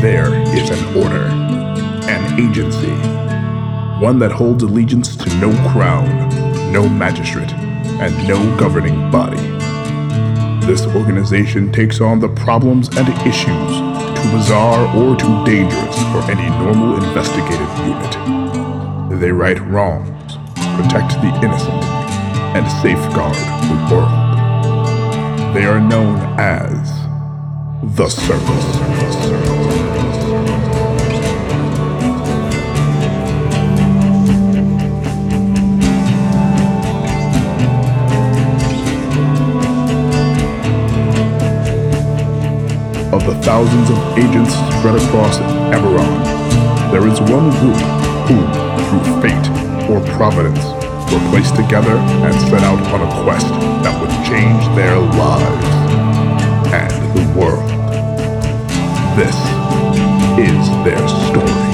there is an order, an agency, one that holds allegiance to no crown, no magistrate, and no governing body. This organization takes on the problems and issues too bizarre or too dangerous for any normal investigative unit. They right wrongs, protect the innocent, and safeguard the world. They are known as the Circle. Of the thousands of agents spread across Eberron, there is one group who, through fate or providence, were placed together and set out on a quest that would change their lives and the world. This is their story.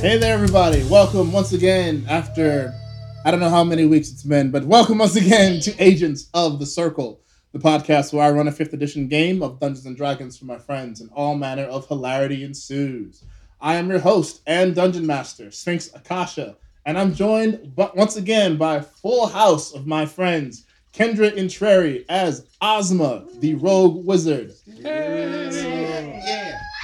Hey there, everybody. Welcome once again after I don't know how many weeks it's been, but welcome once again to Agents of the Circle, the podcast where I run a fifth edition game of Dungeons and Dragons for my friends, and all manner of hilarity ensues. I am your host and dungeon master, Sphinx Akasha, and I'm joined but once again by a full house of my friends. Kendra Intreri as Ozma, the rogue wizard.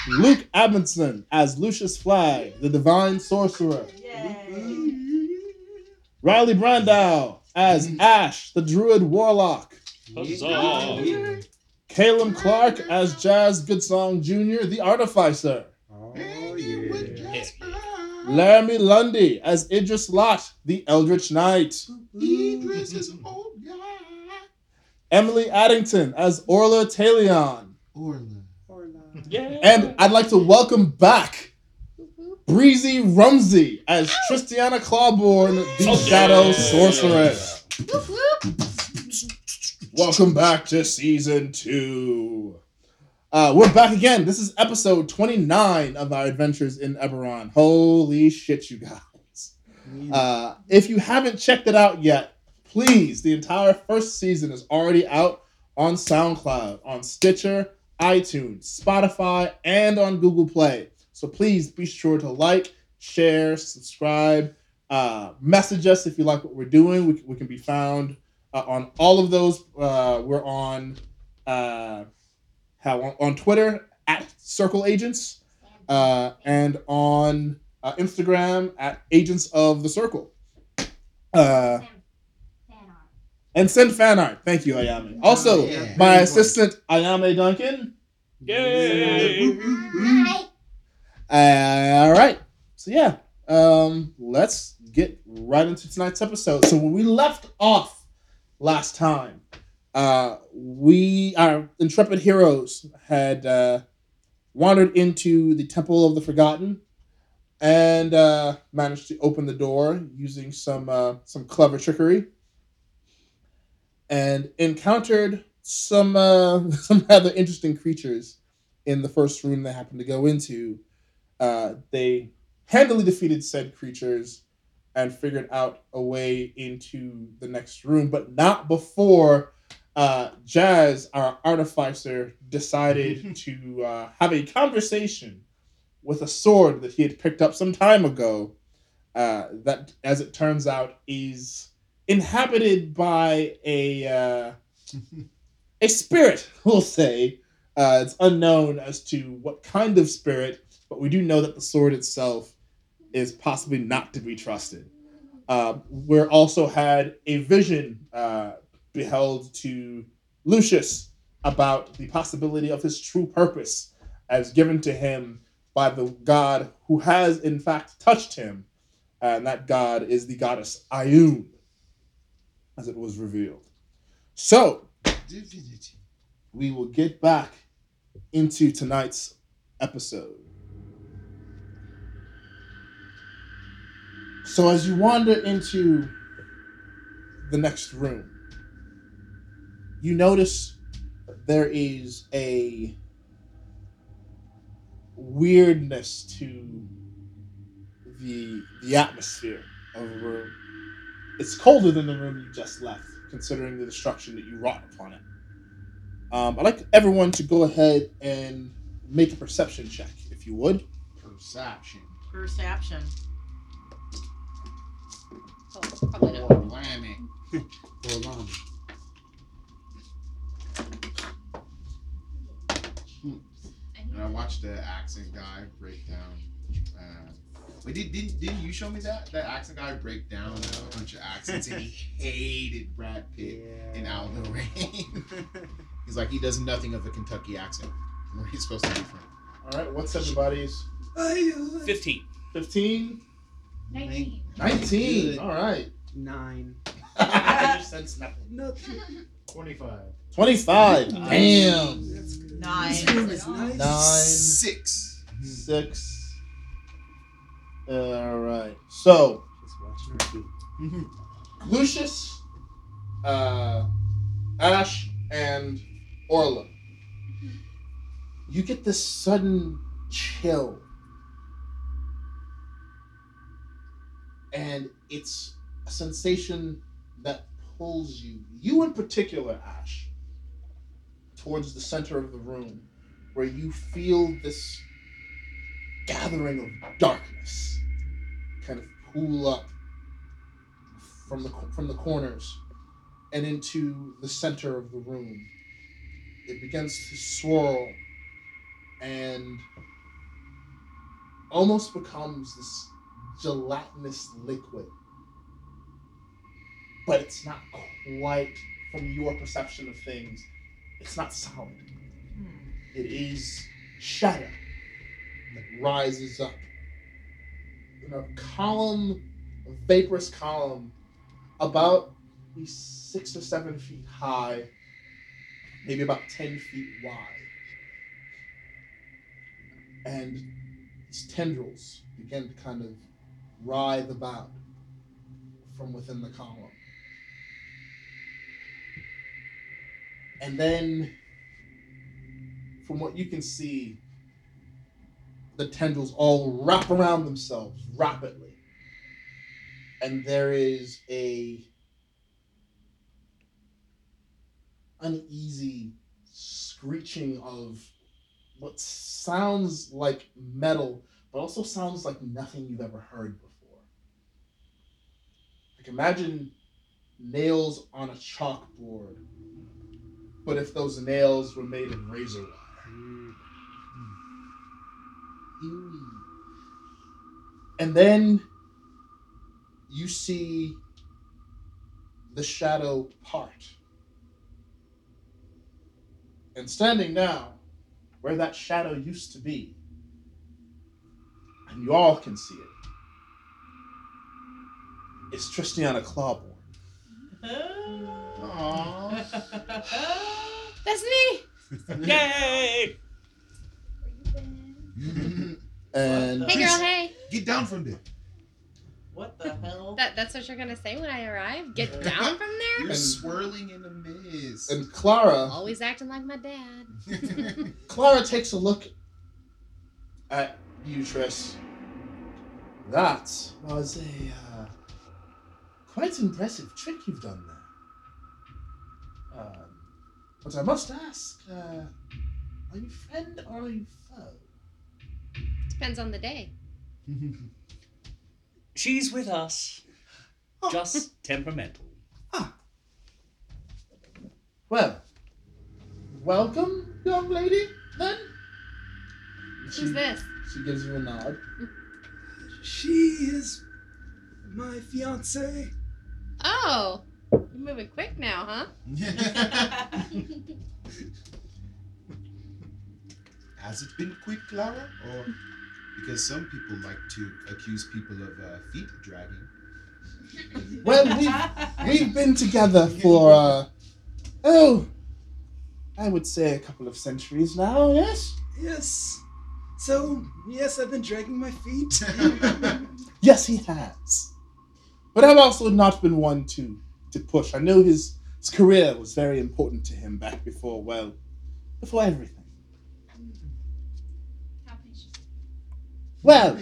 Luke Amundsen as Lucius Flag, the divine sorcerer. Riley Brandow as Ash, the druid warlock. Huzzah! Caleb Clark as Jazz Goodsong Jr., the artificer. Oh, yeah. Laramie Lundy as Idris Lot, the Eldritch Knight. Emily Addington as Orla Talion. Orla. Orla. Yeah. And I'd like to welcome back Breezy Rumsey as Tristiana Clawborn, the Oh, Shadow yeah. Sorceress. Welcome back to season two. Uh, we're back again. This is episode 29 of our adventures in Eberron. Holy shit, you guys. Uh, if you haven't checked it out yet, please, the entire first season is already out on SoundCloud, on Stitcher, iTunes, Spotify, and on Google Play. So please be sure to like, share, subscribe, uh, message us if you like what we're doing. We, we can be found uh, on all of those. Uh, we're on uh, how on, on Twitter at Circle Agents uh, and on uh, Instagram at Agents of the Circle. Uh, and send fan art. Thank you, Ayame. Also, Yeah. my assistant Ayame Duncan. Yay! All right. So yeah, um, let's get right into tonight's episode. So when we left off last time, uh, we our intrepid heroes had uh, wandered into the Temple of the Forgotten and uh, managed to open the door using some uh, some clever trickery, and encountered some uh, some rather interesting creatures in the first room they happened to go into uh, they handily defeated said creatures and figured out a way into the next room, but not before uh, Jazz, our artificer, decided to uh, have a conversation with a sword that he had picked up some time ago. Uh, that, as it turns out, is inhabited by a uh, a spirit. We'll say uh, it's unknown as to what kind of spirit, but we do know that the sword itself is possibly not to be trusted. Uh, we're also had a vision uh, beheld to Lucius about the possibility of his true purpose as given to him by the god who has in fact touched him, and that god is the goddess Ayun, as it was revealed. So Divinity. we will get back into tonight's episode. So, as you wander into the next room, you notice there is a weirdness to the the atmosphere of a room. It's colder than the room you just left, considering the destruction that you wrought upon it. Um, I'd like everyone to go ahead and make a perception check, if you would. Perception. Perception. Oh, probably not. blimey. Hold on. And I watched the accent guy break down. Uh, wait, did, didn't, didn't you show me that? That accent guy break down a bunch of accents and he hated Brad Pitt in Out of the Rain. He's like, he does nothing of a Kentucky accent. Where he's supposed to be from. All right, what's everybody's? 15. 15? 19. 19. Good. All right. Nine. you sense nothing. Nothing. Twenty-five. 25. Damn. That's good. Nine. This room is nice. Nine. Six. Six. All right. So, Just watching our feet. Lucius, uh, Ash, and Orla. You get this sudden chill. And it's a sensation that pulls you, you in particular, Ash, towards the center of the room, where you feel this gathering of darkness kind of pool up from the from the corners and into the center of the room. It begins to swirl and almost becomes this gelatinous liquid. But it's not quite from your perception of things. It's not solid. Hmm. It is shadow that rises up in a column, a vaporous column, about six or seven feet high, maybe about ten feet wide. And these tendrils begin to kind of writhe about from within the column. And then, from what you can see, the tendrils all wrap around themselves rapidly. And there is a uneasy screeching of what sounds like metal, but also sounds like nothing you've ever heard. Like imagine nails on a chalkboard, but if those nails were made of razor wire. And then you see the shadow part. And standing now, where that shadow used to be, and you all can see it, is Tristiana Clawborn. Aww. That's me. Yay! And Hey, girl. Hey. Get down from there. what the hell? That, that's what you're gonna say when I arrive. Get down from there. You're And- swirling in a maze. and Clara Always acting like my dad. Clara takes a look at you, Tris. That was a uh, quite impressive trick you've done there. Um, but I must ask, uh, are you friend or are you foe? Depends on the day. She's with us. Just temperamental. Ah. Well, welcome, young lady, then. Who's She, this? she gives you a nod. She is my fiance. Oh, you're moving quick now, huh? Has it been quick, Clara? Or because some people like to accuse people of uh, feet dragging. Well, we've We've been together for, uh, oh, I would say a couple of centuries now, yes? Yes. So, yes, I've been dragging my feet. Yes, he has. But I've also not been one to, to push. I know his, his career was very important to him back before, well, before everything. Well,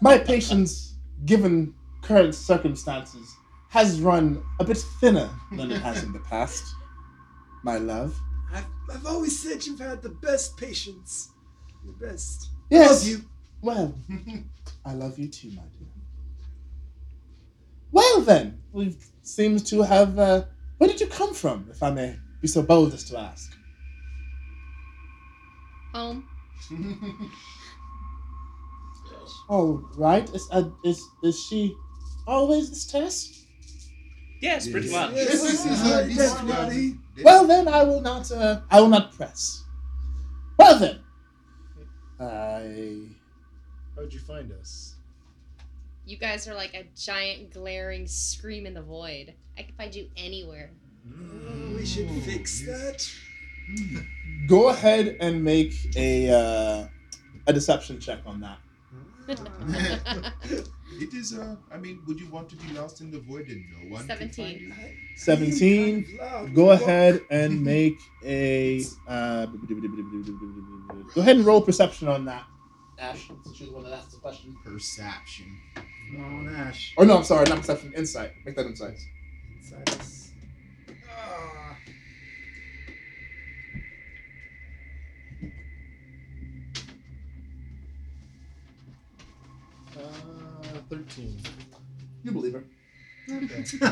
my patience, given current circumstances, has run a bit thinner than it has in the past. My love. I've, I've always said you've had the best patience. The best. Yes. Love you. Well, I love you too, my dear. Well then, we seem to have. Uh, where did you come from, if I may be so bold as to ask? Home. Oh, right. Is uh, is is she always this test? Yes, pretty much. Yes, This is- this- definitely. This- Well then, I will not. Uh, I will not press. Well then, I. How'd you find us? You guys are like a giant glaring scream in the void. I can find you anywhere. Oh, we should fix that. Go ahead and make a uh, a deception check on that. It is. Uh, I mean, would you want to be lost in the void and no one 17. Seventeen. Kind of loud. Go ahead and make a. Uh, go ahead and roll perception on that, Ash. Since you're the one that asked the question. Perception. Come on, Ash. Or no, I'm sorry, not perception. Insight. Make that insight. Inside us. Ah. Uh, 13. You believe her. Okay.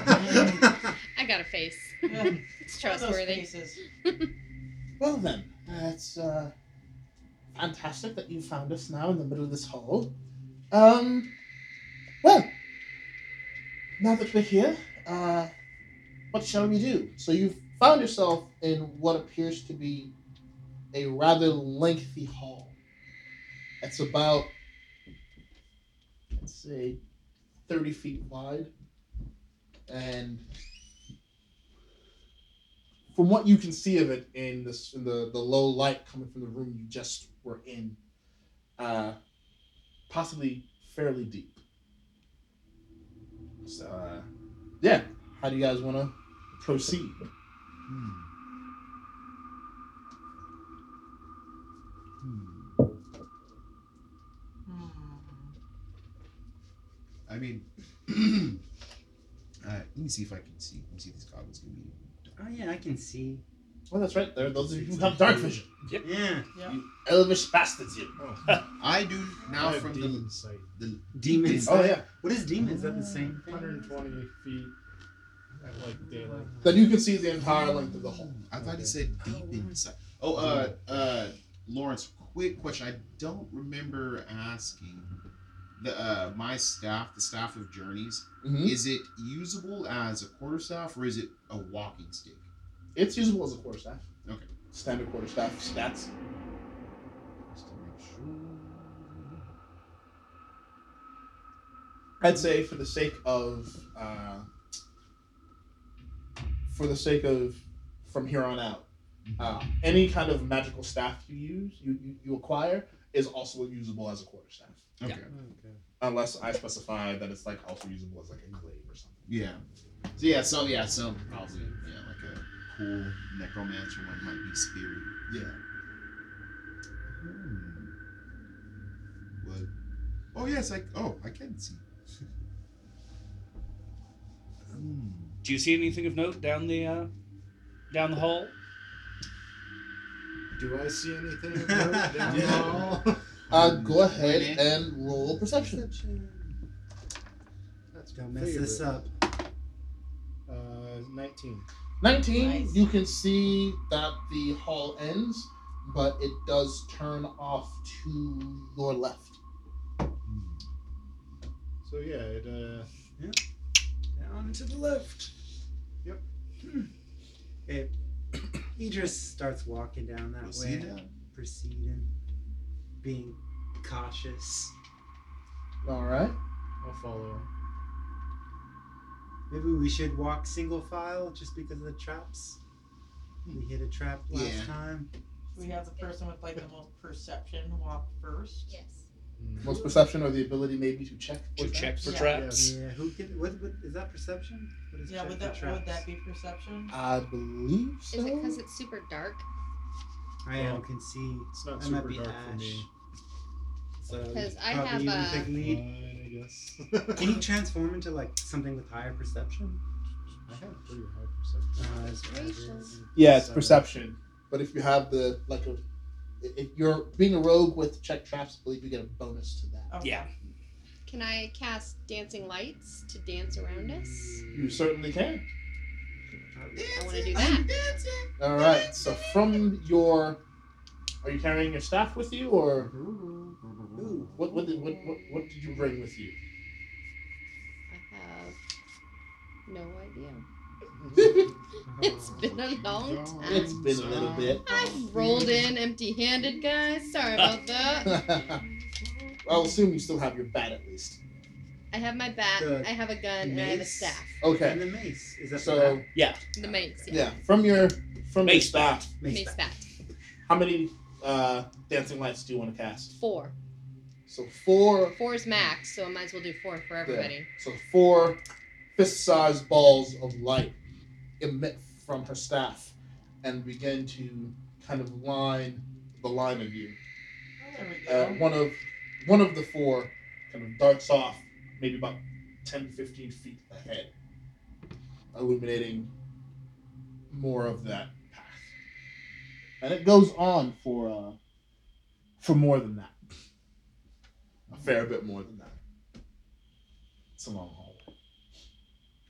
I got a face. Yeah. It's One of those trustworthy. faces. Well then, that's uh, fantastic that you found us now in the middle of this hall. Um, well, now that we're here, uh, what shall we do? So you've found yourself in what appears to be a rather lengthy hall. It's about, let's say, thirty feet wide, and from what you can see of it in this in the, the low light coming from the room you just were in, uh, possibly fairly deep. So uh, yeah, how do you guys want to proceed? Hmm. Hmm. I mean, uh, let me see if I can see. Let me see if these goggles can be. Oh yeah, I can see. Well, that's right. There, those of you who have dark vision, Yeah. Yeah. you elvish bastards, you. Oh, I do now I from demon the sight. the Demons. Oh yeah. What is demons? Is that the same thing? 120 feet at like daylight. Then you can see the entire length of the hall. I thought he said deep inside. Oh, uh, uh, Lawrence, quick question. I don't remember asking. The uh, my staff, the staff of journeys, Mhm. is it usable as a quarterstaff or is it a walking stick? It's usable as a quarterstaff. Okay. Standard quarterstaff stats. Just to make sure. I'd say for the sake of uh, for the sake of from here on out, uh, any kind of magical staff you use, you, you, you acquire, is also usable as a quarterstaff. Okay. Okay. Unless I specify that it's like also usable as like a glaive or something. Yeah. So yeah, so yeah, so probably yeah, like a cool necromancer one might be spirit. Yeah. Hmm. What? Oh yes, I oh I can see. Hmm. Do you see anything of note down the uh, down the hall? Do I see anything of note down the hall? Uh, go ahead and roll perception. That's Don't mess this up. Uh, 19. 19, Nice. you can see that the hall ends, but it does turn off to your left. So yeah, it uh, yeah. Down to the left. Yep. It, Idris starts walking down that Proceed way, down. proceeding, being cautious. All right. I'll follow. Maybe we should walk single file just because of the traps. We hit a trap last Yeah. time. We have the person with like the most perception walk first. Yes. Mm. Most perception or the ability maybe to check for To check for Yeah. traps. Yeah, who can? What, what is that? Perception? What is Yeah, check would for that traps? would that be perception? I believe so. Is it because it's super dark? I am can see. It's not That might super be dark Ash. for me. So 'Cause I probably have, you take lead. Fine, I guess. Can you transform into like something with higher perception? I have pretty high perception. Uh, it's- Yeah, it's perception. but if you have the like a, if you're being a rogue with check traps, I believe you get a bonus to that. Okay. Yeah. Can I cast dancing lights to dance around us? You certainly can. I want to do that. All right. So from your, are you carrying your staff with you, or Ooh. what? What did what, what, what did you bring with you? I have no idea. It's been a long time. It's been a little bit. I've rolled in empty-handed, guys. Sorry about that. I'll assume you still have your bat at least. I have my bat. The I have a gun, and I have a staff. Okay. And the mace. Is that So Yeah. The mace. Yeah. yeah, from your from your Mace staff, mace? Mace bat. how many uh, dancing lights do you want to cast? Four. So four. Four is max, so I might as well do four for everybody. So four fist-sized balls of light emit from her staff and begin to kind of line the line of you. There we Uh, one of one of the four kind of darts off maybe about 10 15 feet ahead illuminating more of that path and it goes on for uh for more than that a fair bit more than that it's a long hallway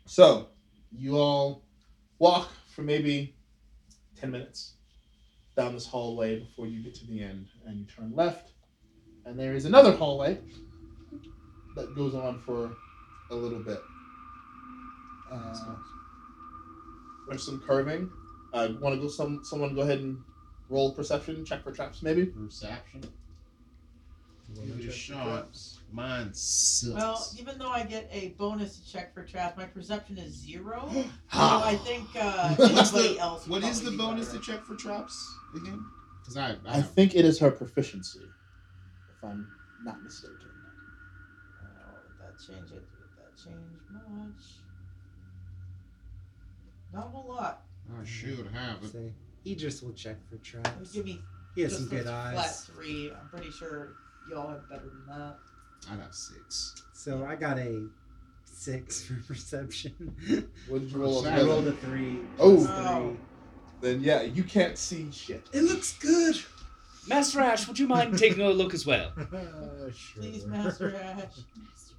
so you all walk for maybe 10 minutes down this hallway before you get to the end and you turn left and there is another hallway that goes on for a little bit. Uh, there's some curving. Uh, Want to go? Some someone go ahead and roll perception check for traps, maybe. Perception. Wanna Give it a shot. Mine sucks. Well, even though I get a bonus to check for traps, my perception is zero. so I think uh, What's anybody the, else. would what is probably the be bonus better. to check for traps again? Because I, I, I think it is her proficiency, if I'm not mistaken. Oh, would that change it? Would that change much? Not a whole lot. I should have it. Say, Idris will check for It traps. give me He has just some good eyes. flat eyes. three. I'm pretty sure y'all have better than that. I'd have six. So I got a six for perception. What did you roll? I I rolled a three. Oh. plus Oh. three. Then yeah, you can't see shit. It looks good. Master Ash, would you mind taking a look as well? Uh, sure. Please, Master Ash.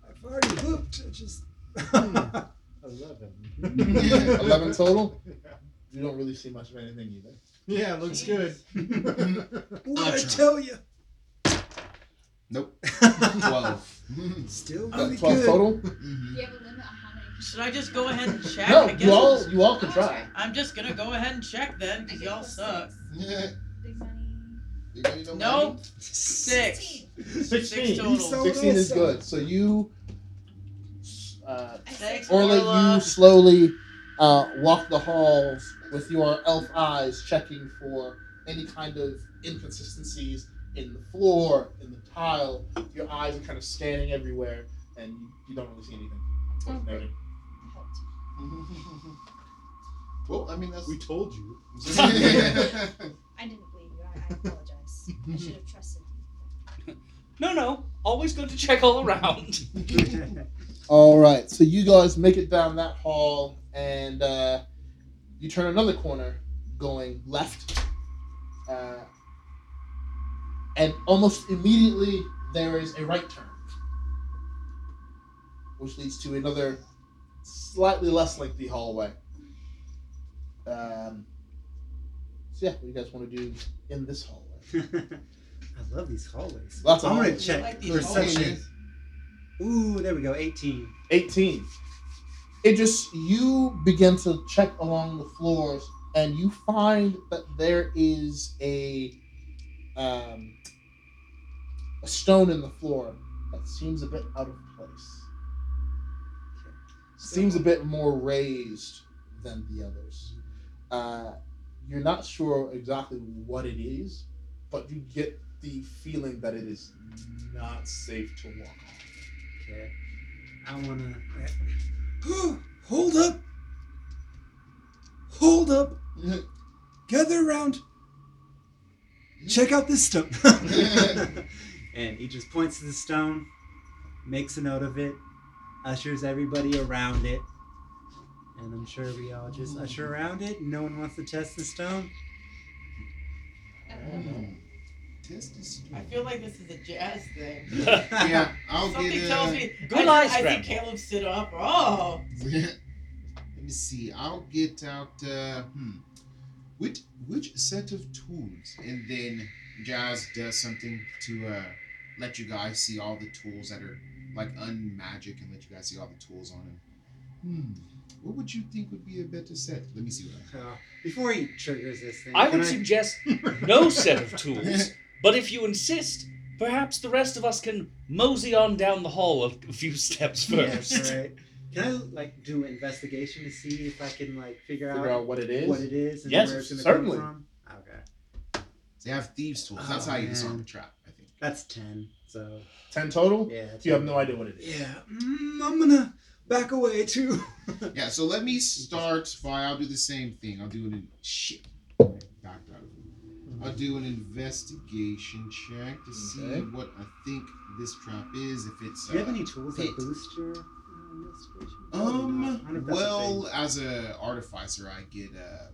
I've already looked. I just. Eleven. Eleven total. You don't really see much of anything either. Yeah, it looks good. What I'll did I tell you? Nope. Twelve. Still Uh, really Twelve good. total. Do Mhm. you have a limit on how many? Should I just go ahead and check? No, I guess you all you all can try. I'm just gonna go ahead and check then, because y'all suck. Yeah. Big money. You got any no Nope. Six. Sixteen. Six total. So- Sixteen is So- good. So you, uh, Thanks, Orla, Orla. you slowly uh, walk the halls with your elf eyes, checking for any kind of inconsistencies in the floor, in the tile. Your eyes are kind of scanning everywhere, and you, you don't really see anything. Unfortunately. well, I mean that's. we told you. I didn't believe you. I, I apologize. I should have trusted you. No, no. Always good to check all around. All right, so you guys make it down that hall, and uh, you turn another corner, going left, uh, and almost immediately there is a right turn, which leads to another slightly less lengthy hallway. Um, so yeah, what do you guys want to do in this hallway? I love these hallways. Lots of I'm gonna check like these perception. Ooh, there we go. 18. 18. It just, you begin to check along the floors and you find that there is a, um, a stone in the floor that seems a bit out of place. Seems a bit more raised than the others. Uh, you're not sure exactly what it is, but you get the feeling that it is not safe to walk on. Okay. I wanna. Hold up. Hold up. Gather around. Check out this stuff. and he just points to the stone, makes a note of it, ushers everybody around it. And I'm sure we all just usher around it. No one wants to test the stone. Mm. Test is I feel like this is a jazz thing. Yeah, I'll Something get. tells Uh, me. Good I, eye I think scramble. Caleb stood up. Oh. let me see. I'll get out. Uh, hmm. Which which set of tools? And then Jazz does something to uh, let you guys see all the tools that are like unmagic and let you guys see all the tools on him. Hmm. What would you think would be a better set? Let me see what I Uh, before he triggers this thing, I can would suggest no set of tools, but if you insist, perhaps the rest of us can mosey on down the hall a, a few steps first. Yes, right. Can I like do investigation to see if I can like figure, Figure out, out what it is. what it is and Yes, where it's gonna certainly. come from? Okay, They have thieves' tools. That's Oh, how you disarm man. a trap, I think. that's ten. So Ten total. yeah, You have no idea what it is. Yeah, mm, I'm gonna back away too. Yeah, so let me start by I'll do the same thing. I'll do an shit. Backed out. I'll do an investigation check to see Okay. what I think this trap is. If it's Do you have uh, any tools pit. that boost your uh, investigation? Probably Um. not. I don't know if that's a Well, as a artificer, I get uh,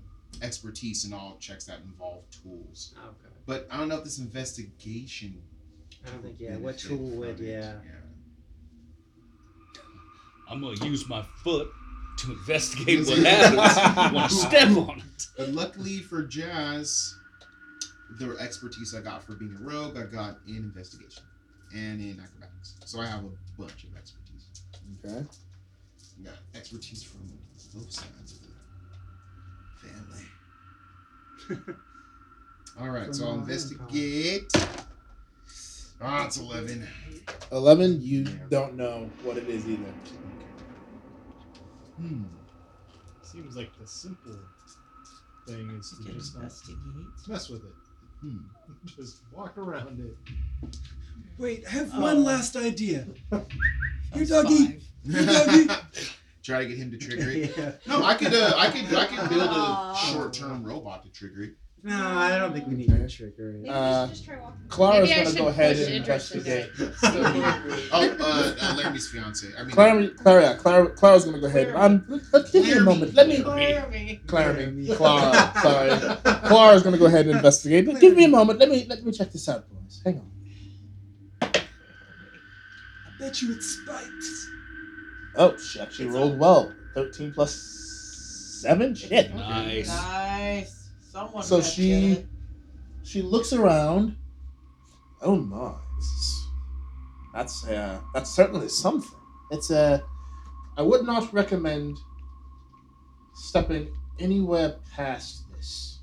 expertise in all checks that involve tools. okay. But I don't know if this investigation. I don't think yeah. What benefit tool from would it. yeah? I'm gonna use my foot to investigate what happens when I step on it. But luckily for Jazz, the expertise I got for being a rogue, I got in investigation and in acrobatics. So I have a bunch of expertise. Okay. I got expertise from both sides of the family. All right, so I'll investigate. Ah, it's 11. Eleven. You don't know what it is either. Hmm. Seems like the simple thing is to just not investigate. mess with it. Hmm. Just walk around it. Wait, I have Oh. one last idea. Here, That's doggy. five. Here, doggy. Try to get him to trigger it. yeah. No, I could. Uh, I could. I could build a short-term robot to trigger it. No, I don't think we need to trigger it. Maybe Uh, we just try walking. Clara's Maybe I gonna should go ahead push and Idris into investigate. Oh, uh, uh Laramie's fiance. I mean, Clara, Clara, yeah, Clara, Clara's gonna go ahead. I'm. Let, give me a moment. Let me. Laramie. Clara, Clara, sorry. Clara's gonna go ahead and investigate. But give me a moment. Let me let me check this out, boys. Hang on. I bet you it's spiked. Oh, she actually rolled well. Thirteen plus seven. Shit. Nice. Nice. Someone. So she it. she looks around. Oh my, this is, that's uh, that's certainly something. It's a. I would not recommend stepping anywhere past this.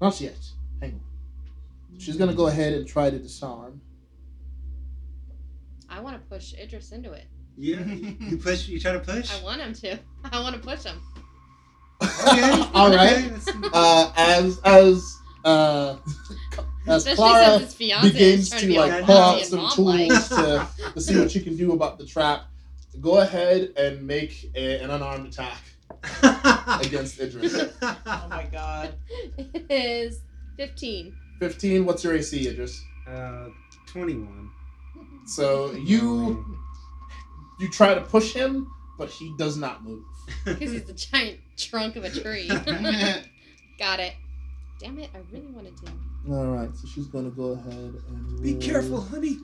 Not yet. Hang on. She's gonna go ahead and try to disarm. I want to push Idris into it. Yeah, you push. You try to push. I want him to. I want to push him. Okay. All right. Uh, as as uh, as Especially Clara since his fiance is begins trying to to be like all pull out some mom-like. tools to, to see what she can do about the trap. Go ahead and make a, an unarmed attack against Idris. Oh my god. It is 15. Fifteen. What's your AC, Idris? uh, twenty-one. So you you try to push him, but he does not move. Because he's the giant trunk of a tree. Got it. Damn it, I really wanted to. All right. So she's gonna go ahead and Be careful, honey.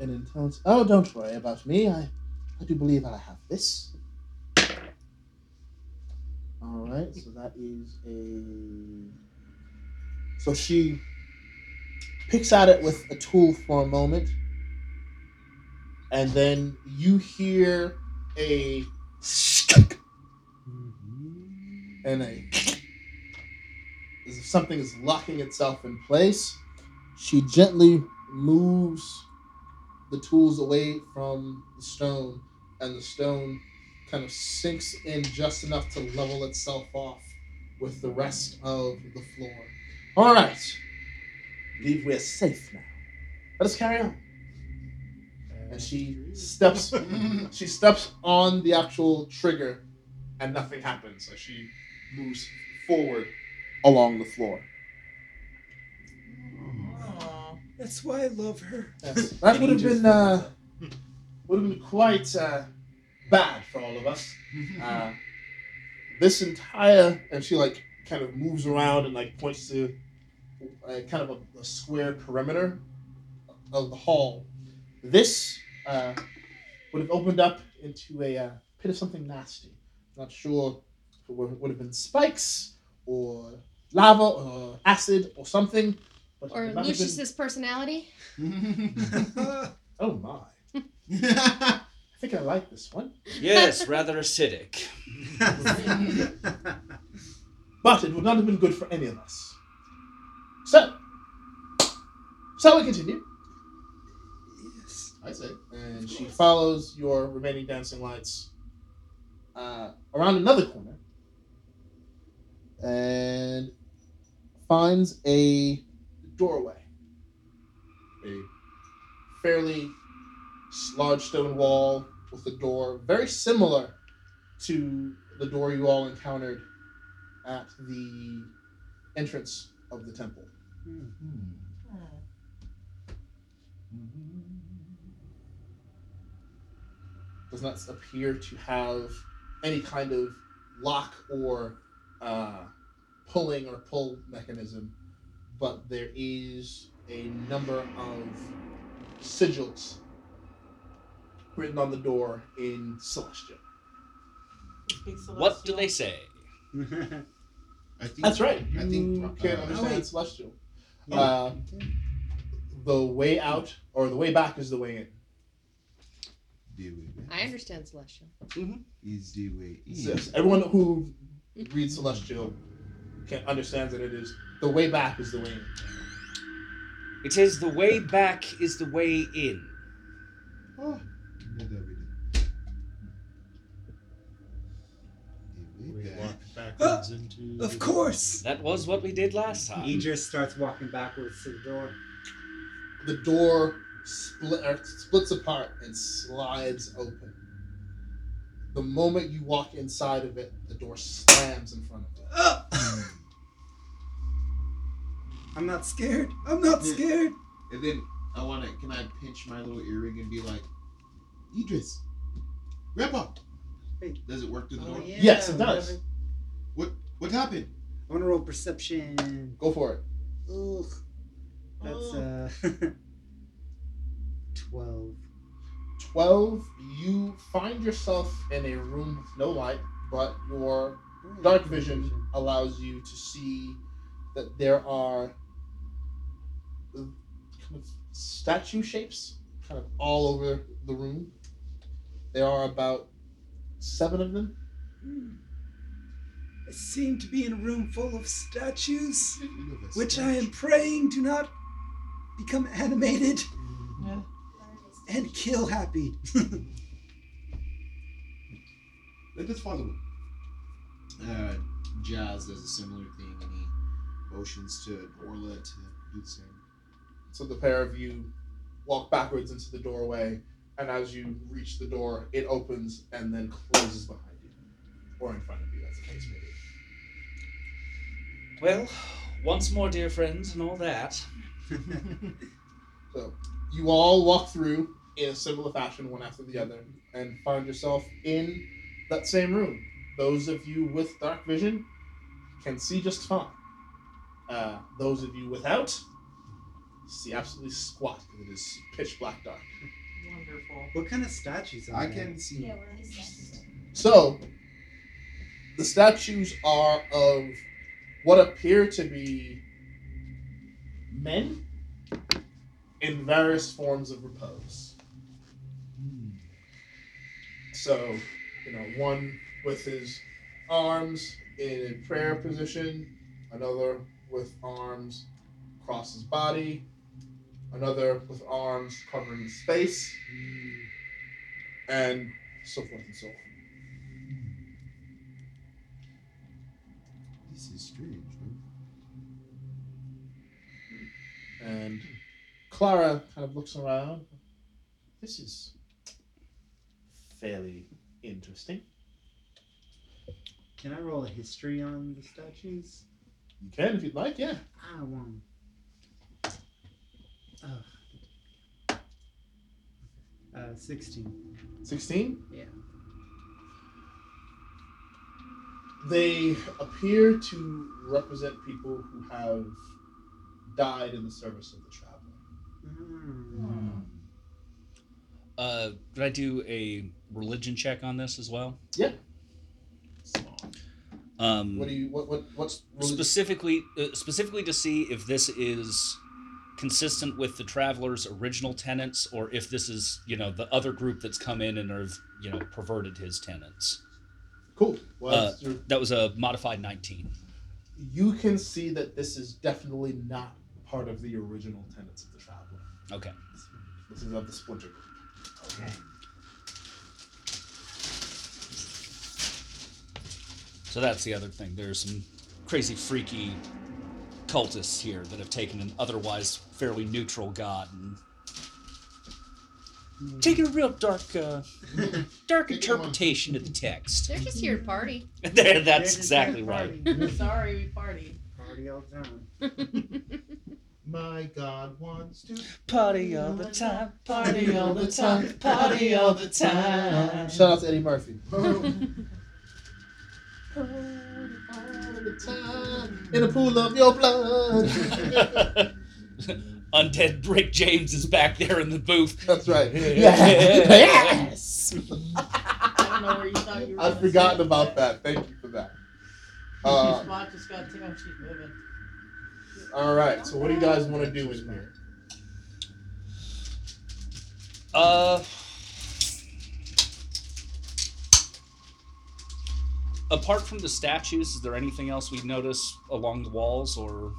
An intelligence. Oh, don't worry about me. I I do believe I have this. All right. So that is a. So she picks at it with a tool for a moment, and then you hear a and a as if something is locking itself in place. She gently moves the tools away from the stone, and the stone kind of sinks in just enough to level itself off with the rest of the floor. All right, I believe we're safe now. Let us carry on. And she steps, she steps on the actual trigger, and nothing happens as she moves forward along the floor. Aw. That's why I love her. Yes, that would have been uh, would have been quite uh, bad for all of us. Uh, this entire and she like kind of moves around and like points to a kind of a, a square perimeter of the hall. This uh, would have opened up into a uh, pit of something nasty. Not sure if it would, would have been spikes or lava or acid or something. But Or it might have been- Lucius's personality. Oh my! I think I like this one. Yes, rather acidic. But it would not have been good for any of us. So, shall we continue? Yes. I say. And she follows your remaining dancing lights uh, around another corner and finds a doorway. A fairly large stone wall with a door very similar to the door you all encountered at the entrance of the temple. does not appear to have any kind of lock or uh, pulling or pull mechanism, but there is a number of sigils written on the door in Celestial. What do they say? I think That's right. I think you uh, can oh, understand wait. Celestial. Yeah. Uh, the way out or the way back is the way in. The way back I understand Celestial. Mm-hmm. is the way in. Yes, everyone who reads Celestial can understands that it is the way back is the way in. It is the way back is the way in. Oh, we did. The We way back. walk backwards into. Of course. That was what we did last time. Idris starts walking backwards to the door. the door split or splits apart and slides open. The moment you walk inside of it, the door slams in front of you. Ah! I'm not scared. I'm not Yeah. scared. And then I want to. Can I pinch my little earring and be like, Idris, Grandpa? Wait. Does it work through the Oh, door? yeah, Yes, it does. whatever. What What happened? I want to roll perception. Go for it. Ugh. That's uh, twelve. 12, you find yourself in a room with no light, but your dark vision allows you to see that there are kind of statue shapes kind of all over the room. There are about seven of them. Hmm. I seem to be in a room full of statues, You have a which statue. I am praying do not become animated Yeah. And kill happy. Let us follow. Uh, Jazz does a similar thing and he motions to Orla to do the same. So the pair of you walk backwards into the doorway, and as you reach the door, it opens and then closes behind you, or in front of you, as the case may be. Well, once more, dear friends, and all that. So you all walk through in a similar fashion, one after the other, and find yourself in that same room. Those of you with dark vision can see just fine. Uh, those of you without see absolutely squat because it is pitch black dark. Wonderful. What kind of statues are I there? can see. Yeah, what are these statues? So, the statues are of what appear to be men in various forms of repose. So, you know, one with his arms in a prayer position, another with arms across his body, another with arms covering his face, and so forth and so on. This is strange. Huh? And Clara kind of looks around. This is fairly interesting. Can I roll a history on the statues? You can if you'd like, yeah. I want. Oh. Uh, sixteen. 16? Yeah. They appear to represent people who have died in the service of the traveler. Mm. Uh, could I do a religion check on this as well? Yeah. Um, What do you what what what's really, specifically uh, specifically to see if this is consistent with the travelers original tenants or if this is you know the other group that's come in and have you know perverted his tenants cool? Well, uh, your- that was a modified 19 you can see that this is definitely not part of the original tenets of the traveler. okay This is of the splinter group. Okay. so that's the other thing there's some crazy freaky cultists here that have taken an otherwise fairly neutral god and taken a real dark uh, dark interpretation of the text They're just here to party. That's They're exactly right. Sorry, we party. Party all the time. My God wants to. Party all the time, Party all the time, party all the time. Shout out to Eddie Murphy. Party all the time. In a pool of your blood. Undead Rick James is back there in the booth. That's right. yes. I don't know where you thought you were. I've forgotten about that. Thank you for that. Your Uh, spot just got taken. Keep moving. All right. So what do you guys want to do in here? Uh, apart from the statues, is there anything else we notice along the walls or?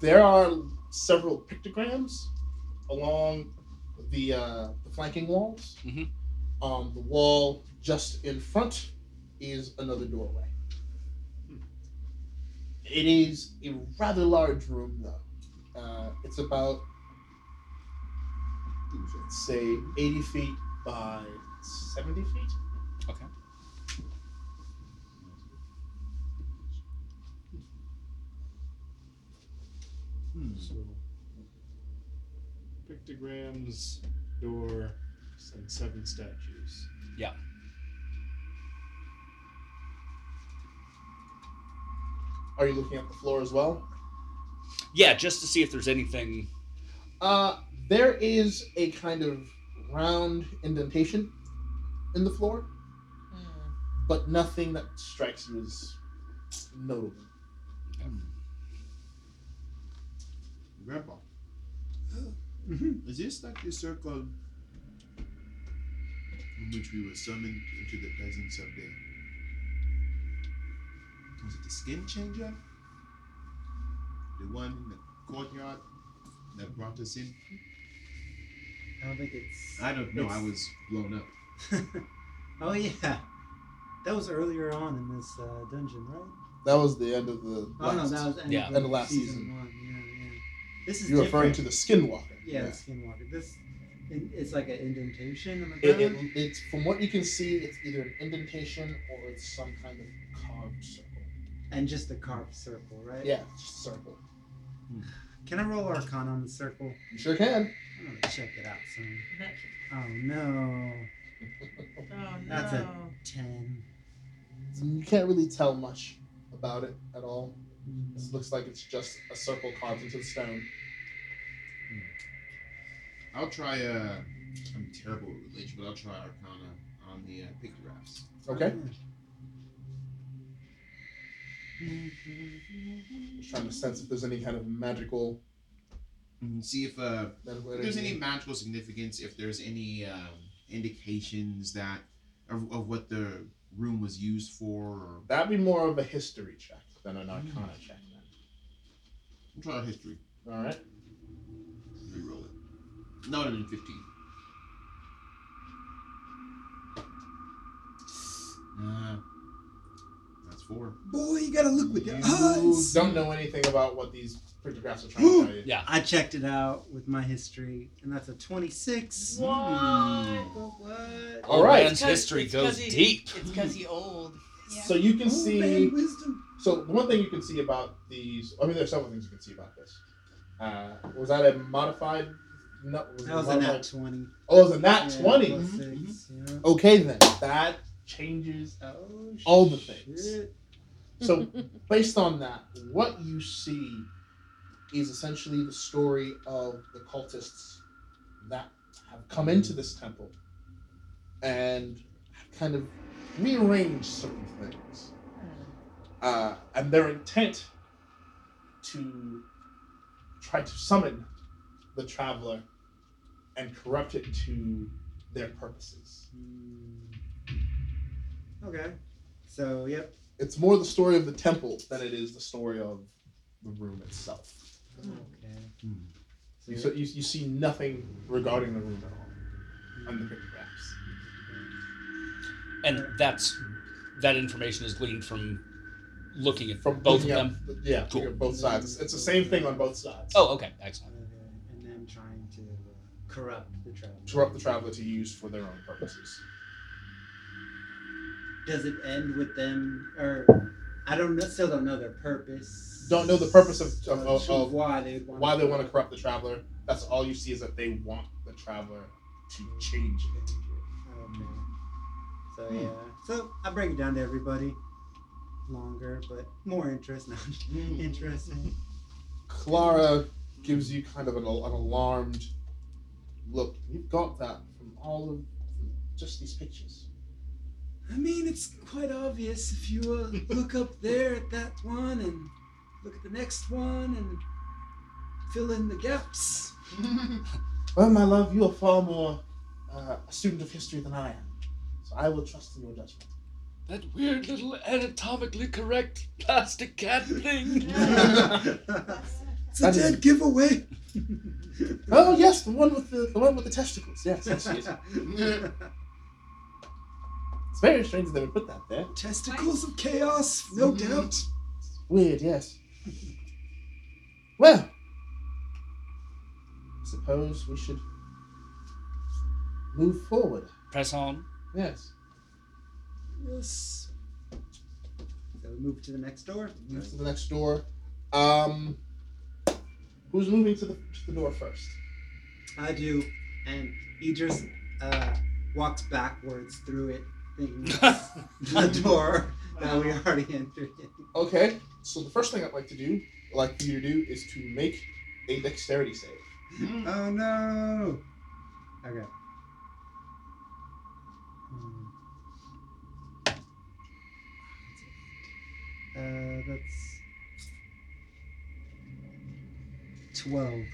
There are several pictograms along the uh, the flanking walls. Mhm. On the wall just in front is another doorway. It is a rather large room, though. Uh, it's about let's say 80 feet by 70 feet. Okay. So, pictograms, door, and seven statues. Are you looking at the floor as well? Yeah, just to see if there's anything. Uh, there is a kind of round indentation in the floor, Hmm. but nothing that strikes you as notable. Grandpa, Mhm. is this like the circle in which we were summoned into the presence of the. Was it the skin changer? The one in the courtyard that brought us in? I don't think it's. I don't know, I was blown up. oh yeah, that was earlier on in this uh, dungeon, right? That was the end of the. Oh no, last- that was end Yeah. of, End of last season, season. one. Yeah, yeah. This is You're referring to the Skinwalker. yeah, the Skinwalker. This it, it's like an indentation on the It, ground. it, it's from what you can see, it's either an indentation or it's some kind of carved circle. And just a carved circle, right? Yeah, just a circle. Can I roll Arcana on the circle? You sure can. I'm gonna check it out soon. Oh no, Oh no. That's a- ten. You can't really tell much about it at all. This looks like it's just a circle carved into the stone. I'll try, uh. I'm terrible with religion, but I'll try Arcana on the uh, pictographs. Okay. Just trying to sense if there's any kind of magical. See if uh, magical if there's any magical significance, if there's any um, indications that of, of what the room was used for. Or, That'd be more of a history check than an arcana check. I'll try our history. Then. All right. Reroll it. No, no, 15. Uh, that's four. Boy, you gotta look with your You eyes. don't know anything about what these pictographs are trying to tell you. Yeah. I checked it out with my history, and that's a twenty-six. What? What? All Old right. man's history goes he- deep. It's because he old. So you can Oh, see. man, wisdom. So one thing you can see about these, I mean, there's several things you can see about this. Uh, was that a modified? No, was it That was a nat twenty. Oh, it was a nat Yeah, twenty. plus Mhm. yeah. Okay then, that changes Oh, all the things. shit. So based on that, what you see is essentially the story of the cultists that have come into this temple and kind of rearranged certain things. Uh, and their intent to try to summon the traveler and corrupt it to their purposes. Hmm. Okay. So, yep. It's more the story of the temple than it is the story of the room itself. Okay. You, so you, you see nothing regarding the room at all on the pictographs. And that's that information is gleaned from looking at From both of them. at- yeah, Cool. both sides. It's, it's the same thing on both sides. Oh, okay, excellent. And then trying to uh, corrupt the traveler. Corrupt the traveler to use for their own purposes. Does it end with them, or I don't know, still don't know their purpose. Don't know the purpose of, of, of, of, why they want why they want to corrupt the traveler. That's all you see is that they want the traveler to change it. Oh, okay. So hmm. yeah. So I break it down to everybody. Longer, but more interest. Not hmm. interesting. Clara gives you kind of an, an alarmed look. You've got that from all of just these pictures. I mean, it's quite obvious if you uh, look up there at that one and look at the next one and fill in the gaps. Well, my love, you are far more uh, a student of history than I am, so I will trust in your judgment. That weird little anatomically correct plastic cat thing. It's a That is- dead giveaway. Oh yes, the one with the the one with the testicles. Yes, yes, yes. It's very strange that they would put that there. Testicles of chaos, no doubt. Weird, yes. Well, I suppose we should move forward. Press on. Yes. Yes. So we move to the next door. Move to the next door. Um, who's moving to the to the door first? I do, and Idris uh, walks backwards through it, thinking the door that we already entered. in. Okay. So the first thing I'd like to do, like you to do, is to make a dexterity save. Oh no! Okay. Hmm. Uh, that's twelve.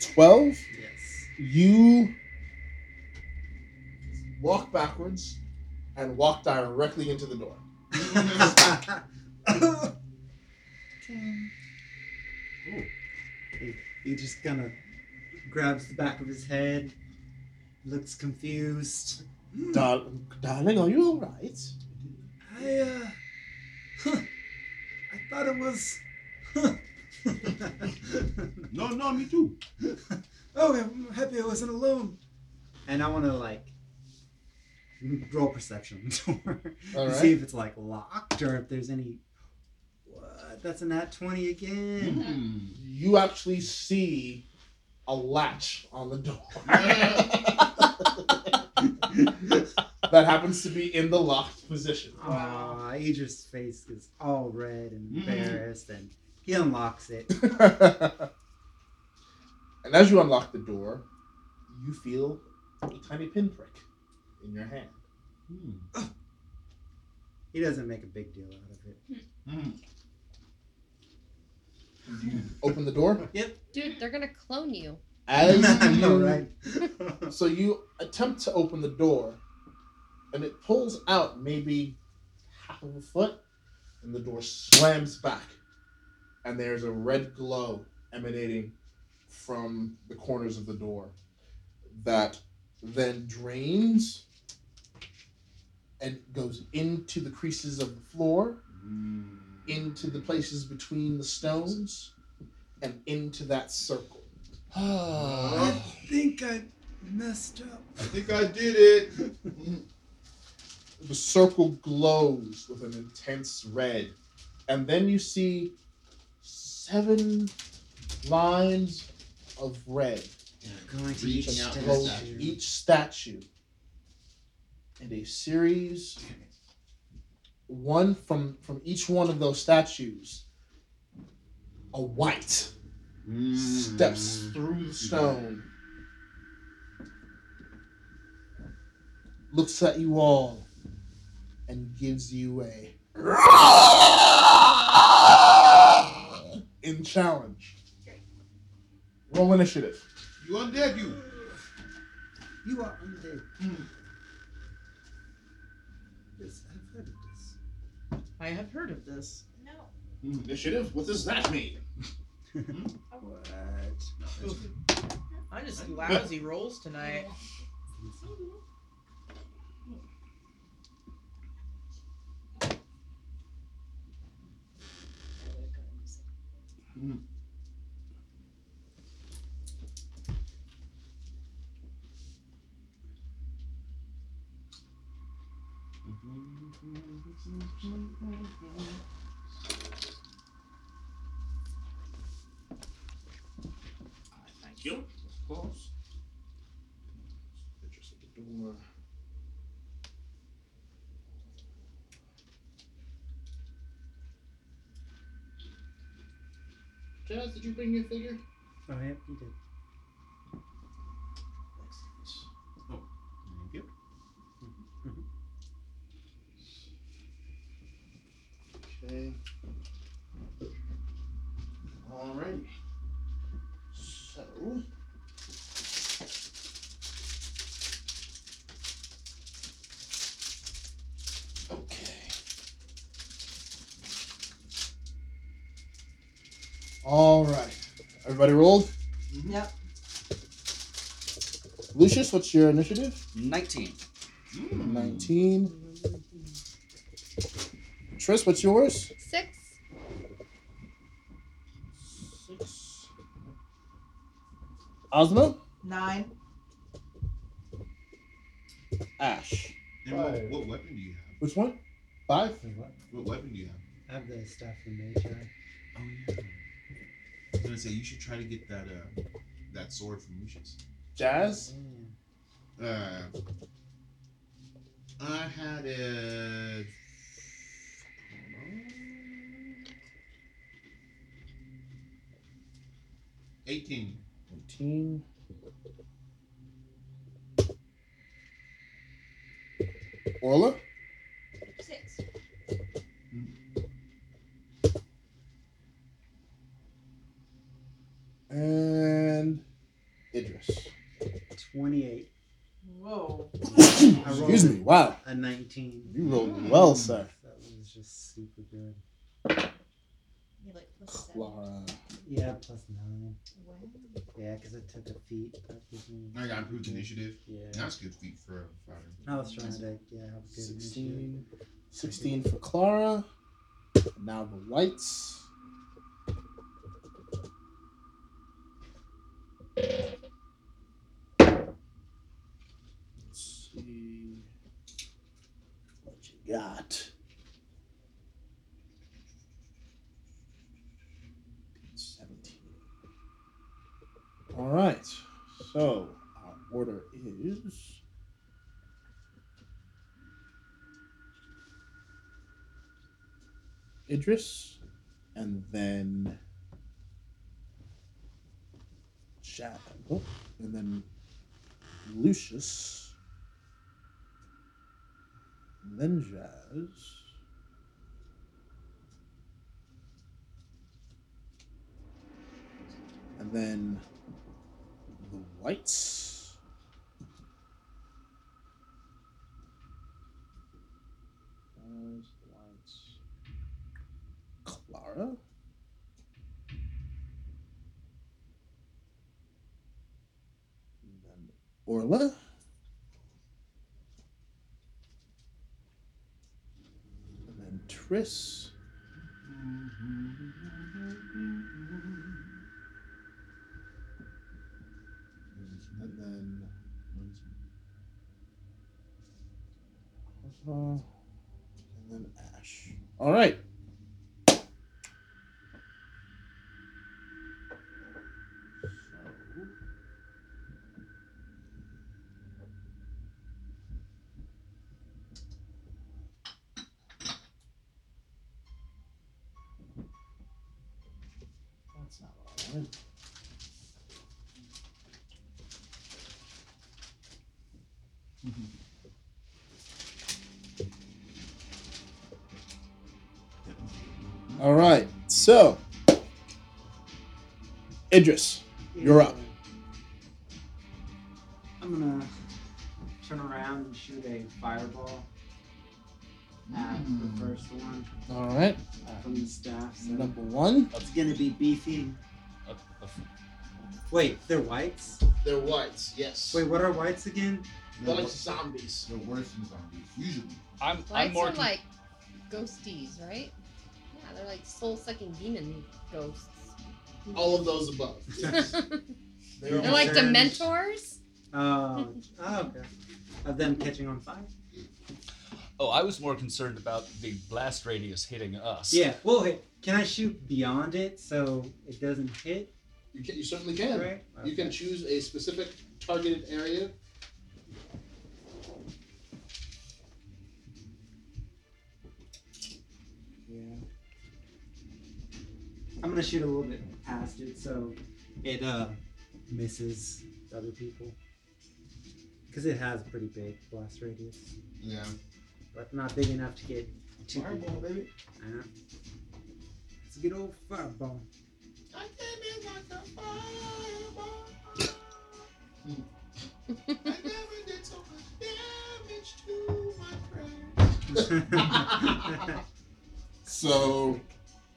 Twelve. Yes. You walk backwards and walk directly into the door. he, he just kind of grabs the back of his head, looks confused. Dar- darling, are you all right? I, uh. Huh, I thought it was. Huh. No, no, me too. Oh, I'm happy I wasn't alone. and I want to like roll perception door All to right. see if it's like locked or if there's any. What? That's a nat twenty again. Hmm. You actually see a latch on the door that happens to be in the locked position. Aw, Idris' face is all red and Mhm. embarrassed, and he unlocks it. and as you unlock the door, you feel a tiny pinprick in your hand. Hmm. He doesn't make a big deal out of it. Hmm. Open the door. Yep. Dude, they're gonna clone you. As I know, you- right? So you attempt to open the door, and it pulls out maybe half of a foot, and the door slams back, and there's a red glow emanating from the corners of the door that then drains and goes into the creases of the floor, Hmm. into the places between the stones, and into that circle. I think I messed up. I think I did it. the circle glows with an intense red and then you see seven lines of red Going to Reaching each out to statue. each statue and a series one from from each one of those statues a wight steps mm. through the stone, looks at you all, and gives you a in challenge. Roll initiative. You undead, you. You are undead. Yes, hmm I've heard of this. I have heard of this. No. Hmm, initiative? What does that mean? What? I just lousy rolls tonight. Hmm. Thank you. Of course. Just at the door. Jazz, did you bring your figure? Oh, yeah, you did. Excellent. Thank you. Okay. Alrighty. So. Okay. All right. Everybody rolled? Mm-hmm. Yep. Lucius, what's your initiative? 19. 19. Tris, what's yours? Six. Six. Ozma? Nine. Ash. And what, what weapon do you have? Which one? Five? Wait, what? What weapon do you have? I have the staff from nature. Oh yeah. I was gonna say you should try to get that uh that sword from Lucius. Jazz? Uh, I had a. Eighteen. 18. Orla? Six. And Idris. 28. Whoa. Excuse me. Wow. A 19. You rolled well, sir. That was just super good. You like plus seven. Clara. Yeah, plus 9. Wow. Yeah, because I took a feat. That gives me. I got improved initiative. Yeah. That's good feat for a fighter. I was trying to, yeah, have a good initiative. 16. 16 for Clara. Now the wights. Let's see what you got. Seventeen. All right. So our order is. Idris, and then Shad, oh, and then Lucius, and then Jazz, and then the Wights. Jazz, Wights. Clara. And then Orla. And then Triss. And then Ozma. And then Ash. All right. So, That's not what I wanted. All right. So, Idris, you're up. I'm gonna turn around and shoot a fireball at the hmm. first one All right. Uh, from the staff. So Number one. it's gonna be beefy. A- a f- Wait, they're wights. They're wights. Yes. Wait, what are wights again? They're like zombies. They're worse than zombies, usually. I'm I'm more are con- like ghosties, right? Yeah, they're like soul sucking demon ghosts. All of those above. they're like concerned- dementors. Oh, oh, okay. Of them catching on fire. Oh, I was more concerned about the blast radius hitting us. Yeah. Well, hey, can I shoot beyond it so it doesn't hit? You, can, you certainly can. Right. You can choose a specific targeted area. I'm gonna shoot a little bit past it so it uh misses other people. Because it has a pretty big blast radius, Yeah. but not big enough to get too Fireball, baby. Uh, it's a good old fireball. I came in like a fireball. I never did so much damage to my friend. So,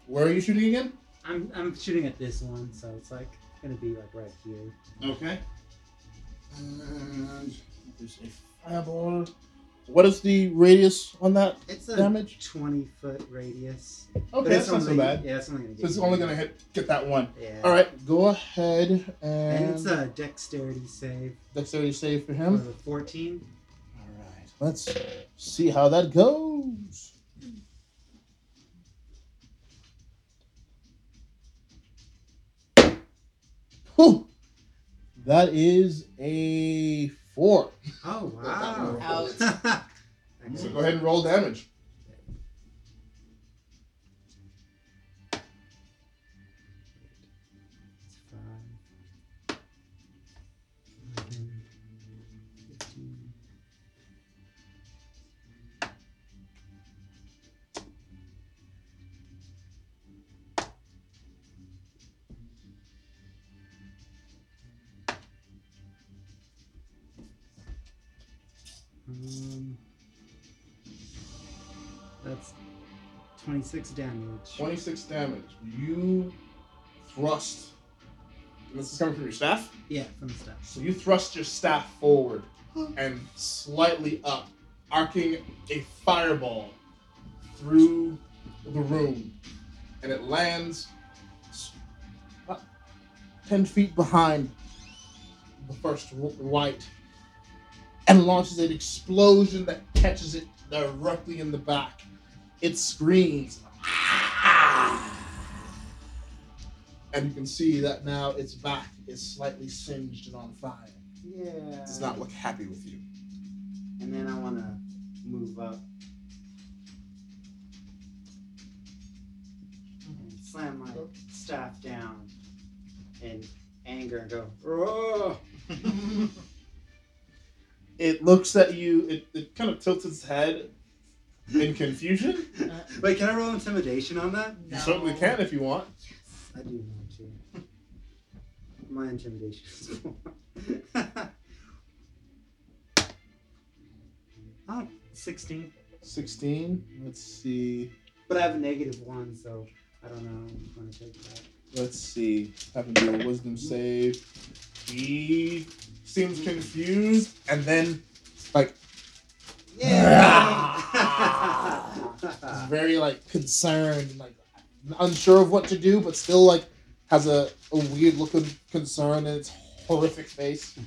where are you shooting again? I'm I'm shooting at this one, so it's like gonna be like right here. Okay. And there's a fireball. What is the radius on that It's a damage? 20 foot radius. Okay, But that's not so only- bad. Yeah, it's only gonna So get. it's only gonna hit get that one. Yeah. All right, go ahead and, And it's a dexterity save dexterity save for for him. the 14. All right, let's see how that goes. Whew. That is a four. Oh wow! Ouch. So go ahead and roll damage. 26 damage. 26 damage. You thrust. And this is coming from your staff? Yeah, from the staff. So you thrust your staff forward and slightly up, arcing a fireball through the room. And it lands about 10 feet behind the first wight and launches an explosion that catches it directly in the back. It screams. Ah! And you can see that now its back is slightly singed and on fire. Yeah. It does not look happy with you. And then I want to move up. And slam my staff down in anger and go! It looks at you, it, it kind of tilts its head in confusion. Wait, can I roll intimidation on that? You certainly can if you want. I do want to. My intimidation is four. oh, 16. 16. Let's see. But I have a negative one, so I don't know. I'm going to take that. Let's see. Have to do a wisdom save. He seems confused and then like is very like concerned and like unsure of what to do, but still like has a, a weird look of concern in its horrific face.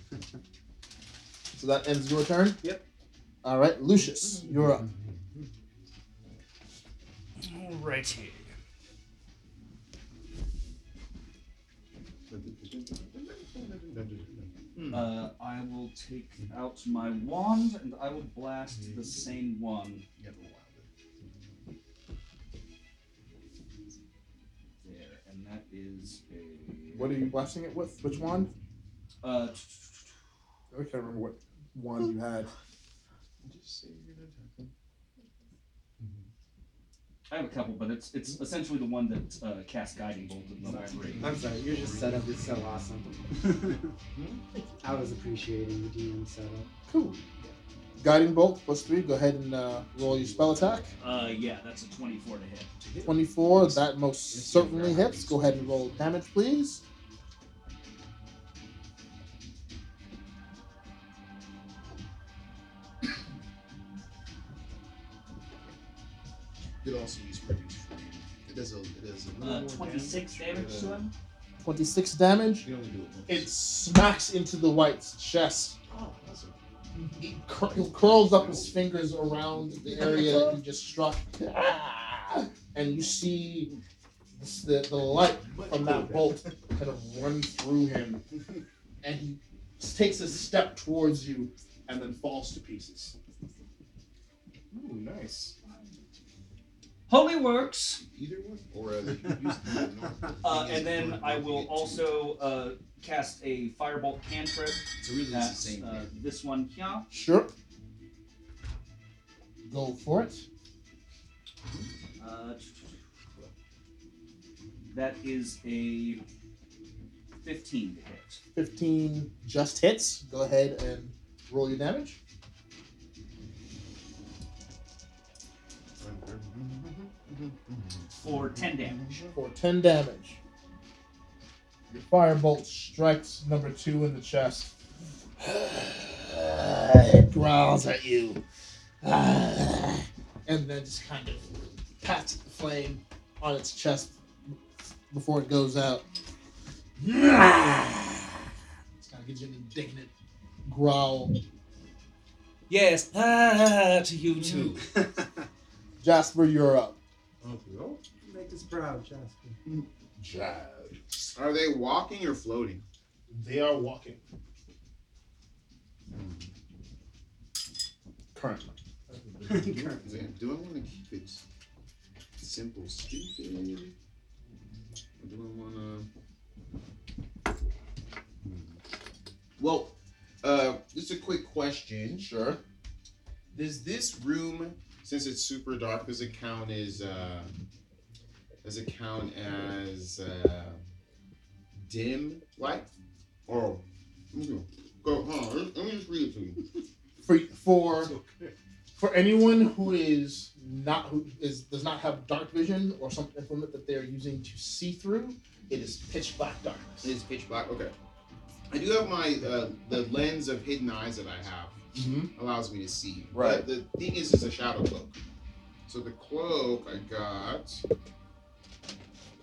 so that ends your turn? Yep. Alright, Lucius, you're up. Alrighty. Uh, I will take out my wand and I will blast the same one. There, and that is a. What are you blasting it with? Which wand? Uh, I can't remember what wand you had. Just say you're gonna attack him. I have a couple, but it's it's essentially the one that uh, casts guiding bolt at level Sorry. three. I'm sorry, your just setup is so awesome. I was appreciating the DM setup. Cool. Guiding bolt plus three. Go ahead and uh, roll your spell attack. Uh, yeah, that's a twenty-four to hit. 24. That most certainly hits. Go ahead and roll damage, please. It also use produce flame. It does a it does a little Uh, more twenty-six damage but, to him. 26 damage. You only do it once. It smacks into the wight's chest. oh, awesome. He, cur- he curls up his fingers around the area that he just struck. And you see this- the, the light from that bolt kind of run through him. And he takes a step towards you and then falls to pieces. Ooh, nice. Holy works. Either one, or uh, you can use the north. Uh, and then I will also uh, cast a firebolt cantrip. So really, it's the That's same uh, thing. this one here. Sure. Go for it. Uh, that is a fifteen to hit. 15 just hits. Go ahead and roll your damage. For ten damage. for 10 damage. Your firebolt strikes number two in the chest. it growls at you. and then just kind of pats the flame on its chest before it goes out. It's kind of gives you an indignant growl. Yes, ah, to you too. Jasper, you're up. Make us proud, Jasper. Jazz. Are they walking or floating? They are walking. Currently. Is it- Do I want to keep it simple, stupid? Or do I want to? Well, uh, just a quick question. Sure. Does this room, since it's super dark, does it count as uh, does it count as uh, dim light? Or go. On, let me just read it to you. For for for anyone who is not who is does not have dark vision or some implement that they're using to see through, it is pitch black darkness. It is pitch black. Okay. I do have my uh, the lens of hidden eyes that I have Mm-hmm. allows me to see. Right. But the thing is, it's a shadow cloak. So the cloak I got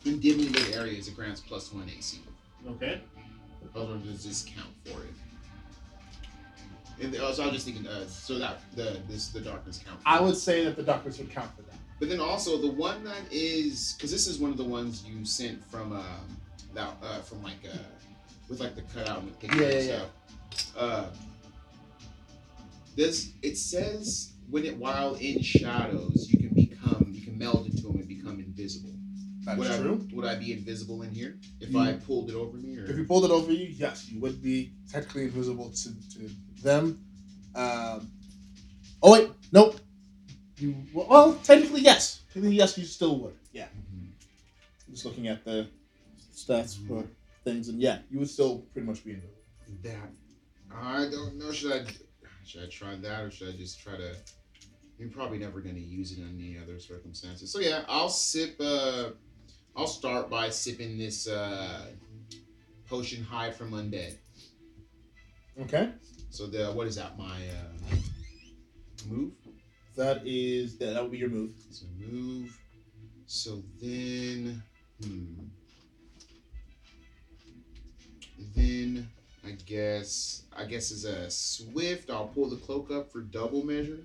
in dimly lit areas it grants plus one AC. Okay. Or does this count for it? And also, I was just thinking, uh, so that the this the darkness count. for I would say that the darkness would count for that. But then also the one that is because this is one of the ones you sent from um that uh, from like uh with like the cutout and the picture Yeah, and yeah. Uh, this it says when it while in shadows you can become you can meld into them and become invisible. That's would true. I would I be invisible in here if You- I pulled it over me or If you pulled it over you, yes, you would be technically invisible to, to them. Um, oh wait, nope. You well, technically yes. Technically yes, you still would. Yeah. Mhm. Just looking at the stats for things, and yeah, you would still pretty much be invisible. that I don't know. Should I should I try that or should I just try to? You're probably never going to use it in any other circumstances. So yeah, I'll sip. Uh, I'll start by sipping this uh, potion hide from undead. Okay. So the what is that? My uh, move. That is yeah, that would be your move. So move. So then, hmm. Then I guess I guess as a swift, I'll pull the cloak up for double measure,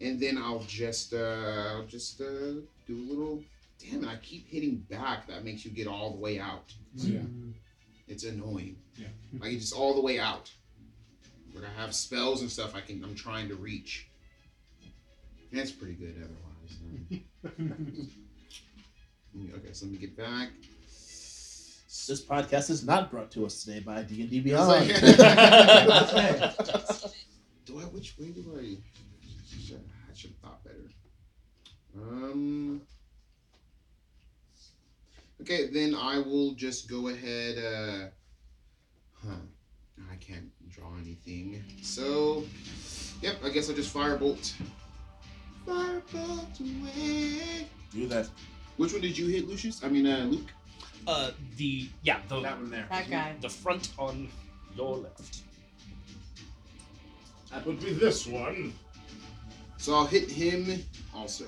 and then I'll just uh, I'll just uh, do a little. Damn it! I keep hitting back. That makes you get all the way out. Yeah. It's annoying. Yeah. I get just all the way out. But I have spells and stuff. I can. I'm trying to reach. That's pretty good otherwise. Okay, so let me get back. This podcast is not brought to us today by D and D I was Beyond. do I? Which way do I? I should have thought better. Um. Okay, then I will just go ahead. Uh, huh. I can't draw anything. So, yep. I guess I'll just firebolt. Firebolt away. Do that. Which one did you hit, Lucius? I mean, uh, Luke. Uh, the yeah the That one there. That guy. the front on your left. That would be this one. So I'll hit him also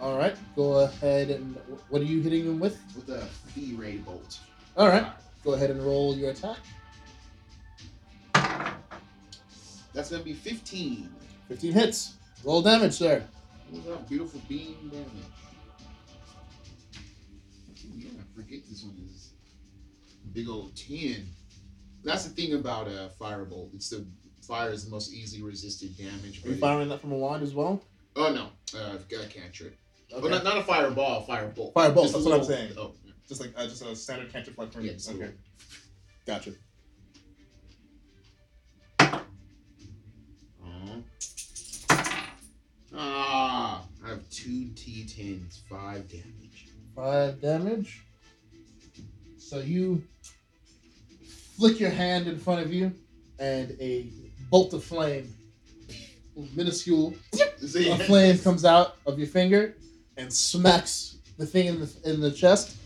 All right. Go ahead and what are you hitting him with? with a fee ray bolt. All right. Go ahead and roll your attack. That's gonna be 15. 15 hits. Roll damage, there. Look at that beautiful beam damage. Forget this one is big old 10. That's the thing about a firebolt. It's the fire is the most easily resisted damage. Are you firing that from a wand as well? oh no, uh, I've got a cantrip. Okay. But not, not a fireball, firebolt. Firebolt, Just that's what I'm saying. Oh, yeah. Just like uh, just a standard cantrip like for Yeah, Okay. little- Gotcha. Ah, I have two D10s, five damage. Five damage. So you flick your hand in front of you, and a bolt of flame, minuscule, a flame comes out of your finger and smacks the thing in the in the chest.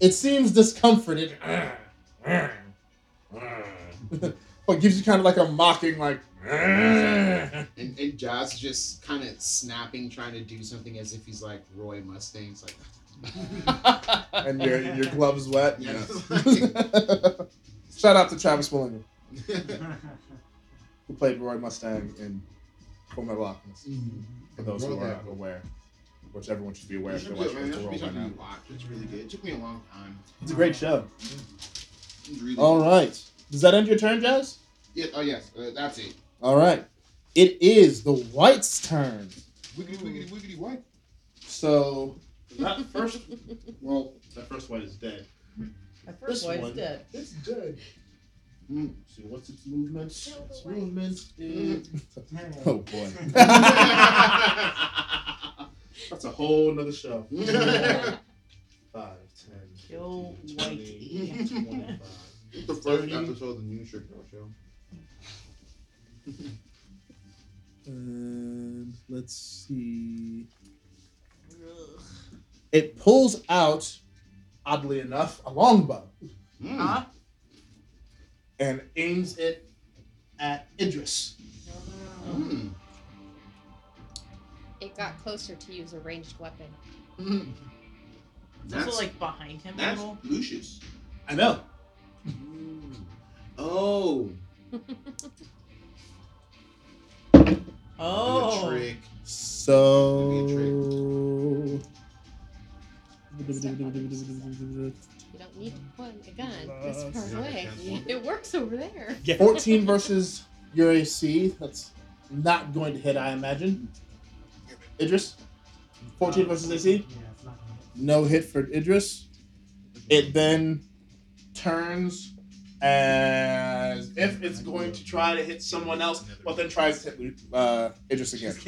It seems discomforted, but gives you kind of like a mocking, like. And, and Jazz just kind of snapping, trying to do something as if he's like Roy Mustang. It's like, and your your gloves wet. Yeah. Shout out to Travis Willingham, who played Roy Mustang in Full Metal Alchemist. For those who are aware, which everyone should be aware It if should they're watching the world right now. It's really good. It took me a long time. It's a great show. It's really All good. right, does that end your turn, Jazz? Yeah, oh, yes. Uh, that's it. All right, it is the Wight's turn. Wiggity, wiggity, wiggity, what? So That first, well, that first one is dead. That This first boy's one. dead. it's dead. Mm. So what's its movement? Kill the Its Whites. movement is. Oh boy, that's a whole nother show. Five, ten, Kill 15, Whitey. 20, 25. the first 30. episode of the New Chicago show. And let's see. It pulls out, oddly enough, a longbow Mm. Huh? and aims it at Idris. Mm. It got closer to use a ranged weapon. Mm. It's That's, also like behind him that's little. Lucius. I know. Oh. Oh. The trick. So. You don't need one, a gun this far away. It works over there. 14 versus your AC. That's not going to hit, I imagine. Idris? 14 versus AC? Yeah, it's not gonna hit. No hit for Idris. It then turns as if it's going to try to hit someone else, but then tries to hit uh, Idris again.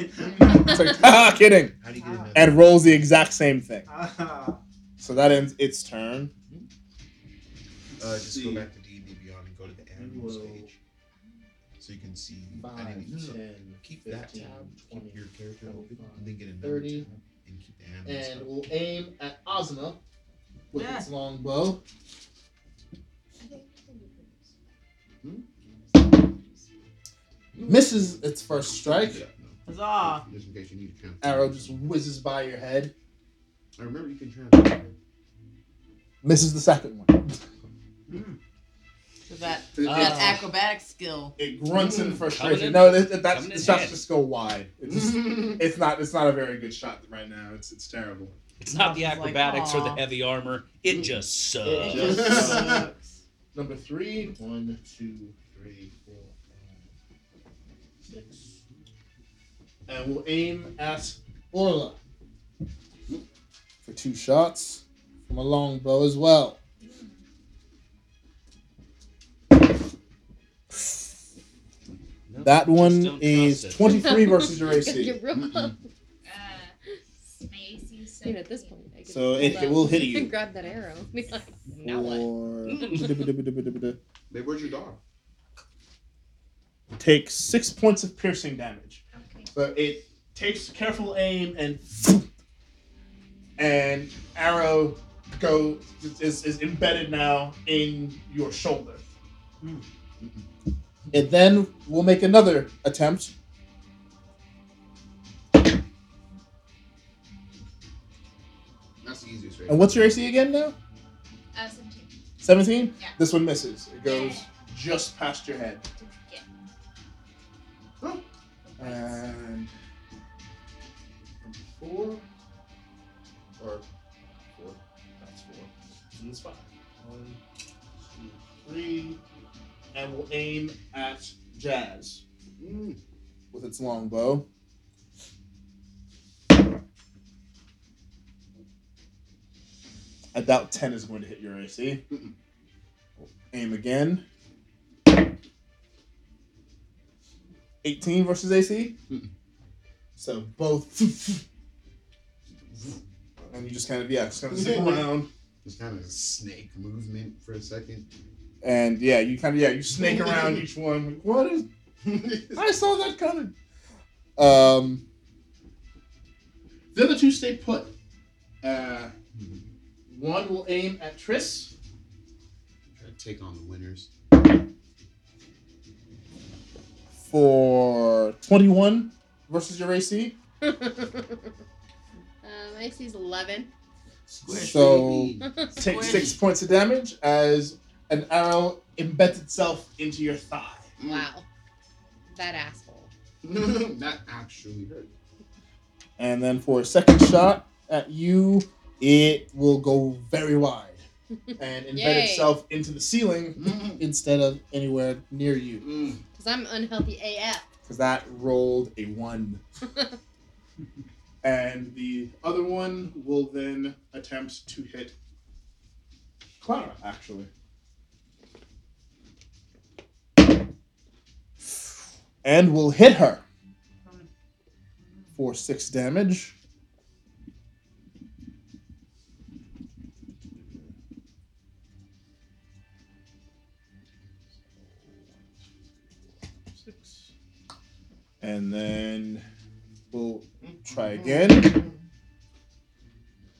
It's like, ah, kidding. How do you get? And rolls the exact same thing. So that ends its turn. Uh, just See. go back to D&D Beyond and go to the animal will- stage. So you can see. Five, I didn't, no, no, 10, keep that tab. 20, keep your character open, and then get another 30, tab and keep the animal and stuff. we'll aim at Ozma with Yeah. its long bow. Misses its first strike. Yeah. Huzzah. Just in case you need to count. Arrow just whizzes by your head. I remember you can transfer. Misses the second one. So that, Uh, that acrobatic skill. It grunts in frustration. No, that, that, that's, coming the shots handy. just go wide. It just, it's not. It's not a very good shot right now. It's it's terrible. It's not the It's like, acrobatics or the aw. heavy armor. It just sucks. It just sucks. Number three. One, two, three, four, five, six. And we'll aim at Orla for two shots from a long bow as well. No, That one is 23 versus your You AC. roll up. Uh, my AC is You know, at this point, I could So pull it- it will hit you. and grab that arrow. Be like, now what? For Babe, where's your dog? take six points of piercing damage. Okay. So it takes careful aim and and arrow go is, is embedded now in your shoulder. Hmm. It then will make another attempt. That's the easiest way. And what's your AC again now? Uh, 17. 17? Yeah. This one misses. It goes Yeah. just past your head. Yeah. And four or four. That's four. And this five. One, two, three. And we'll aim at Jazz Mm. with its long bow. I doubt 10 is going to hit your AC. Mm-mm. Aim again. 18 versus AC. Mm-mm. So both. and you just kind of, yeah, just kind of zip around. It's kind of a snake movement for a second. And yeah, you kind of, yeah, you snake around each one. Like, what is. I saw that coming. Um, the other two stay put. Uh, one will aim at Triss. Try to take on the winners. for 21 versus your AC. um, AC's 11. Squish, So- baby. Take six points of damage as an arrow embeds itself into your thigh. Wow. That asshole. that actually hurt. And then for a second shot at you, it will go very wide and embed Yay. itself into the ceiling Mm. instead of anywhere near you. Mm. Because I'm unhealthy AF. Because that rolled a one. and the other one will then attempt to hit Clara, actually. And will hit her for six damage. Again.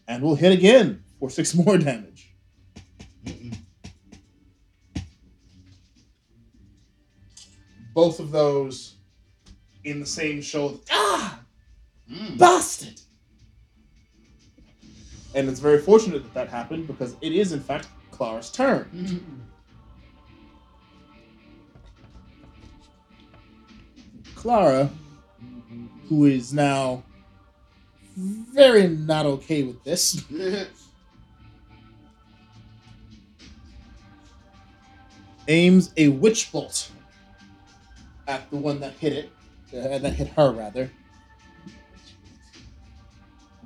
And we'll hit again for six more damage. Mm-mm. Both of those in the same shoulder. Ah! Mm. Bastard! And it's very fortunate that that happened because it is, in fact, Clara's turn. Mm. Clara, who is now very not okay with this, aims a witch bolt at the one that hit it, uh, that hit her rather.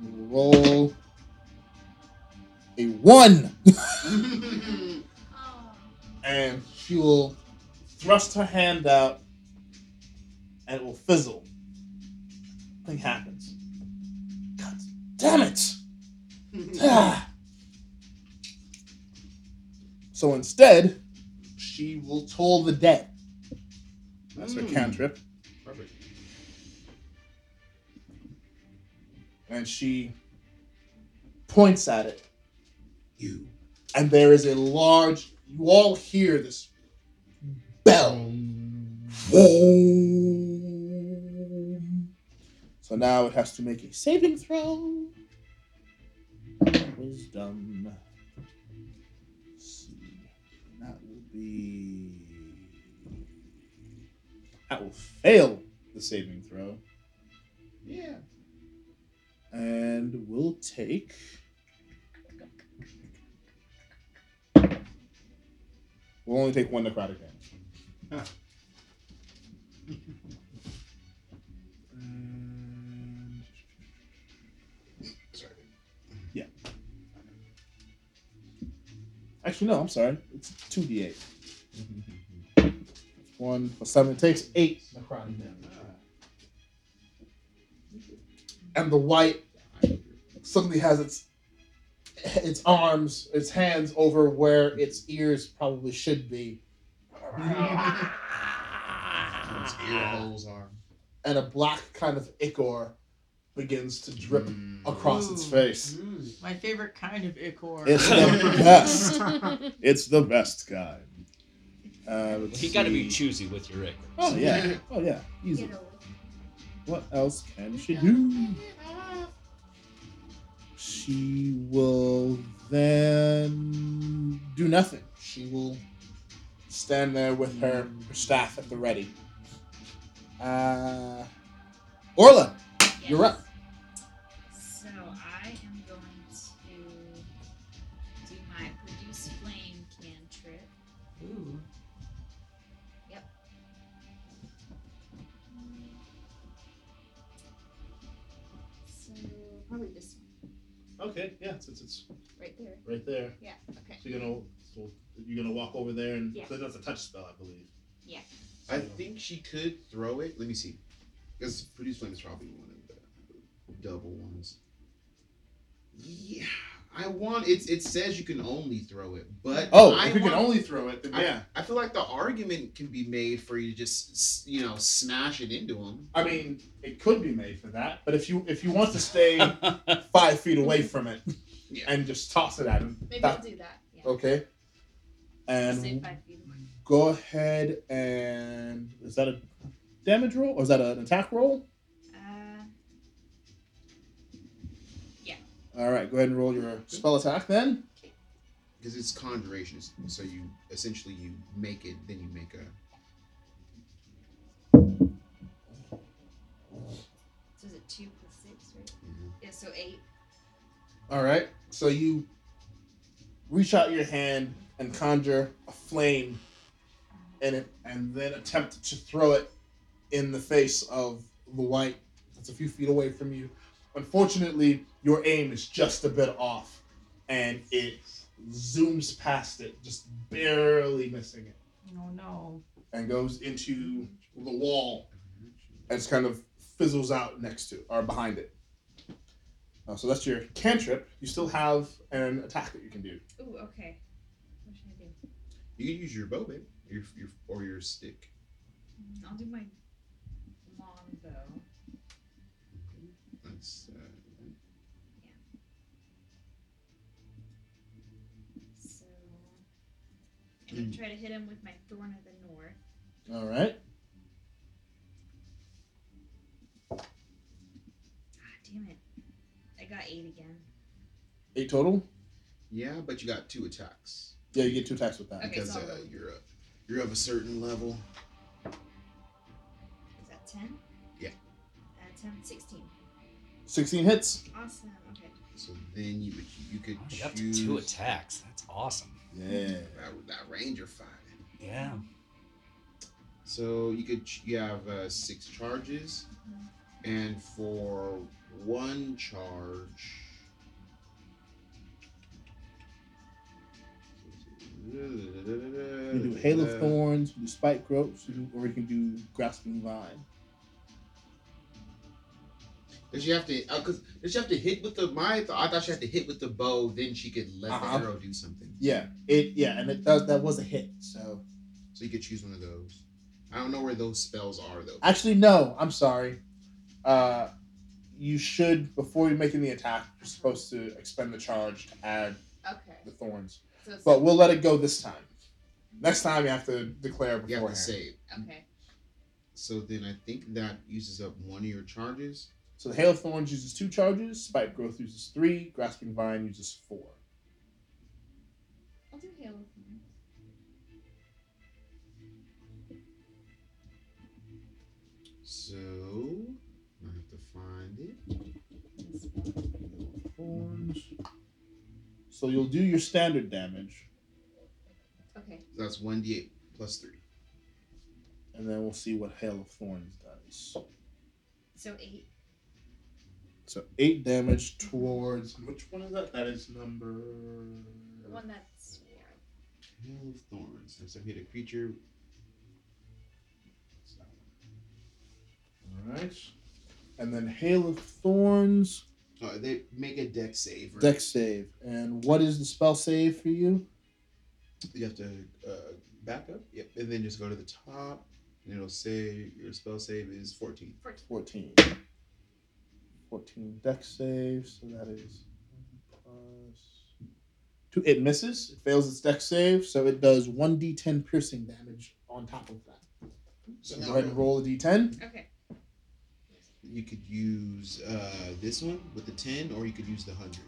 Roll a one, and she will thrust her hand out, and it will fizzle. Nothing happens. Damn it! Ah. So instead, she will toll the dead. That's her Mm. cantrip. Perfect. And she points at it. You. And there is a large, you all hear this bell. So now it has to make a saving throw. Wisdom. Let's see. That will be. That will fail the saving throw. Yeah. And we'll take. We'll only take one necrotic damage. Huh. Actually, no, I'm sorry. It's 2d8. one for plus seven. It takes eight necrotic damage. And the wight suddenly has its its arms, its hands over where its ears probably should be, Its ear holes are. and a black kind of ichor begins to drip Mm. across its face. Mm, my favorite kind of ichor. It's the best. It's the best kind. Uh, let's You got to be choosy with your ichor. Oh yeah. Oh yeah. Easy. What else can she do? She will then do nothing. She will stand there with her, her staff at the ready. Uh, Orla, Yes. you're up. So I am going to do my produce flame cantrip. Ooh. Yep. So probably this one, Okay, yeah, since it's right there. right there. Yeah. Okay. So you're gonna so you're gonna walk over there and Yeah. so that's a touch spell, I believe. Yeah. I think she could throw it. Let me see. Because produce flame is probably one of the double ones. Yeah, I want it. It says you can only throw it, but Oh, I if you can only throw it, then I, yeah. I feel like the argument can be made for you to just you know smash it into him. I mean, it could be made for that, but if you if you want to stay five feet away mm-hmm. from it Yeah. and just toss it at him, Maybe that- I'll do that. Yeah. okay. Stay And five feet away. go ahead and is that a damage roll or is that an attack roll? Uh, All right, go ahead and roll your spell attack then. because it's conjuration. So you essentially you make it, then you make a. so is it two plus six, right? Mhm. Yeah. So eight. All right, so you reach out your hand and conjure a flame in it, and then attempt to throw it in the face of the wight that's a few feet away from you. Unfortunately, your aim is just a bit off, and it zooms past it, just barely missing it, Oh no. and goes into the wall and just kind of fizzles out next to or behind it. Uh, so that's your cantrip. You still have an attack that you can do. Ooh. Okay. What should I do? You can use your bow, babe, your, your or your stick. Mm, I'll do my long bow. That's uh, So I'm gonna try to hit him with my thorn of the north. All right. Ah, damn it! I got eight again. Eight total. yeah, but you got two attacks Yeah, you get two attacks with that. Okay, because so uh, you're a, you're of a certain level. Is that ten? Yeah. Uh, 10, 16. Sixteen hits. Awesome. Okay. So then you would you could Oh, you got to two attacks. That's awesome. Yeah. that, that ranger fight. Yeah. So you could you have uh, six charges, and for one charge. You can do hail of thorns. You can do spike Growth, or you can do grasping vine. Does she have to? Uh, cause does she have to hit with the? My I thought she had to hit with the bow. Then she could let Uh-huh. the arrow do something. Yeah. It. Yeah, and it does. That was a hit. So So you could choose one of those. I don't know where those spells are though. actually, no. I'm sorry. Uh, you should before you're making the attack. You're supposed to expend the charge to add Okay. the thorns. So it's But we'll let it go this time. Next time you have to declare You have to save. okay. So then I think that uses up one of your charges. So the Hail of Thorns uses two charges, Spike Growth uses three, Grasping Vine uses four. I'll do hail of thorns. So I have to find it. Hail of Thorns. So you'll do your standard damage, Okay. That's one d8 plus three. and then we'll see what Hail of Thorns does. So eight. So eight damage towards which one is that? That is number. The one that's yeah. Hail of thorns. As I hit a creature All right, And then Hail of Thorns, Uh, they make a Dex save. Right? Dex save. And what is the spell save for you? You have to uh, back up. Yep. And then just go to the top, and it'll say your spell save is 14. 14. 14 Dex save, so that is plus two. It misses. It fails its Dex save, so it does 1d10 piercing damage on top of that. So go ahead and roll a d10. Okay. You could use uh, this one with the 10, or you could use the 100.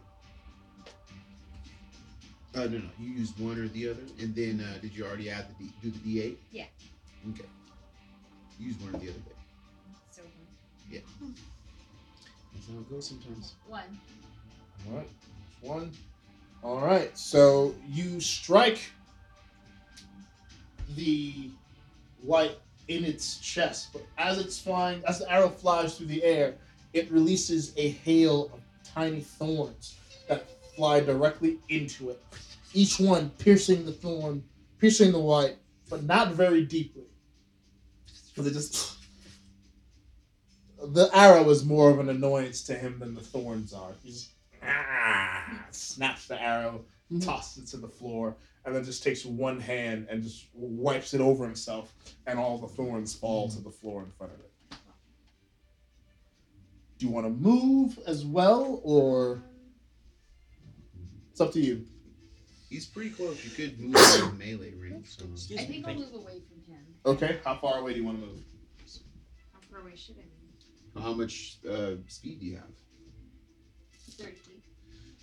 Uh, no, no. You used one or the other. And then, uh, did you already add the D, do the D8? Yeah. Okay. Use one or the other day. So That's how it goes sometimes. One. All right. One. All right. So you strike the light in its chest, but as it's flying, as the arrow flies through the air, it releases a hail of tiny thorns that fly directly into it. Each one piercing the thorn, piercing the wight, but not very deeply. So they just. The arrow is more of an annoyance to him than the thorns are. He just ah, snaps the arrow, tosses it to the floor, and then just takes one hand and just wipes it over himself, and all the thorns fall to the floor in front of it. Do you want to move as well, or it's up to you? He's pretty close. You could move out of melee range. So. I think I'll move away from him. Okay, how far away do you want to move? How far away should I move? How much uh, speed do you have? 30.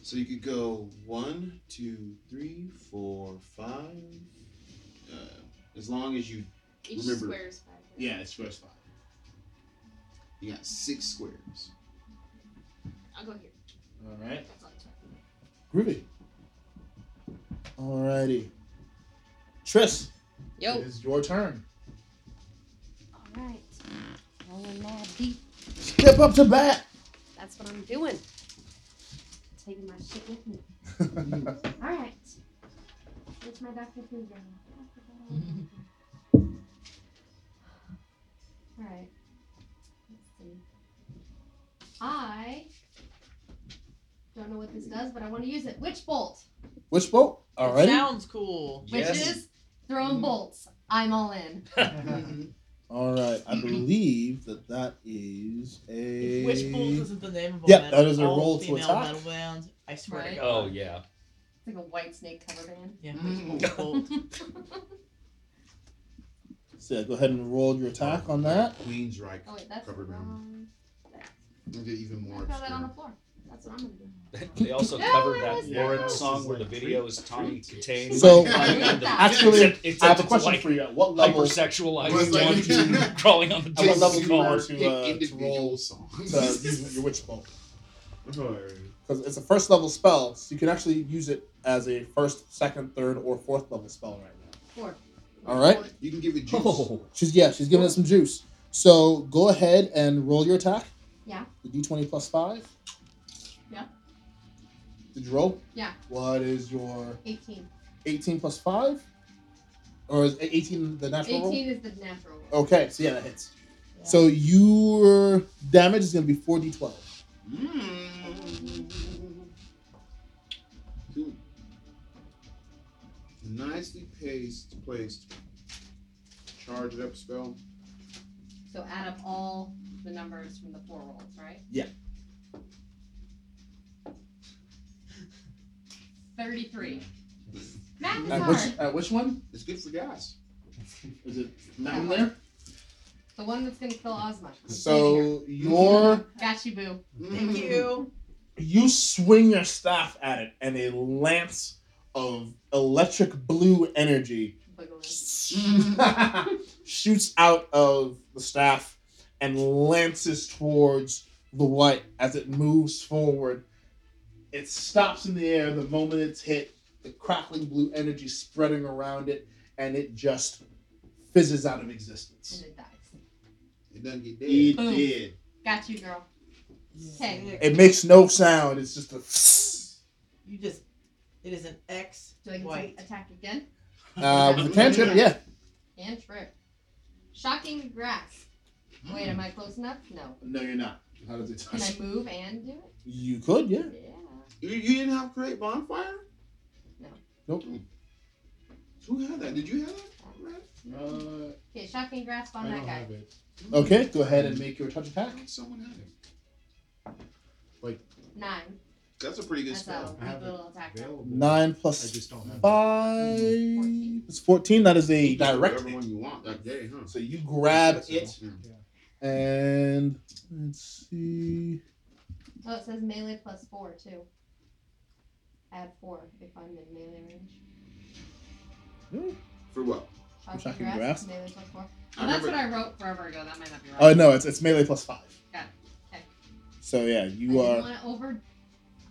So you could go one, two, three, four, five. Uh, as long as you Each Remember- square is five. right? Yeah, it's first five. you got six squares. I'll go here. All right, That's all it's groovy. Alrighty, Tris, Yo. it is your turn. Step up to bat. That's what I'm doing. Taking my shit with me. All right. Where's my Dr. Food All right. Let's see. I don't know what this does, but I want to use it. Witch bolt, Which bolt? All right. Sounds cool. witches throwing bolts. I'm all in. All right, I believe that that is a. Witch Bolt isn't the name of a Yeah, metal, that is a roll to all-female attack. metal band. I swear Right. to God. Oh yeah. It's like a Whitesnake cover band. Yeah. Witch Bolt. So yeah, go ahead and roll your attack on that. Queensrÿche. Oh wait, that's Covered wrong. Make it even more Throw that on the obscure. floor. That's what I'm gonna do. They also No, covered that that was Lauren song where the video is Tawny Kitaen. So- Actually, Except- except I have a question like for you. At what level? hypersexualized Was like- want crawling on the At what level do you floor. want to, uh, to individual roll songs. to use your witch bolt? Alright. Because it's a first level spell, so you can actually use it as a first, second, third, or fourth level spell right now. Four. All right. You can give it juice. Oh, she's yeah, she's giving it some juice. So go ahead and roll your attack. Yeah. The D twenty plus five. Yeah. Did you roll? Yeah. What is your 18. eighteen plus five? Or is eighteen the natural 18 is the natural roll. roll? Okay, so yeah, that hits. Yeah. So your damage is gonna be four D twelve. Mm. Cool. Nicely paced, placed. Charge it up spell. So add up all the numbers from the four rolls, right? Yeah. 33. Math is At hard. which at which one? It's good for gas. Is it that one there? The one that's gonna kill Ozma. So your Got you, boo. Thank you. you swing your staff at it, and a lance of electric blue energy Boogling. shoots out of the staff and lances towards the wight as it moves forward. It stops in the air the moment it's hit, the crackling blue energy spreading around it, and it just fizzes out of And existence. it dies. It doesn't get dead. It Boom. did. Got you, girl. Okay. It makes no sound. It's just a. You just. It is an X Do I get wight. to attack again? Uh, with the yeah. And trip. Shocking grasp. Wait, am I close enough? No. No, you're not. How does it touch? Can I move and do it? You could, yeah. Yeah. You, you didn't have create bonfire? No. Nope. Who had that? Did you have that? Red? Uh, Okay, shocking grasp on I that don't guy. have it. okay, go ahead and make your touch attack. thought someone had it. Nine. That's a pretty good That's spell. I have little attack. Available. Nine I just don't have it. five. 14. It's 14. That is a You direct whatever hit. you want that day, huh? So you grab Yeah. it and let's see. Oh, it says melee plus four too. Add four if I'm in melee range. Hmm? For what? Shocking, shocking grasp, grasp? melee plus four. I Well, that's what I wrote forever ago. That might not be right. Oh no, it's it's melee plus five. Got it. Okay. So yeah, I you didn't want to over.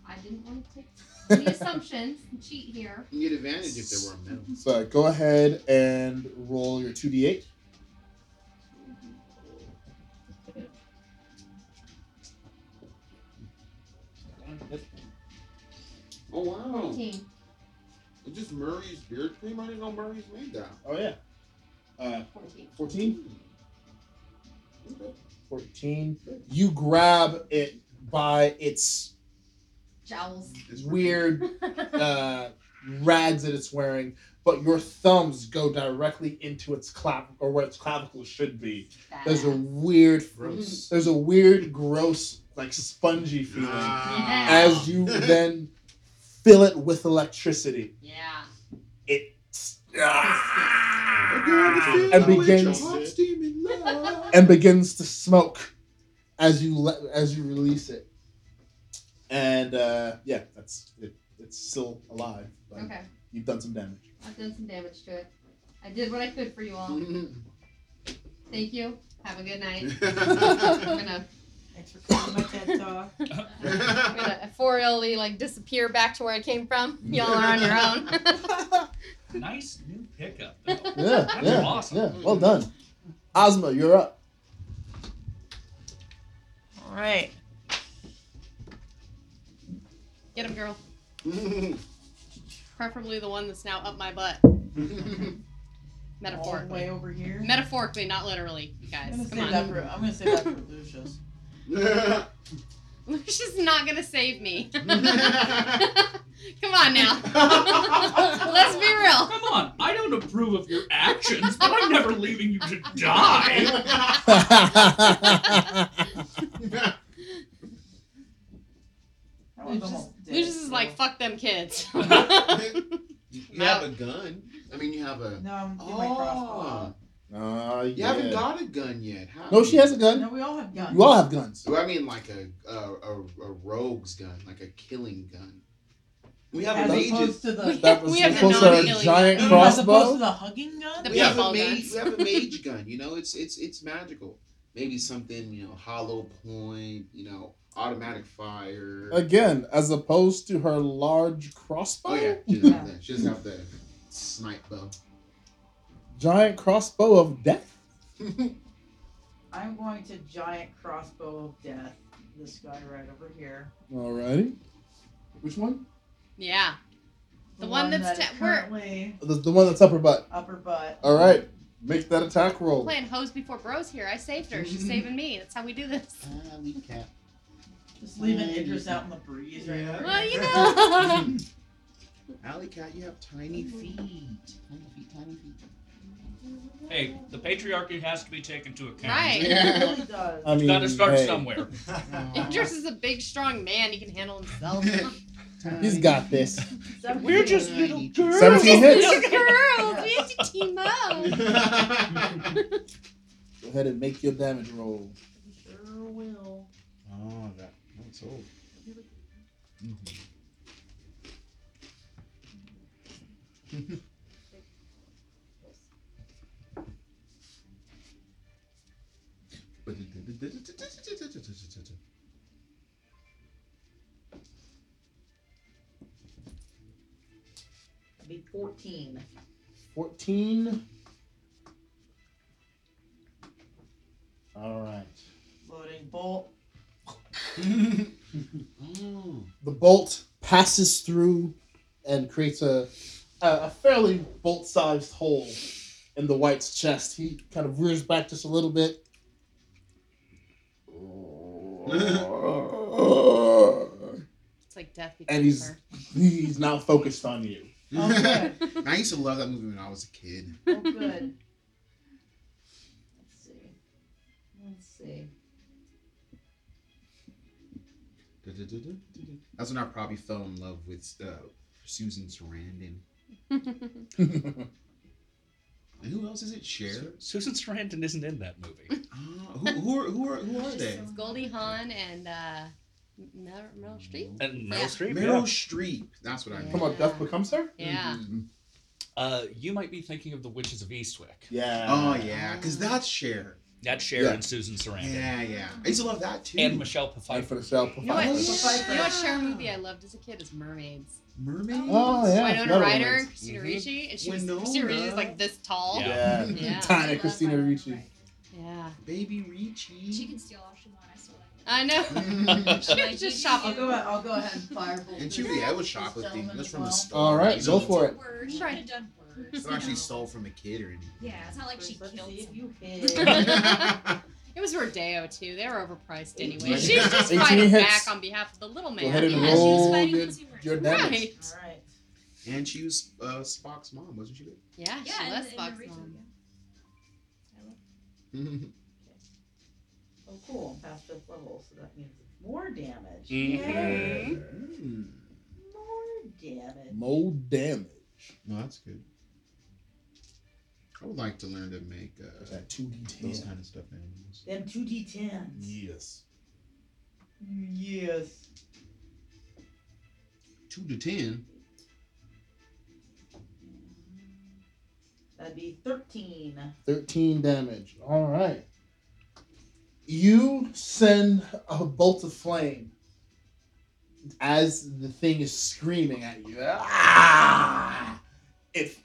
I didn't want to take any assumptions and cheat here. You get advantage if they were metal. So go ahead and roll your two d eight. Oh wow! Fourteen. It's just Murray's beard cream. I didn't know Murray's made that. Oh yeah. Uh, Fourteen. 14? Okay. 14. You grab it by its Jowls. It's weird uh, rags that it's wearing, but your thumbs go directly into its clav or where its clavicle should be. There's a weird, Gross. there's a weird, gross, like spongy feeling Ah. as you then fill it with electricity. Yeah. It I got a feeling And begins- your hot steaming love. and begins to smoke as you let as you release it. And uh, yeah, that's it. It's still alive. But Okay. You've done some damage. I've done some damage to it. I did what I could for you all. Thank you. Have a good night. I'm gonna, Thanks for coming to my TED talk. I'm gonna ethereally like disappear back to where I came from. Y'all are on your own. Nice new pickup. Though. Yeah, That's yeah, awesome. yeah. Well done, Ozma. You're up. All right. Get him, girl. Preferably the one that's now up my butt. All the Metaphorically. way over here. Metaphorically, not literally, you I'm guys. gonna Come save that on. for. I'm gonna save that for Lucius. Lucius is not gonna save me. Come on now. Let's be real. Come on, I don't approve of your actions, but I'm never leaving you to die. That one's Lucius, Lucius is like, fuck them kids. you have a gun. I mean, you have a. No, I'm getting my oh. crossbow. Uh, you yeah. haven't got a gun yet. have No, she has a gun. No, we all have guns. You all have guns. Do I mean like a a, a a rogue's gun, like a killing gun? We have As a opposed mage. the. We- That we have the to a non-killing giant gun. No, no, As opposed to the hugging gun. The We have a mage. We have a mage gun. You know, it's it's it's magical. Maybe something you know, hollow point. You know, automatic fire. Again, as opposed to her large crossbow. oh yeah, she doesn't have that. She doesn't have the snipe bow. Giant crossbow of death. I'm going to giant crossbow of death. This guy right over here. Alrighty. Which one? Yeah. The one that's that is te- we're- currently The, the one that's up her butt. upper butt. All right. Make that attack roll. Playing hose before bros here. I saved her. She's saving me. That's how we do this. Ah, Alley cat. Just leaving ah, Idris out in the breeze right Yeah. there. Well, you know. Alley cat, you have tiny feet. Tiny feet, tiny feet. Hey, the patriarchy has to be taken into account. Right. It really does. I mean, Got to start hey, somewhere. Idris is a big, strong man. He can handle himself. He's got this. We're just little girls. 17 hits. Little girls. We have to team up. Go ahead and make your damage roll. Sure will. Oh, that that's old. That'd mm-hmm. 14. 14. All right. Loading bolt. The bolt passes through and creates a, a, a fairly bolt sized hole in the wight's chest. He kind of rears back just a little bit It's like death and he's birth. he's now focused on you. Oh, good. I used to love that movie when I was a kid. Oh, good. Let's see. Let's see. That's when I probably fell in love with uh, Susan Sarandon. And who else is it? Cher. Susan Sarandon isn't in that movie. Uh, who, who are who are who are they? It's Goldie Hawn and uh, Meryl, Meryl Streep. And Meryl Yeah. Streep. Meryl yeah. Streep. That's what I meant. Come on, Death becomes her. Yeah. Mhm. Uh, you might be thinking of the Witches of Eastwick. Yeah. Oh yeah, because that's Cher. That's Cher Yeah. and Susan Sarandon. Yeah, yeah. I used to love that too. And Michelle Fight for Pfeiffer. the shell. You know what? Oh, You yeah. know what Cher movie I loved as a kid is Mermaids. Mermaid. Oh yeah. Winona that Ryder, one and Christina Mhm. Ricci, and she was Christina Ricci is like this tall. Yeah. Yeah. Yeah. Tiny Christina Ricci. Yeah. Baby Ricci. She can steal all she wants. I still like. I know. Like, just shop. I'll go. I'll go ahead and fire both. And she, this- yeah, it was this shoplifting. That's as from the store. All right, go for it. Word. She Right. could have done words. It's not actually know? stole from a kid or anything. Yeah, it's not like she Let's killed see if someone. you hit. It was Rodeo too. They were overpriced anyway. Eighteen. She was just 18 fighting hits. back on behalf of the little man. Go ahead and Yeah, she was roll fighting your, consumers. your damage. Right. All right. And she was uh, Spock's mom, wasn't she? Yeah, Yeah, she in was the- the Fox original, mom. yeah. I love Oh, cool. Past fifth level, so that means more damage. Mhm. Yay. Mm. More damage. More damage. No, that's good. I would like to learn to make uh, That two D those ten. kind of stuff animals. Them two d10s. Yes. Yes. Two to ten. That'd be 13. 13 damage. All right. You send a bolt of flame as the thing is screaming at you. Ah! It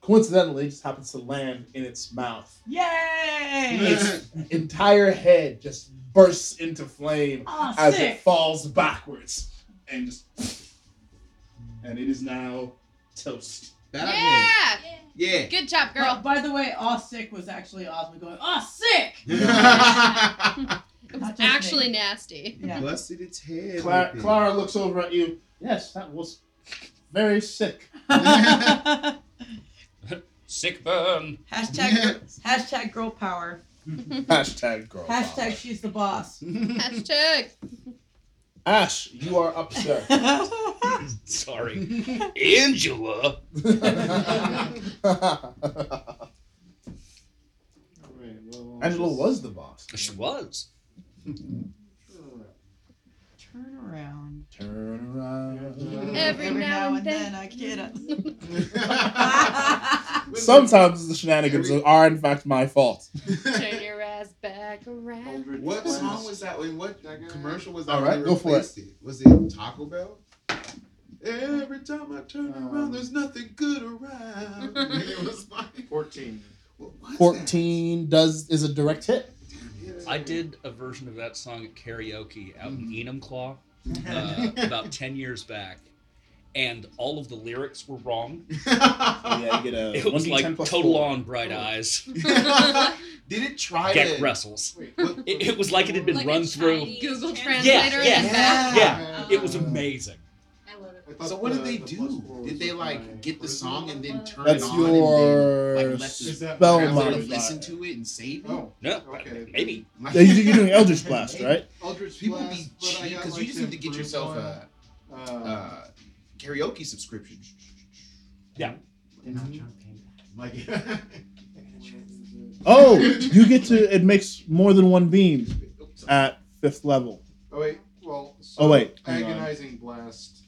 coincidentally just happens to land in its mouth. Yay! Its entire head just bursts into flame Oh, as sick. it falls backwards and just. And it is now toast. Batman. Yeah. Yeah. Yeah. Good job, Girl. girl. by the way, aw sick was actually Ozma going, aw sick! It was Not actually me. nasty. Yeah. Busted its head. Cla- open. Clara looks over at you. Yes, that was very sick. Sick burn. hashtag, hashtag girl power. Hashtag girl. Hashtag power. she's the boss. Hashtag. Ash, you are up, sir. Sorry. Angela. Alright, well, I'll Angela was the boss. She was. Turn around. Turn around. Every now and then then. I get it. Sometimes the shenanigans are in fact my fault. Turn your ass back around. What song was that? Wait, what That commercial was that? All when right, they go for replaced it. Was it Taco Bell? Every time I turn Um, around, there's nothing good around. It was like, 14. what was that? 14 does is a direct hit. I did a version of that song at karaoke out in Enumclaw uh, about 10 years back. And all of the lyrics were wrong. Yeah, you get a It was like plus total four. on bright eyes. Did it try Geck to? Wrestles. Wait, What- It, it was like it had been Like a run through. Google translator. Translator Yeah, in yeah, back. Yeah, it was amazing. I love it. So what did they the do? Did they like get the song and then turn That's it on your and then like let Is the spell my translator modifier. listen to it and save it? Oh, No, Okay. maybe. Yeah, you- you're doing Eldritch Blast, right? Eldritch People Blast, be but cheap because like, you just need to get yourself one. a Uh, uh, karaoke subscription. Yeah. Like, Oh, you get to it makes more than one beam at fifth level. oh wait, well. So Oh, wait. Agonizing blast.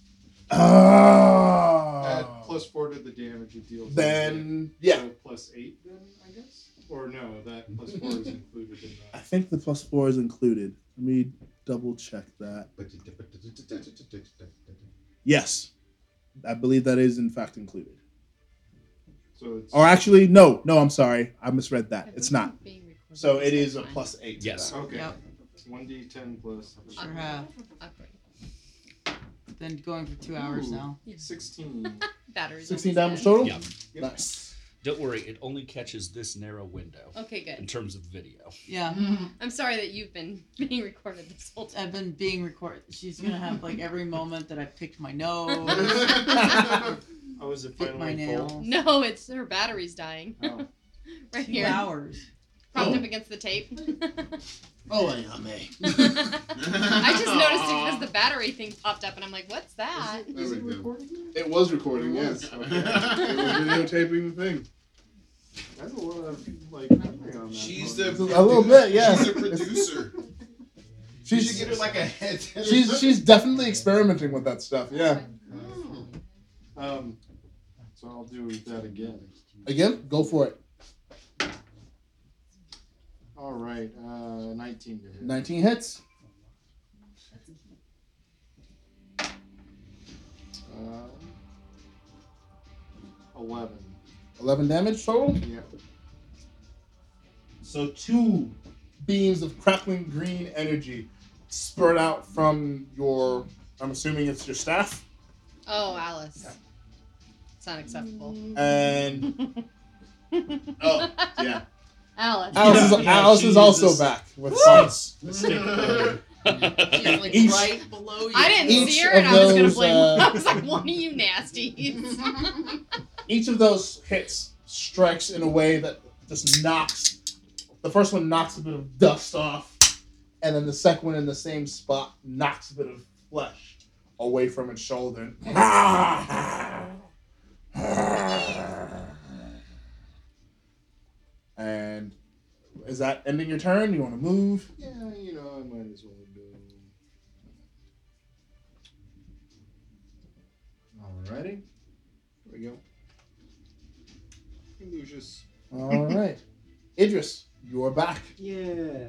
Ah. Add plus four to the damage it deals. Then yeah, So plus eight, then I guess. Or no, that plus four is included in I think the plus four is included. Let me double check that. Yes, I believe that is in fact included. So it's. Or actually, no, no, I'm sorry, I misread that. It's not. been being recorded So it is a plus eight. to Yes. that. Okay. Yep. One d ten plus. Sure have. Awkward. Been going for two hours Ooh. now. Sixteen. Batteries. Sixteen damage total. Yeah. Nice. Don't worry, it only catches this narrow window Okay, good. in good. terms of video. Yeah, I'm sorry that you've been being recorded this whole time. I've been being recorded. She's gonna have like every moment that I've picked my nose, Oh, is it hit my finally full? nails. No, it's her battery's dying. Oh. right Two here. hours. Propped Oh. up against the tape. Oh, yeah, me. I just noticed it because the battery thing popped up, and I'm like, "What's that?" There we go. It was recording, yes. it was videotaping the thing. That's a lot of like memory on that. She's one. the A little bit, yeah. She's the producer. You should She's get her like a head. she's she's definitely experimenting with that stuff. Yeah. Um, so I'll do that again. Again, go for it. All right, uh, 19 to hit. 19 hits. Um, 11. 11 damage total. Yeah. So two beams of crackling green energy spurt out from your. I'm assuming it's your staff, Oh, Alice. It's not acceptable. and oh yeah, Alice. Alice is, Yeah, Alice she is also uses- back with sons. Mistake. She's like Each- right below you. I didn't Each see her, and of I was gonna those, blame. uh, I was like, "One of you nasties." Each of those hits strikes in a way that just knocks. The first one knocks a bit of dust off, and then the second one in the same spot knocks a bit of flesh away from its shoulder. And is that ending your turn? You want to move? Yeah, you know, I might as well go. Alrighty. Here we go. Lucius. All right, Idris, you are back. Yeah.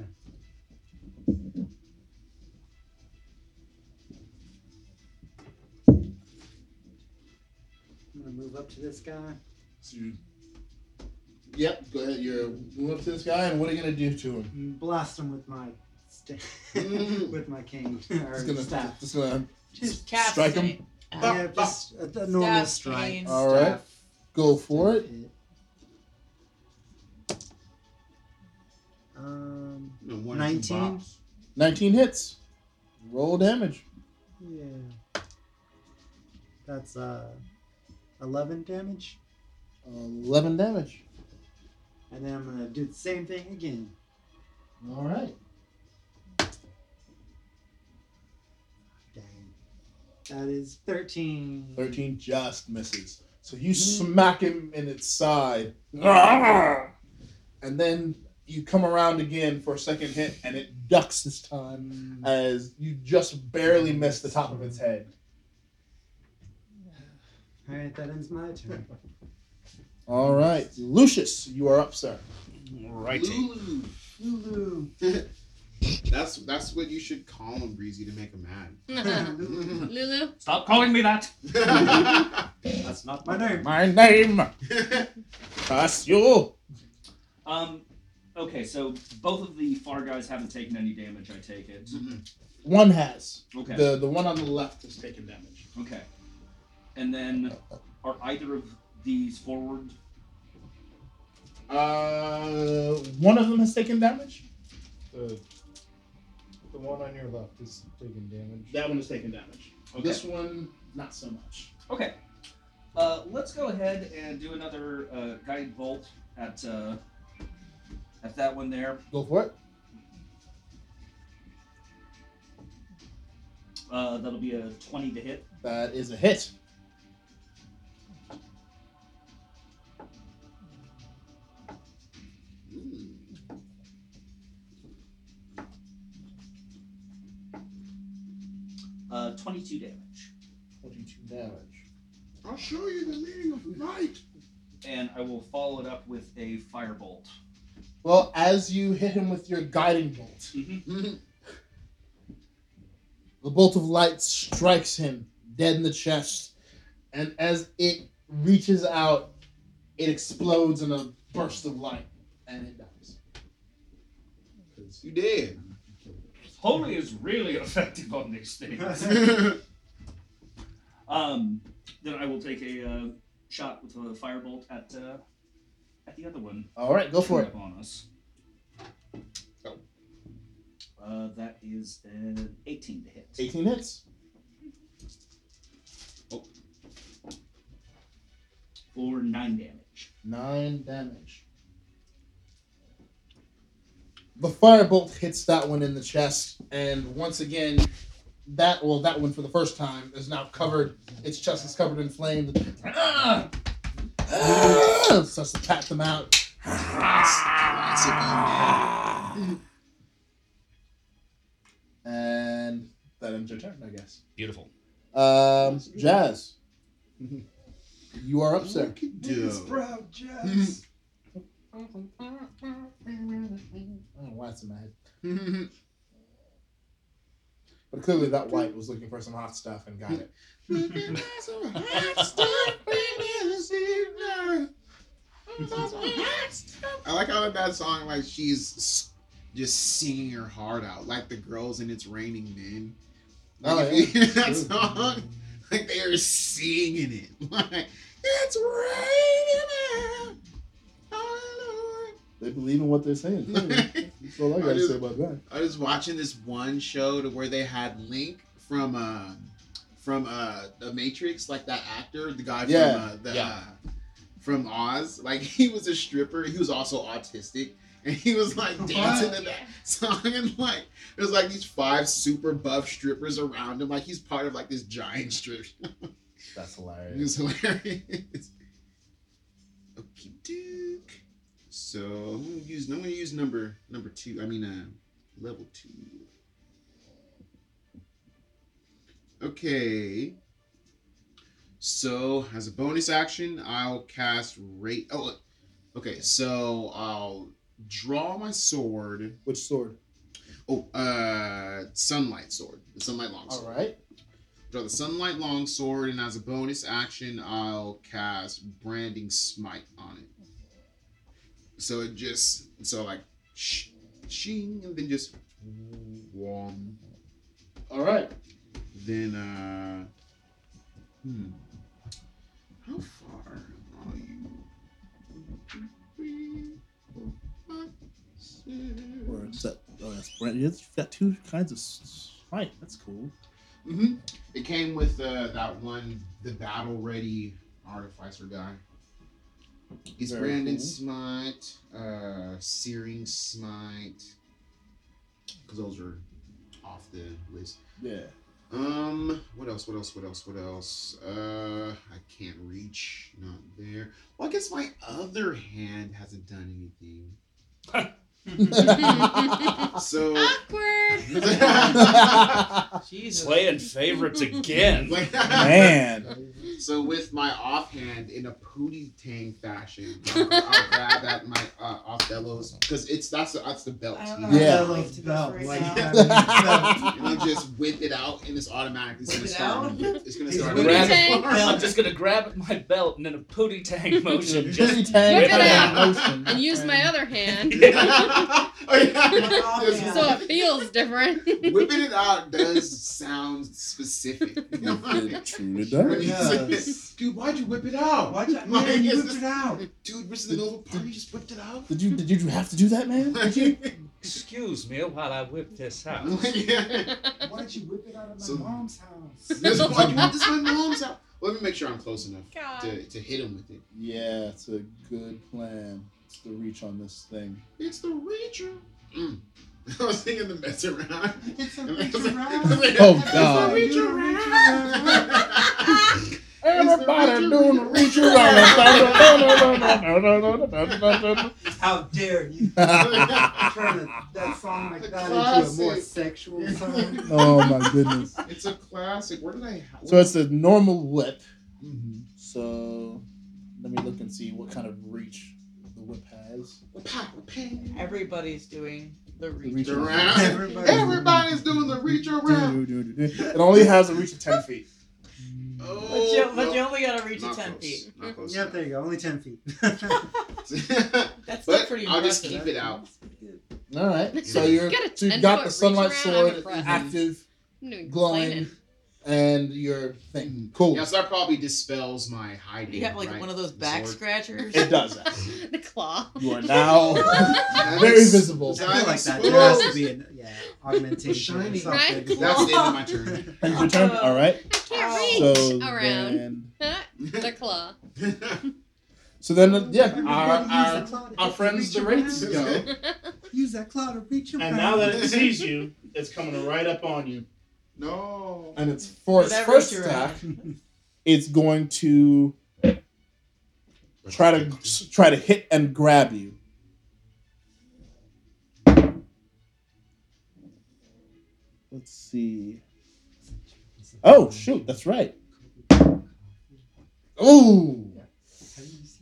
Gonna move up to this guy. So you, yep, go ahead. You're moving up to this guy, and what are you gonna do to him? Blast him with my sta- with my cane or Just gonna, staff. just gonna Just cat strike him. stain. Yeah, just a, a normal Staff strike. cane. All right. Staff Go for it. hit. Um, No, one or two 19? bops. 19 hits. Roll damage. yeah. That's uh, 11 damage. 11 damage. And then I'm gonna do the same thing again. All right. Dang. That is 13. 13 just misses. So you mm-hmm. smack him in its side. And then you come around again for a second hit, and it ducks this time mm. as you just barely miss the top of its head. Alright, that ends my turn. All right. Lucius, you are up, sir. Righty. Lulu. Lulu. That's that's what you should call him, Breezy, to make him mad. Lulu. Stop calling me that. That's not My name. My name, Cassio. Um. Okay, so both of the far guys haven't taken any damage. I take it. One has. Okay. The the one on the left has taken damage. Okay. And then, are either of these forward? Uh, one of them has taken damage. The, the one on your left is taking damage. That one has taken damage. Okay. This one, not so much. Okay. Uh, let's go ahead and do another uh, guided bolt at uh, at that one there. Go for it. Uh, that'll be a twenty to hit. That is a hit. 22 damage. 22 damage. I'll show you the meaning of light. And I will follow it up with a firebolt. Well, as you hit him with your guiding bolt, mm-hmm. the bolt of light strikes him dead in the chest. And as it reaches out, it explodes in a burst of light and it dies. You did. Holy is really effective on these things. um, then I will take a uh, shot with a firebolt at uh, at the other one. All right, go for it. On us. Uh, that is an 18 to hit. 18 hits. Oh. For 9 damage. Nine damage. The firebolt hits that one in the chest, and once again, that well, that one for the first time is now covered. Its chest is covered in flames. Ah! Ah! Starts to pat them out. And that ends your turn, I guess. Beautiful. Um, Jazz, you are up, sir. He's proud, Jazz. I don't why it's in my head. Mm-hmm. But clearly that wight was looking for some hot stuff and got it. I like how in that song, like she's just singing her heart out, like the girls in "It's Raining Men." Like Oh, if you yeah. hear that song, like they are singing it, like it's raining. Hallelujah. They believe in what they're saying. That's all I gotta just- say about that. I was watching this one show to where they had Link from uh, from uh, the Matrix, like that actor, the guy Yeah. from uh, the Yeah. uh, from Oz. Like he was a stripper. He was also autistic. And he was like dancing to that song, and like there's like these five super buff strippers around him. Like he's part of like this giant strip. That's hilarious. It hilarious. was hilarious. Okay, Duke. So I'm gonna use. I'm gonna use number number two. I mean, uh, level two. Okay. So as a bonus action, I'll cast rate. Oh, okay. So I'll draw my sword. Which sword? Oh, uh, sunlight sword. The sunlight long All sword right. draw the sunlight longsword, and as a bonus action, I'll cast branding smite on it. So it just so like sh- shing, and then just one. All right. Then uh, hmm, how far are you? One, two, three, four, five, six. Or is that? Oh, that's brand. It's got two kinds of smite. That's cool. Mm-hmm. It came with uh, that one, the battle ready artificer guy. He's Very Branding cool. Smite, uh, Searing Smite, because those are off the list. Yeah. Um, what else? What else? What else? What else? Uh, I can't reach. Not there. Well, I guess my other hand hasn't done anything. So. Awkward. Jesus. Playing favorites again. Man. So with my offhand in a pootie tang fashion, I'll, I'll grab at my uh, off bellows because it's that's the, that's the belt. I don't you know know? Yeah. how to relate to this Belt, right like And I just whip it out, and it's automatically going to start. Out? It's going to start. Grab it. I'm just gonna grab at my belt and in a pootie tang motion, Pootie just tang Whip it out. motion, and use my other hand. oh yeah. So it feels different. whipping it out does sound specific. It truly When does. You say, Dude, why'd you whip it out? Why'd you, Like, man, you it's whipped just- it out. Dude, Mr. the Nova Party just whipped it out. Did you did you have to do that, man? Did you? excuse me while I whip this out. yeah. Why'd you whip it out of my So- mom's house? This why you want this my mom's house. Let me make sure I'm close enough God. to, to hit him with it. Yeah, it's a good plan. It's the reach on this thing. It's the Reacher. Mm. I was thinking the mess around. It's a And reach was like- around. Oh, It's the God. reach around. Everybody doing the reach around. How dare you turn a, that song like The that into a more classic. sexual song? oh my goodness. It's a classic. Where did I have So it's a normal whip. Mhm. So let me look and see what kind of reach the whip has. Everybody's doing the reach. reach Around. Everybody- Everybody's doing the reach around. It only has a reach of ten feet. Oh, But you, but no. you only gotta reach Not it 10 close. feet. Not close Yep, there you go. Only 10 feet. That's still but pretty I'll just keep it out. All right. So you're Got so you got the sunlight around, sword active, glowing. Complaining. and your thing. Cool. Yeah, so that probably dispels my hiding. You have like right? one of those back sword. scratchers. It does. actually. the claw. You are now very visible. I feel like that. There has to be an yeah augmentation. Shiny. Or something. Right? That's the end of my turn. Ends your turn. All right. I can't reach So around. then, the claw. so then, uh, yeah, our, our, the claw to our friends, the the rates, go. Use that claw to reach your And now that it sees you, it's coming right up on you. No. And it's for its first reach attack, it's going to try to try to hit and grab you. Let's see. Oh shoot, that's right. Oh.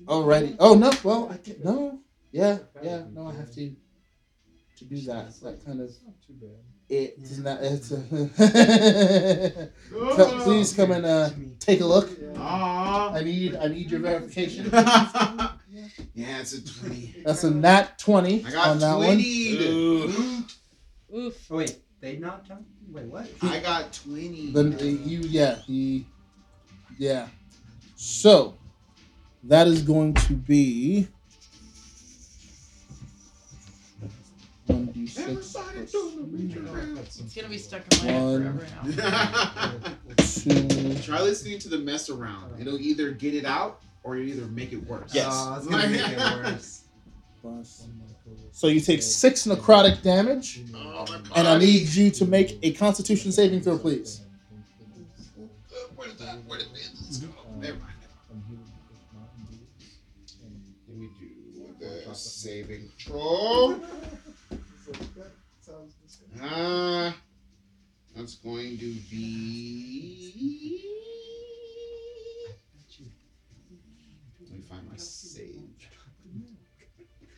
Alrighty. Oh no. Well, I can, no. Yeah. Yeah. No, I have to to do that. That kind of Too bad. It is not. It's a So, please come and uh, take a look. Aw. I need I need your verification. yeah, it's a 20. That's a nat twenty I got on that 20. one. Oof. Oh wait, they not jump? Wait, what? I got 20. Then uh, you yeah he yeah. So that is going to be one d six It's gonna be stuck in my head forever now. two. Try listening to the mess around. It'll either get it out or it'll either make it worse. Yes. Oh, it's gonna make it worse. plus- So you take six necrotic damage, Oh, and I need you to make a Constitution saving throw, please. Where did that? Where did this go? Never mind. Let me do the saving throw. Ah, that's going to be. Let me find my save.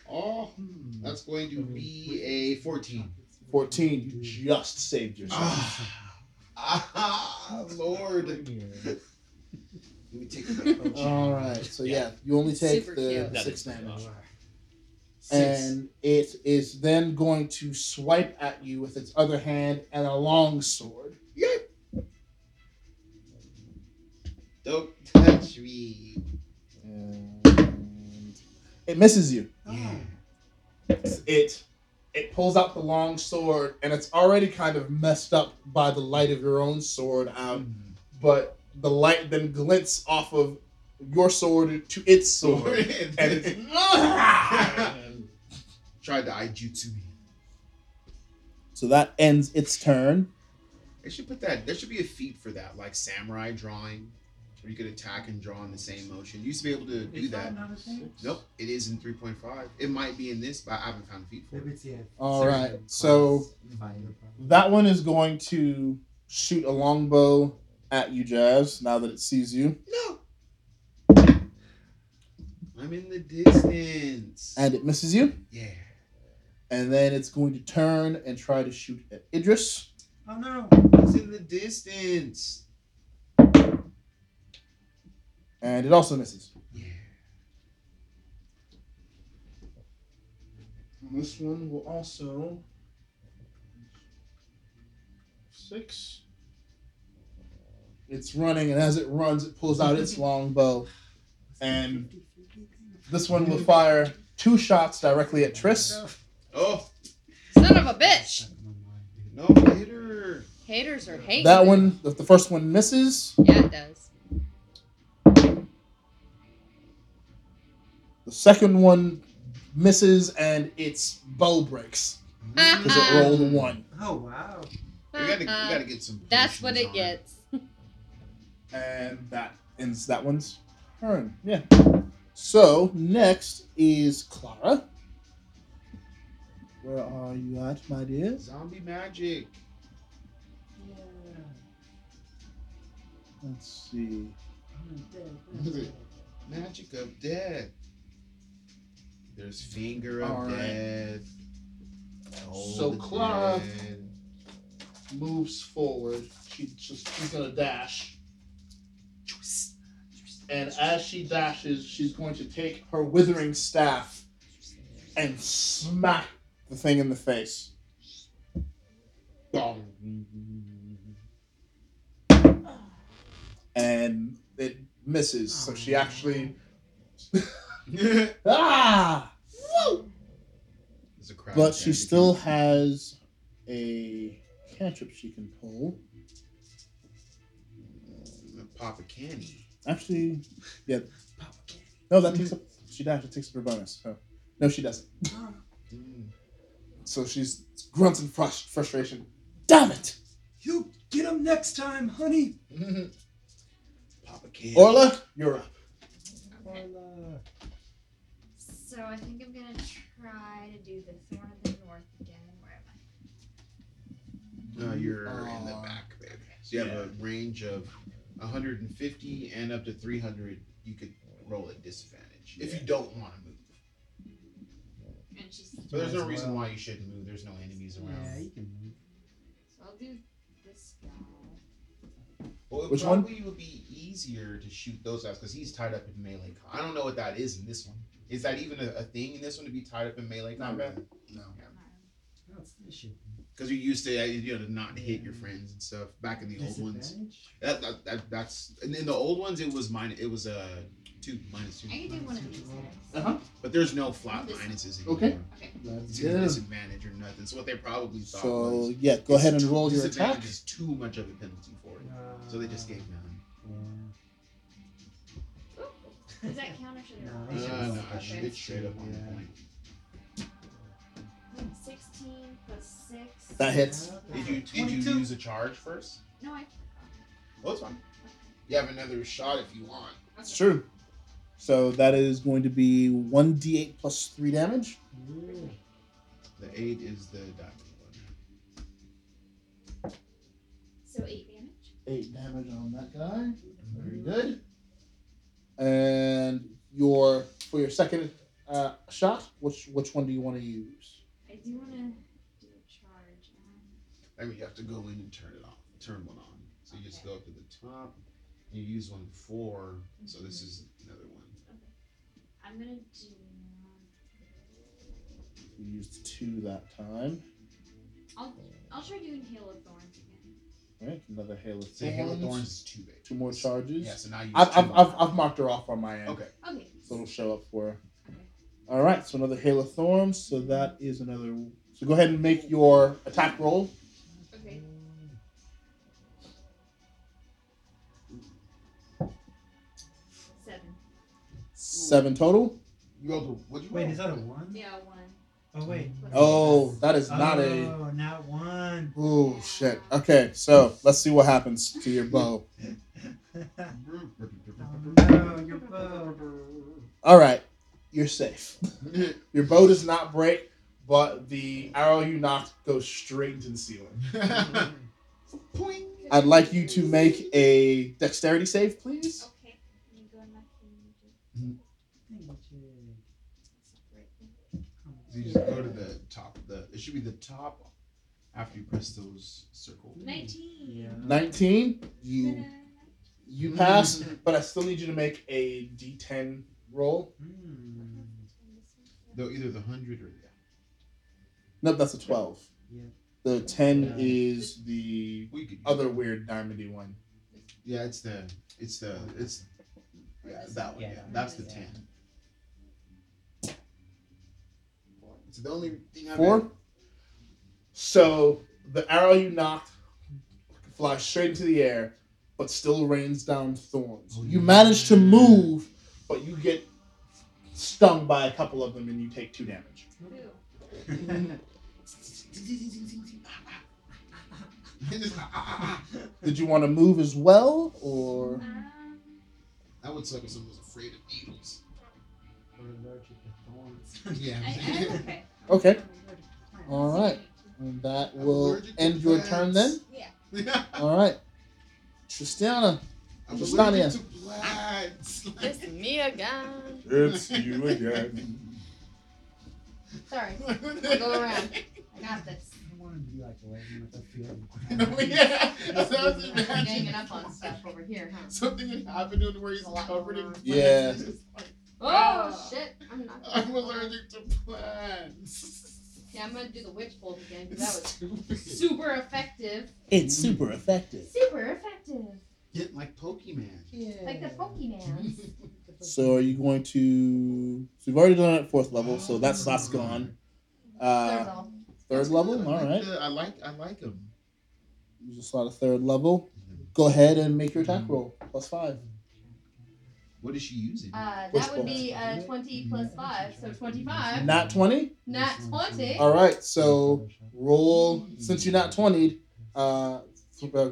Oh, that's going to be a 14. 14, you just saved yourself. Ah, ah Lord. Let me take a. All right, so yeah, you only take Super the cute. That six is damage, Six. and it is then going to swipe at you with its other hand and a long sword. Don't touch me. And it misses you. Yeah. It it pulls out the long sword, and it's already kind of messed up by the light of your own sword out. Hmm. But the light then glints off of your sword to its sword, and it's Tried to Iaijutsu me. so that ends its turn. They should put that. There should be a feat for that, like samurai drawing, where you could attack and draw in the same motion. You used to be able to do Is that. not a thing? Nope, it is in 3.5. It might be in this, but I haven't found a feat for Maybe it. it's yeah. All certain right, so. That one is going to shoot a longbow at you, Jazz, now that it sees you. No. I'm in the distance. And it misses you. yeah. And then it's going to turn and try to shoot at Idris. Oh no. It's in the distance. And it also misses. Yeah. This one will also. Six. It's running, and as it runs, it pulls out its longbow. And this one will fire two shots directly at Triss. Oh Son of a bitch. no, hater. Haters are hating. That one, the the first one misses. Yeah, it does. The second one misses, and its bow breaks uh-huh. because it rolled a one. Oh wow. We gotta, we uh-huh. gotta get some. That's what it on gets. And that ends that one's turn. Yeah. So next is Clara. Where are you at, my dear? Zombie magic. Yeah. Let's see. Magic of death. There's finger of All right. death. So Hold Clara- dead. Moves forward. She just she's gonna dash. And as she dashes, she's going to take her withering staff and smack the thing in the face. And it misses. So she actually ah, a but she still has a cantrip she can pull. Papa Candy. Actually, yeah. No, that takes up. She actually takes up her bonus. So. No, she doesn't. So she's grunts in frust- frustration. Damn it! You get him next time, honey. Papa Candy. Orla, you're up. So I think I'm gonna try to do the Thorn of the North again. Where am I? No, you're in the back, baby. So you have a range of 150 and up to 300. You could roll at disadvantage if you don't want to move. And she's. But there's no as reason why you shouldn't move. There's no enemies around. Yeah, you can move. So I'll do this guy. Well, it Which one? probably would be easier to shoot those guys because he's tied up in melee. co- I don't know what that is in this one. Is that even a, a thing in this one to be tied up in melee Not combat? No. That's the issue. Because you used to, uh, you know, to not hit your friends and stuff back in the old ones. Disadvantage? That, that, that that's and in the old ones it was mine. It was uh two minus two. I can do one of these guys. Uh huh. But there's no flat This- minuses anymore. Okay. Okay. Let's It's go. either disadvantage or nothing. So what they probably thought So was yeah, go ahead and roll your disadvantage attack. is too much of a penalty for it. So they just gave none. Does that count or should I roll? No, it? Uh, no, Okay. it's, it's straight up on the Yeah. point. 16 plus 6. That hits. Did you did you 22. use a charge first? No, I. Well, it's fine. You have another shot if you want. It's true. So that is going to be one d8 plus three damage. The eight is the diamond one. So 8 damage. Eight damage on that guy. Very good. And your for your second uh, shot, which which one do you want to use? I do want to do a charge. Um, I mean, you have to go in and turn it on. Turn one on. So you just go up to the top. You use one before, so this is another one. I'm going to do. You used two that time. I'll, I'll try doing Hail of Thorns again. All right, another hail of So Hail of thorns. Thorns is two big. Two more charges. Yeah, so now you. I've, use I've, two I've. I've marked her off on my end. Okay. Okay. So it'll show up for her. All right, so another hail of thorns. So that is another. So go ahead and make your attack roll. Seven total. You go to what'd you Wait, roll? is that a one? Yeah, one. Oh wait. Oh, that is not a. Oh, not one. Oh shit. Okay, so let's see what happens to your bow. oh no, your bow. All right, you're safe. Your bow does not break, but the arrow you knocked goes straight into the ceiling. Poing. I'd like you to make a dexterity save, please. Okay. Let me go in my pages. So you just go to the top. The it should be the top after you press those circles. 19. Yeah. 19. You you pass, but I still need you to make a D10 roll. Hmm. Though either the hundred or the. Nope, that's a 12. Yeah. The 10 Yeah. is the We could. other weird diamondy one. Yeah, it's the. It's the. It's. Yeah, that one. Yeah, Yeah, that's the one, ten. It's the only thing I've Four. So the arrow you knocked flies straight into the air, but still rains down thorns. Oh, You yeah. manage to move, but you get stung by a couple of them and you take two damage. Ooh. Did you want to move as well, or that would suck if someone was afraid of needles. Yeah. Okay. okay? All right, and that will end your turn then. Yeah. All right, Tristiana. I'm Tristania. allergic to plants. It's me again. It's you again. Sorry. I'll go around. I got this. I want to be like laying with a field. Oh, yeah, that's what I was Ganging up on stuff over here, huh? Something had happened to him where he's There's a covered in going Yeah. He's Oh shit! I'm not. I'm allergic to plants. Yeah, I'm gonna do the witch bolt again because that was Stupid. super effective. It's super effective. Super effective. Get like Pokemon. Yeah. Like the Pokemon. So are you going to? So you've already done it at fourth level, so that slot's gone. Third Uh, level. third level. All right. I like I like them. Use a slot of third level. Go ahead and make your attack roll. Plus five. What is she using? Uh, that would be uh, 20 plus 5, so 25. Not twenty. Not 20. All right. So roll since you're not twenty. Uh, uh,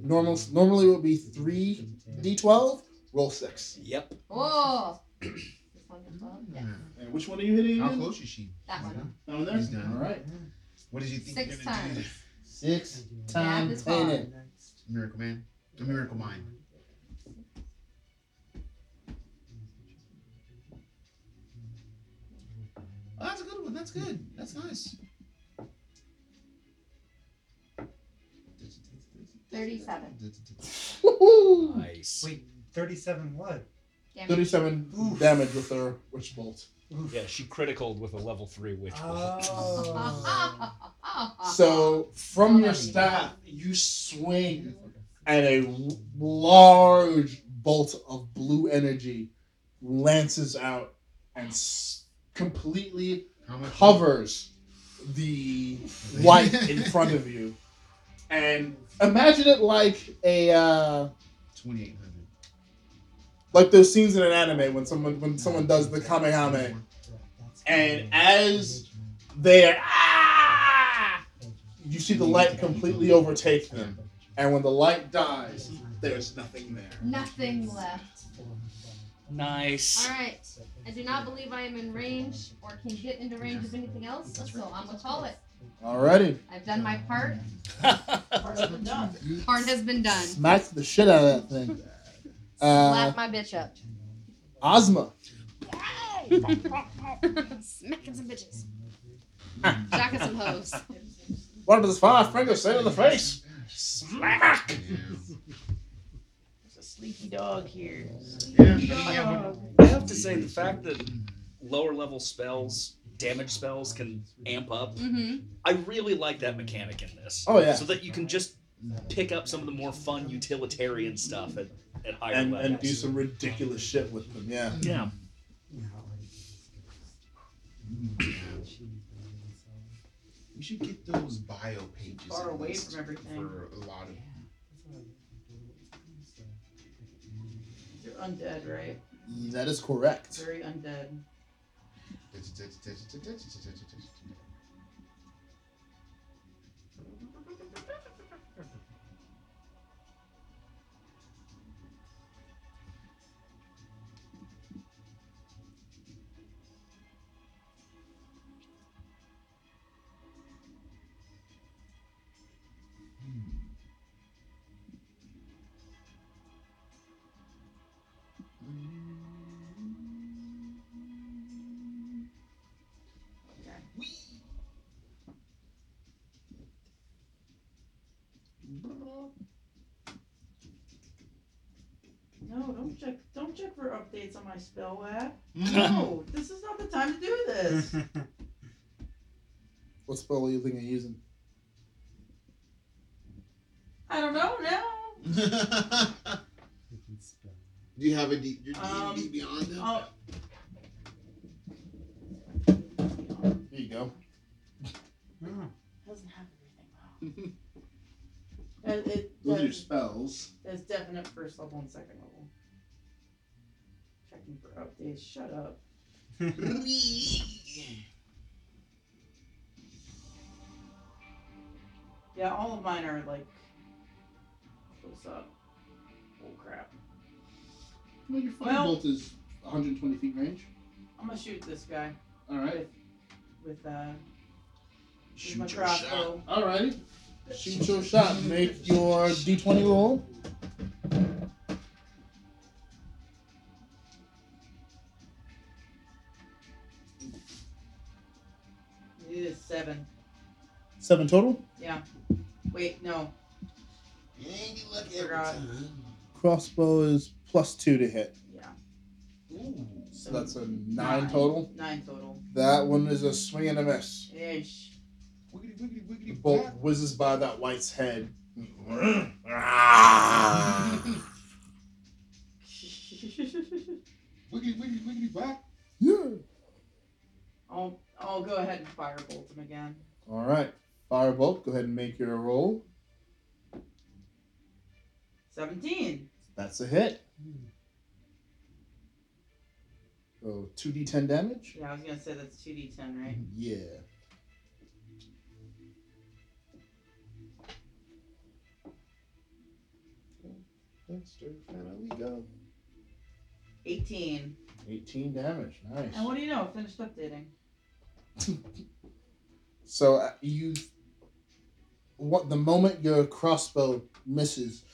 normal normally it would be three d12. Roll six. Yep. Oh. This one as well? Yeah. And which one are you hitting? How again? close is she? That one. That one there. He's done. All right. What did you think? Six you're gonna do? times. Six Yeah, times this ten Miracle Man. A miracle mine. Oh, that's good. That's nice. 37. Woohoo! Nice. Wait, 37 what? Damage. Thirty-seven Oof. damage with her witch bolt. Yeah, she criticaled with a level three witch bolt. Oh. So from your staff, you swing, and a large bolt of blue energy lances out and s- completely How much? Covers the light in front of you. And imagine it like a uh, Twenty-eight hundred. like those scenes in an anime when someone when someone does the kamehame, and as they are ah, you see the light completely overtake them, and when the light dies, there's nothing there. Nothing left. Nice. Alright. I do not believe I am in range or can get into range of anything else, so I'm gonna call it. Alrighty, I've done my part. Part's been done. Part has been done. smack the shit out of that thing. Uh, Slap my bitch up. Ozma, Smacking some bitches. Jacking some hoes. One what does five fingers say to the face? Smack. There's a sleepy dog here. Yeah, I yeah, but I have to say the fact that lower level spells, damage spells, can amp up. Mm-hmm. I really like that mechanic in this. Oh, yeah. So that you can just pick up some of the more fun utilitarian stuff at, at higher And, levels. and do some ridiculous shit with them, yeah. yeah. we should get those bio pages. Far away from everything. For a lot of. Undead, right? That is correct. Very undead. Updates on my spell app. No, this is not the time to do this. What spell are you thinking of using? I don't know now. Do you have a D, your Um, D&D beyond them? Oh, There you go. doesn't have everything though. it, it, Those are your there's, spells. there's definite first level and second level. Checking for updates. Shut up. Yeah, all of mine are like close up. Oh crap. Well, your Well- is 120 feet range. I'm gonna shoot this guy All right. with uh with Shoot my your shot. crossbow. All righty. Shoot your shot. Make your d20 roll. Seven total. Yeah. Wait, no. You ain't lucky every Forgot. time. Crossbow is plus two to hit. Yeah. Ooh. So that's a nine total. Nine total. That one is a swing and a miss. Ish. Wiggity, wiggity, The wiggity. bolt bop. whizzes by that wight's head, Wiggity, wiggity, wiggity, whack. Yeah. I'll I'll go ahead and fire firebolt him again. All right. Firebolt, go ahead and make your roll. Seventeen. That's a hit. So 2d10 damage? Yeah, I was gonna say that's two D ten, right? Yeah. Dexter, finally go. Eighteen. 18 damage. Nice. And what do you know? Finished updating. So uh, you, what the moment your crossbow misses,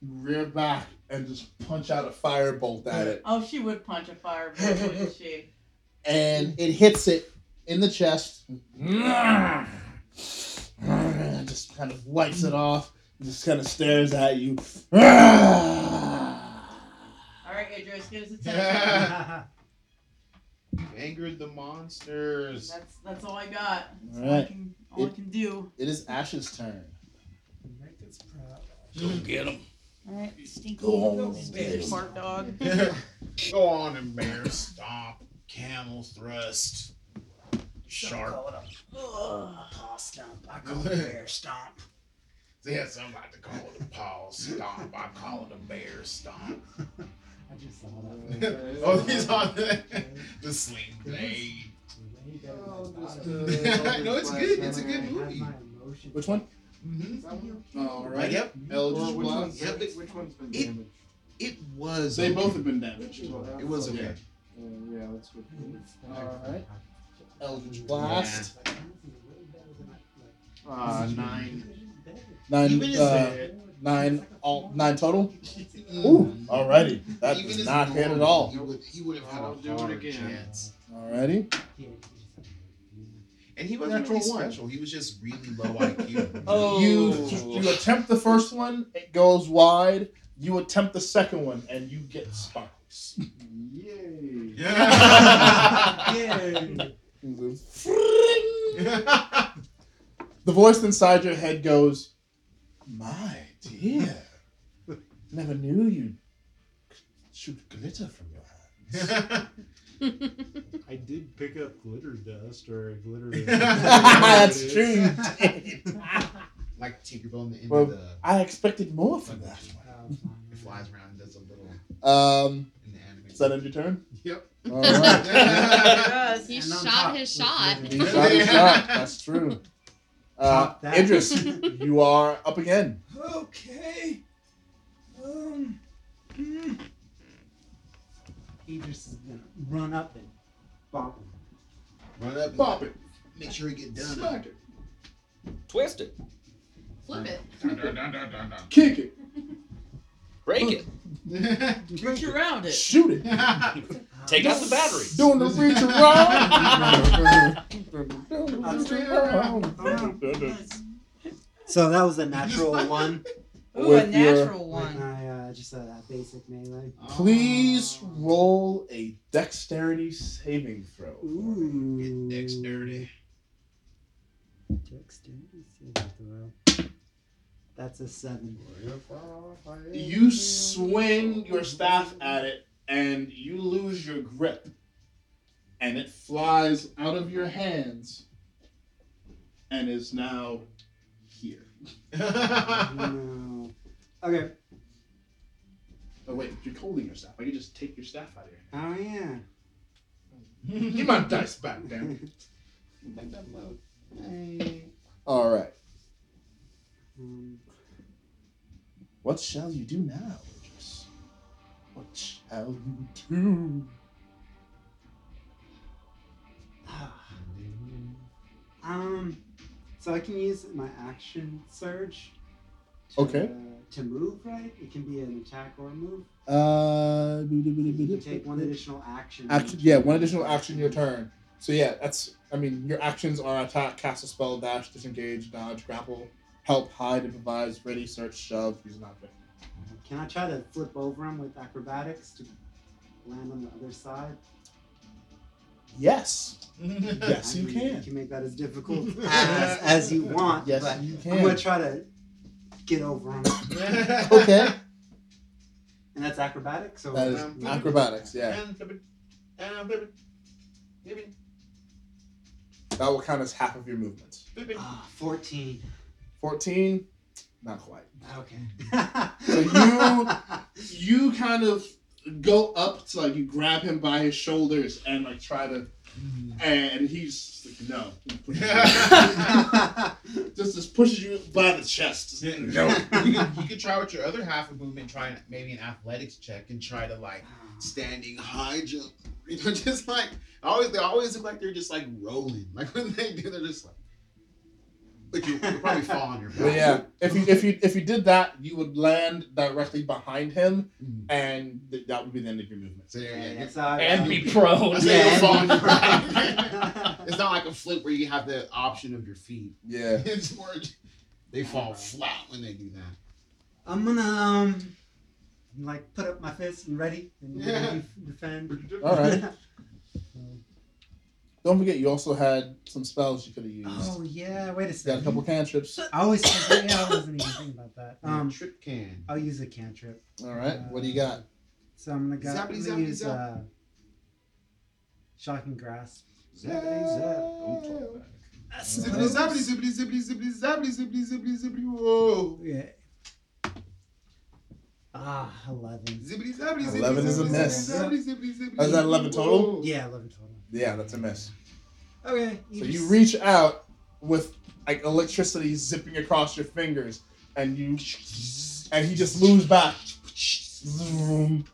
you rear back and just punch out a firebolt at it, Oh, she would punch a firebolt, wouldn't she? and it hits it in the chest. Just kind of wipes it off. Just kind of stares at you. All right, Idris, get his attention. You angered the monsters. that's that's all I got. That's All all, I can all I can do. It is Ash's turn. Go get him. All right, stinky Go on, stinky bitch. dog. Go on and bear stomp, camel thrust, sharp. Paw stomp. I call it bear stomp. Yeah, some like to call it a paw stomp. I call it a bear stomp. I just saw that. oh, he's on the, the sling blade. Oh, no, it's good. It's a good movie. Which one? Mm-hmm. All right. Yep. Eldritch which Blast. Yep, which, it- which one's been damaged? It was. They okay. both have been damaged. It was okay. Uh, yeah, that's good. All right. Eldritch Blast. Uh, nine. Nine. Even Uh, head. Nine. All nine total. Mm. Ooh. Alrighty. That Even does not hit at all. He would, he would have had I'll a do it hard again. chance. Alrighty. And he wasn't Natural really one. special. He was just really low IQ. Oh. You you attempt the first one, it goes wide. You attempt the second one, and you get sparks. Yay. Yay. The voice inside your head goes, "My dear, never knew you'd shoot glitter from your hands." I did pick up glitter dust or glitter. That's true. You did. like Tinkerbell in the end Well, of the. I expected more from that It flies around and does a little one. Um, in the anime. is that end your turn? Yep. All right. He And on shot top his with shot. glitter. He shot his shot. That's true. Uh, Top that. Idris, you are up again. Okay. Um. mm, Idris is gonna run up and bop him. Run up and Bop it. make sure he get done. Smack it. Twist it. Flip it. Dun, dun, dun, dun, dun, dun. Kick it. Break it. Reach around it. Shoot it. Take out the batteries. Doing the reach around. So that was a natural one. Ooh, a With your- natural With one. my uh, just a basic melee. Please roll a dexterity saving throw. Ooh. Get dexterity. Dexterity saving throw. That's a seven. You swing your staff at it and you lose your grip. And it flies out of your hands and is now here. No. Okay. Oh, wait, you're holding your staff. I can just take your staff out of here. Oh yeah. Give my dice back, damn it. All right. Um, What shall you do now, Idris? What shall you do? um. So I can use my action surge. To, Okay. To move, right? It can be an attack or a move. Uh, You can take one additional action. action. Yeah, one additional action your turn. So yeah, that's. I mean, your actions are attack, cast a spell, dash, disengage, dodge, grapple, help, hide, improvise, ready, search, shove, use an object. Can I try to flip over him with acrobatics to land on the other side? Yes. Yes, I you mean, can. You can make that as difficult as, as you want. Yes, but you I'm gonna try to get over him. Okay. And that's acrobatics. So That is acrobatics, yeah. And flip it. And flip it. Flip it. That will count as half of your movement. Flip it. Ah, 14. 14, not quite. Okay. So you you kind of go up to like you grab him by his shoulders and like try to and he's like no just just pushes you by the chest Yeah, no you, could, you could try with your other half of movement, try an- maybe an athletics check and try to like standing high jump. You know, just like always they always look like they're just like rolling. Like when they do, they're just like. But you, you'll probably fall on your back. but yeah if you if you if you did that you would land directly behind him Mhm. and th- that would be the end of your movement So yeah, yeah, yeah. how I And be prone. That's Yeah. you'll fall on your back. it's not like a flip where you have the option of your feet. yeah It's more they fall flat when they do that. I'm gonna um like put up my fist and ready and Yeah. defend. all right don't forget you also had some spells you could have used Oh yeah, wait a you got a second. couple cantrips I always think, yeah, I wasn't even thinking about that. Um, Um, trip can. I'll use a cantrip. all right what do you got So I'm gonna, go, Zappity, I'm gonna zappity, use zap. uh, shocking grasp. Zippity zap. Don't talk back. I Zippity suppose. zappity zippity zippity zippity zappity zippity zippity zippity whoa. Yeah. Ah, eleven. Zippity zappity zippity 11 is a zippity miss. zippity zippity zippity Is that 11 total? whoa. Yeah, eleven total. yeah that's a miss Okay. So you reach out with like electricity zipping across your fingers, and you and he just moves back. Zoom.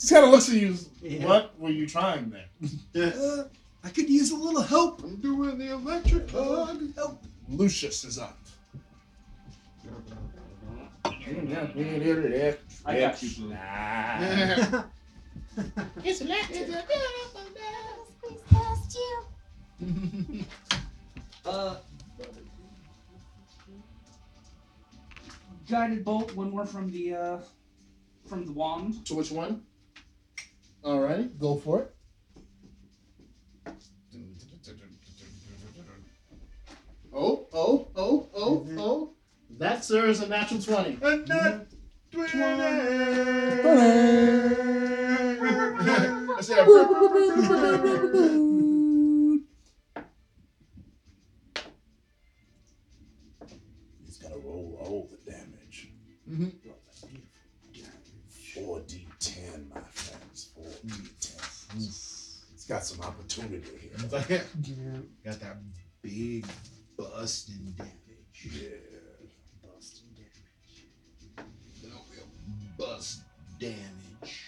He kind of looks at you. Yeah. What were you trying there? Uh, I could use a little help. I'm doing the electric hug. Help. Lucius is up. I got you, boo. Nah. It's electric. It's a beautiful day. Squeeze past you. Uh, guiding bolt. One more from the uh, from the wand. To which one? Alrighty, go for it. Oh, oh, oh, oh, oh. That, sir, is a natural 20. And that I said, damage. Mhm. 4d10, my friends. 4d10. It's got some opportunity here. It's like, Yeah. got that big busting damage. Yeah. Busting damage. No real bust damage.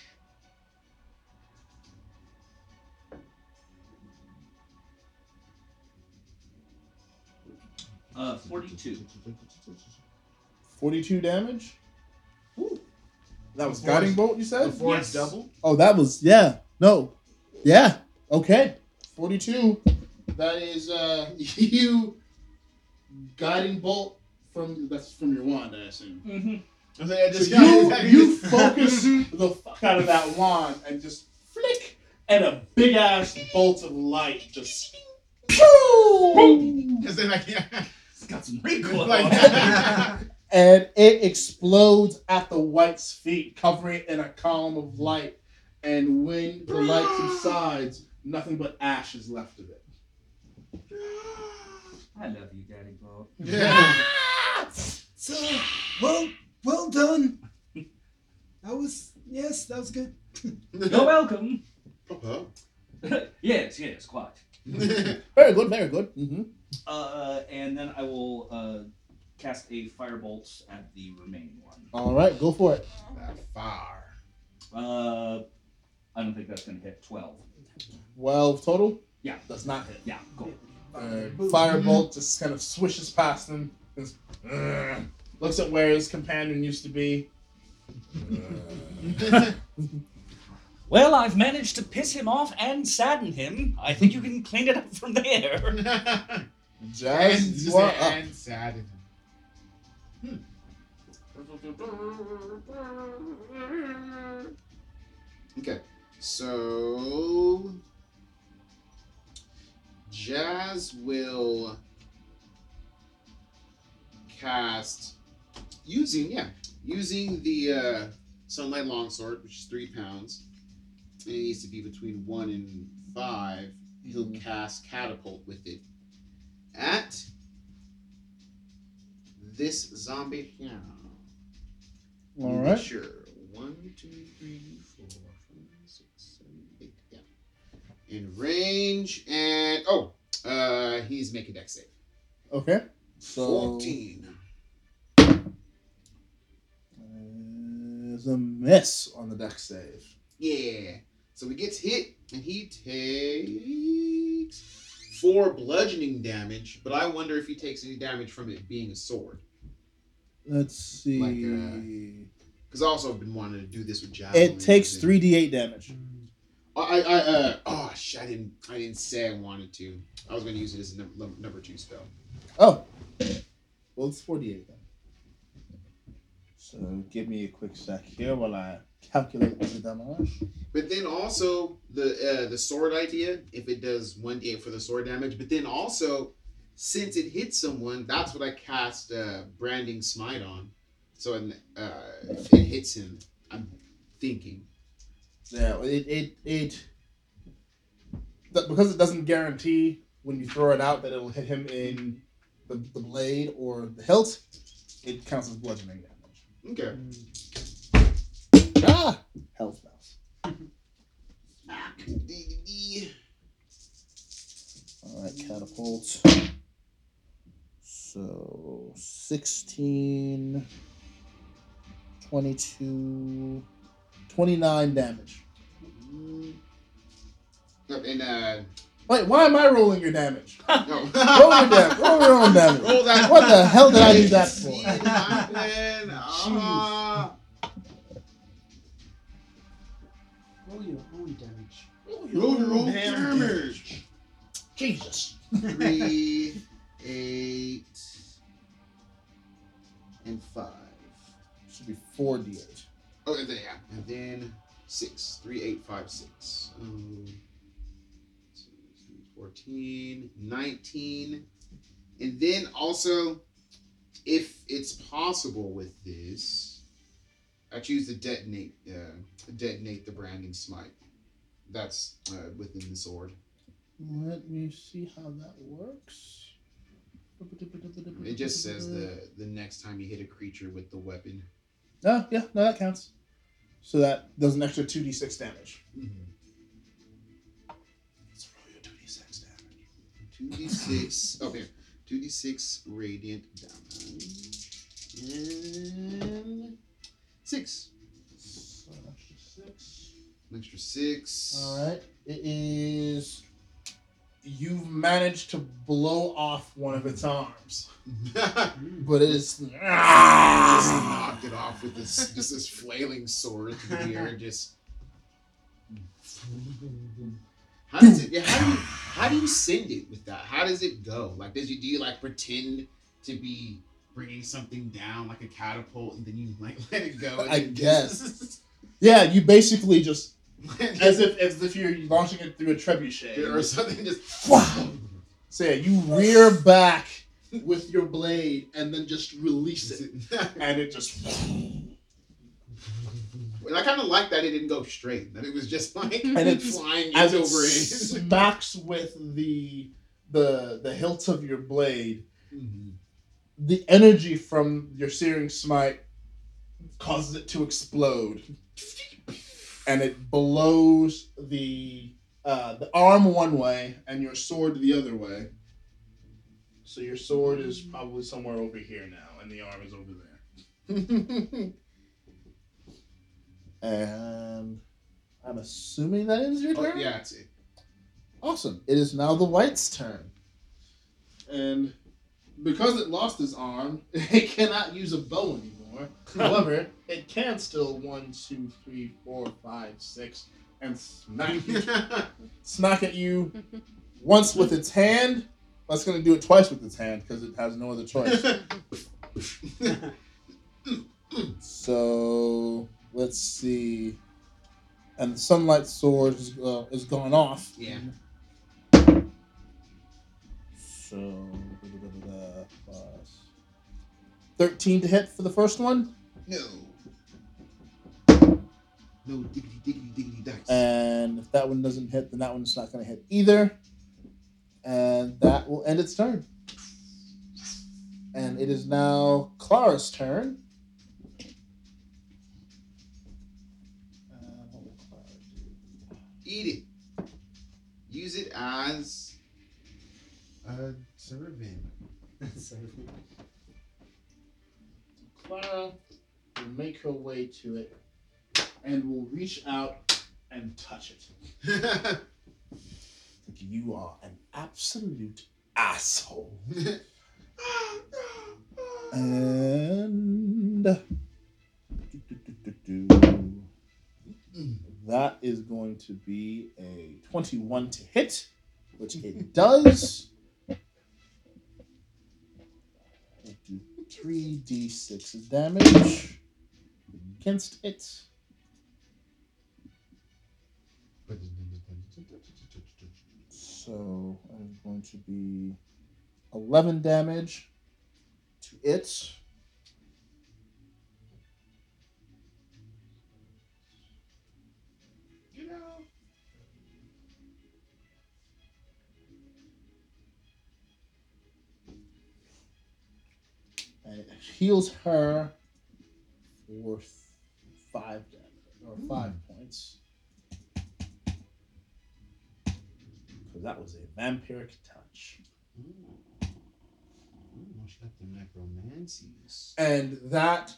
Uh, forty-two. 42 damage? That was Before guiding bolt, you said? Before Yes. double. Oh, that was yeah. No. Yeah. Okay. Forty-two. That is uh you guiding bolt from that's from your wand, I assume. Mm-hmm. I said, I So just you got- you focus the fuck out of that wand and just flick, and a big ass bolt of light just. boom! Because then I can't. It's got some recoil. Like- on it. And it explodes at the wight's feet, covering it in a column of light. And when the light subsides, nothing but ash is left of it. I love you, Daddy Bolt. Yeah. So, well, well done. That was yes, that was good. You're welcome. Uh-huh. yes, yes, quite. Very good, very good. hmm Uh, and then I will uh, cast a firebolt at the remaining one. All right, go for it. that fire. Uh, I don't think that's gonna hit twelve. 12 total? Yeah. Does not hit. Yeah, go. Uh, firebolt just kind of swishes past him. Just, "Ugh." looks at where his companion used to be. Well, I've managed to piss him off and sadden him. I think you can clean it up from there. Jazz, and, you are up. and sad. Okay, so Jazz will cast using yeah, using the uh, sunlight longsword, which is three pounds, and it needs to be between one and five. He'll cast catapult with it at this zombie here. All Make right. Sure. One, two, three, four, five, six, seven, eight. Yeah. In range and oh, uh, he's making Dex save. Okay. So Fourteen. There's a miss on the Dex save. Yeah. So he gets hit and he takes four bludgeoning damage, but I wonder if he takes any damage from it being a sword. Let's see. Like, Because I also have been wanting to do this with javelin. it takes three d eight damage. I, I, uh, oh shit! I didn't, I didn't say I wanted to. I was going to use it as a number, number two spell. Oh. Well, it's forty eight then. So give me a quick sec here while I calculate the damage. But then also the uh, the sword idea, if it does one d8 for the sword damage, but then also since it hits someone, that's what I cast uh, branding smite on. So when uh, if it hits him, I'm thinking. Yeah, it it it because it doesn't guarantee when you throw it out that it'll hit him in the, the blade or the hilt. It counts as bludgeoning damage. Okay. Ah, health mouse. All right, catapult. So 16, 22, 29 damage. Yep, And uh, Wait, why am I rolling your damage? no. roll your damage. Roll your own damage. Roll that. What the hell did I do that for? Uh, Roll your own damage. roll your own Damn damage. Jesus. Three, eight, and five. Should be 4d8. Oh, and then, yeah. And then six. Three, eight, five, six. Um, two, three, 14, 19. And then also, if it's possible with this, I choose to detonate, uh, detonate the branding smite. That's uh, within the sword. Let me see how that works. It just says the the next time you hit a creature with the weapon. Oh, yeah, no, that counts. So that does an extra 2d6 damage. Let's roll your 2d6 damage. Two d six. Oh, here. Two d six radiant damage. And six. So an extra 6. An extra six. All right. It is. You've managed to blow off one of its arms, but it is. just knocked it off with this just this flailing sword through the air. Just. How does it? Yeah, how do you how do you send it with that? How does it go? Like, does you do you like pretend to be bringing something down like a catapult, and then you like let it go? I guess. Yeah, you basically just as if as if you're launching it through a trebuchet or something. Just. So yeah, you rear back with your blade and then just release it, and it just. And I kind of like that it didn't go straight. That it was just like and it flying as over it it. smacks with the the the hilt of your blade. Mhm. The energy from your searing smite causes it to explode, and it blows the uh, the arm one way and your sword the other way. So your sword is probably somewhere over here now, and the arm is over there. And I'm assuming that ends your Oh, turn. yeah, that's it. Awesome. It is now the wight's turn. And because it lost its arm, it cannot use a bow anymore. However, it can still one, two, three, four, five, six, and smack smack at you once with its hand. That's gonna do it twice with its hand because it has no other choice. so let's see. And the sunlight sword is, uh, is gone off. Yeah. So, plus 13 to hit for the first one, No. No diggity diggity diggity dice. and if that one doesn't hit, then that one's not going to hit either. And that will end its turn. And it is now Clara's turn. And what will Clara do? Eat it. Use it as a servant. Clara will make her way to it and will reach out and touch it. You are an absolute asshole. And that is going to be a 21 to hit, which it does. We'll do 3d6 damage against it. So I'm going to be 11 damage to it. And it heals her for five damage or five hmm. points. Because that was a vampiric touch. Hmm. Ooh, she got the necromancies. And that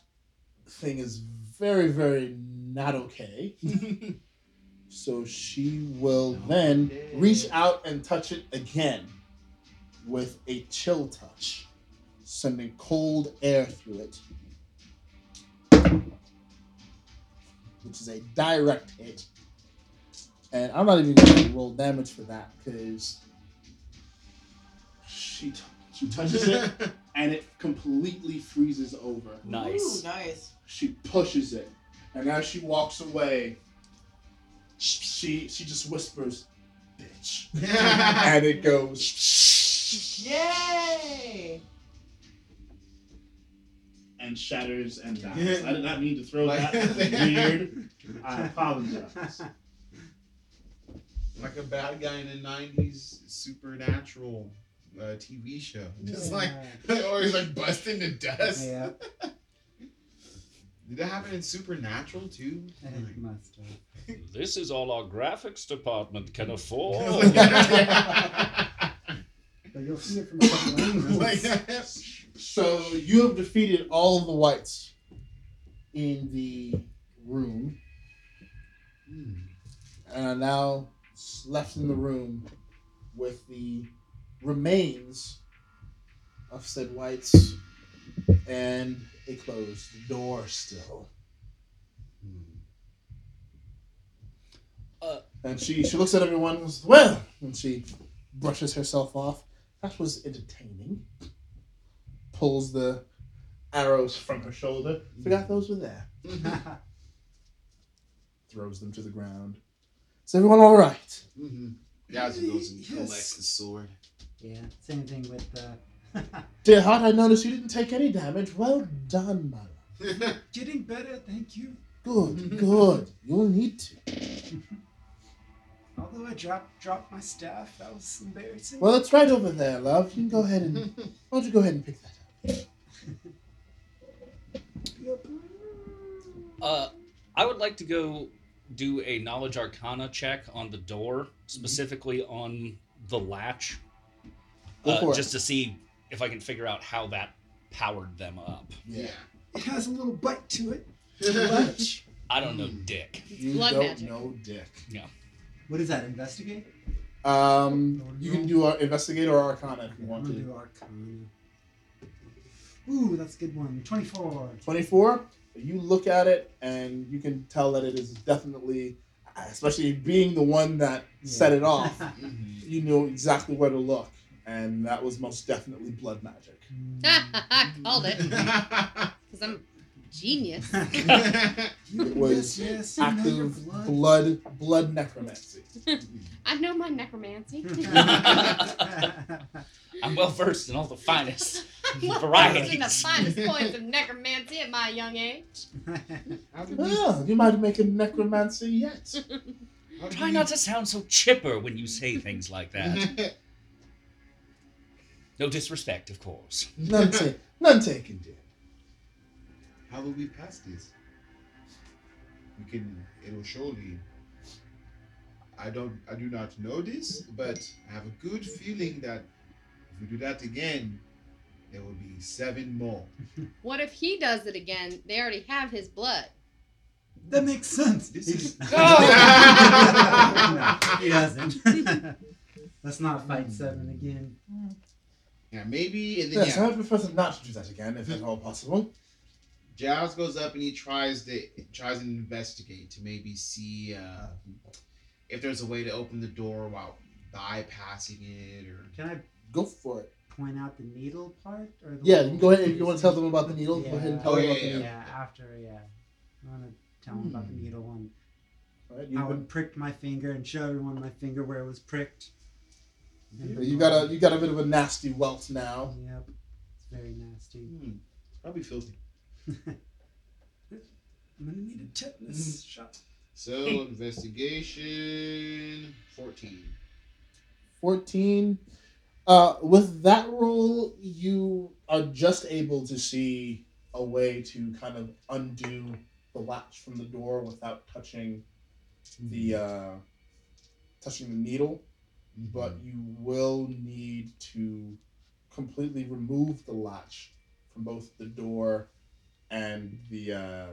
thing is very, very not okay. so she will then reach out and touch it again with a chill touch, sending cold air through it. Which is a direct hit. And I'm not even going to roll damage for that because she, t- she touches it and it completely freezes over. Nice. Ooh, nice. She pushes it, and as she walks away, she she just whispers, "Bitch," and it goes Yay! And shatters and dies. I did not mean to throw Like- that. That was weird. I apologize. like a bad guy in a '90s supernatural uh, TV show. Just like, or he's like busting to dust. Yeah, Did that happen in Supernatural too? it must have. This is all our graphics department can afford. But you'll see it from a couple angles. So you have defeated all of the wights in the room, and are now left in the room with the remains of said wights and a closed door still. Uh, And she, she looks at everyone and goes, Well, and she brushes herself off. That was entertaining. Pulls the arrows from her shoulder. Forgot those were there. Throws them to the ground. Is everyone all right? Mm-hmm. Yazoo goes and Yes. collects the sword. yeah, same thing with the. Dear heart, I noticed you didn't take any damage. Well done, my love. Getting better, thank you. Good, good. You'll need to. Although I dropped dropped my staff, that was embarrassing. Well, it's right over there, love. You can go ahead and. Why don't you go ahead and pick that up? Uh, I would like to go do a knowledge arcana check on the door, specifically on the latch, Go uh, for it. just to see if I can figure out how that powered them up. Yeah. it has a little bite to it. Latch. I don't know, Dick. You blood don't magic. know Dick. Yeah. What is that? Investigate. Um, you can do uh, investigate or arcana if you want gonna to. do Arcana. Ooh, that's a good one. Twenty-four. 24 you look at it and you can tell that it is definitely especially being the one that set it off Mhm. you know exactly where to look and that was most definitely blood magic Called it. Because I'm genius. it was yes, yes, you know your active blood. blood blood necromancy I know my necromancy. I'm well versed in all the finest. Learning the finest points of necromancy at my young age. How did you might make a necromancy yet. Try we- not to sound so chipper when you say things like that. No disrespect, of course. None, ta- none taken, dear. How will we pass this? We can. It'll surely. I don't. I do not know this, but I have a good feeling that if we do that again, there will be seven more. What if he does it again? They already have his blood. That makes sense. This He- is- no, he doesn't. Let's not fight seven again. Yeah, maybe. And then Yes, yeah, I would prefer not to do that again, if at all possible. Giles goes up and he tries to tries to investigate to maybe see uh, if there's a way to open the door while bypassing it or. Can I Go for it. point out the needle part? Or the Yeah, you little can go ahead. If you want to tell them about the needle, go ahead and Yeah. tell Oh, them yeah, about the yeah, needle. Yeah, after, yeah. I want to tell him about the Hmm. needle one. All right, How you've been, it my finger and show everyone my finger where it was pricked. And you got a you got a bit of a nasty welt now. Yep. It's very nasty. Hmm, it's probably filthy. I'm gonna need a tetanus shot. So investigation fourteen. 14. Uh, with that roll, you are just able to see a way to kind of undo the latch from the door without touching the uh, touching the needle. But you will need to completely remove the latch from both the door and the uh,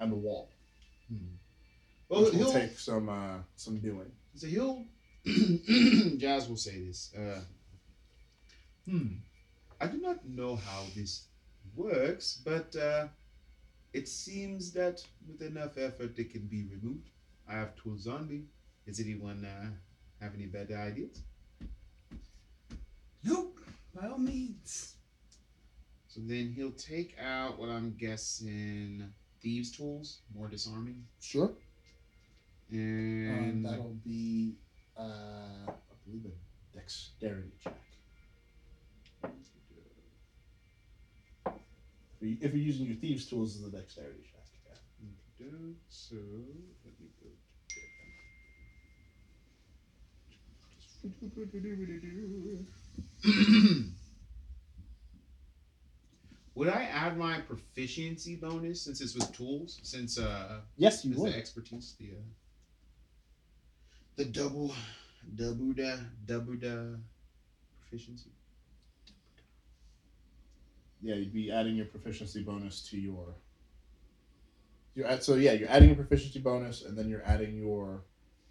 and the wall. Hmm. Well, which will he'll take some uh, some doing. so he'll Jazz will say this. Uh, hmm. I do not know how this works, but uh, it seems that with enough effort it can be removed. I have tools on me. Does anyone uh, have any better ideas? Nope. By all means. So then he'll take out what I'm guessing thieves' tools, more disarming, Sure. Um, and that'll be, uh, I believe, a dexterity check. If you- If you're using your thieves' tools, as a dexterity check. Yeah. so let me go Would I add my proficiency bonus since it's with tools? Since uh, Yes, you would. the expertise, the uh, the double, double da, double da proficiency. Yeah, you'd be adding your proficiency bonus to your. You're at, so yeah, you're adding a proficiency bonus, and then you're adding your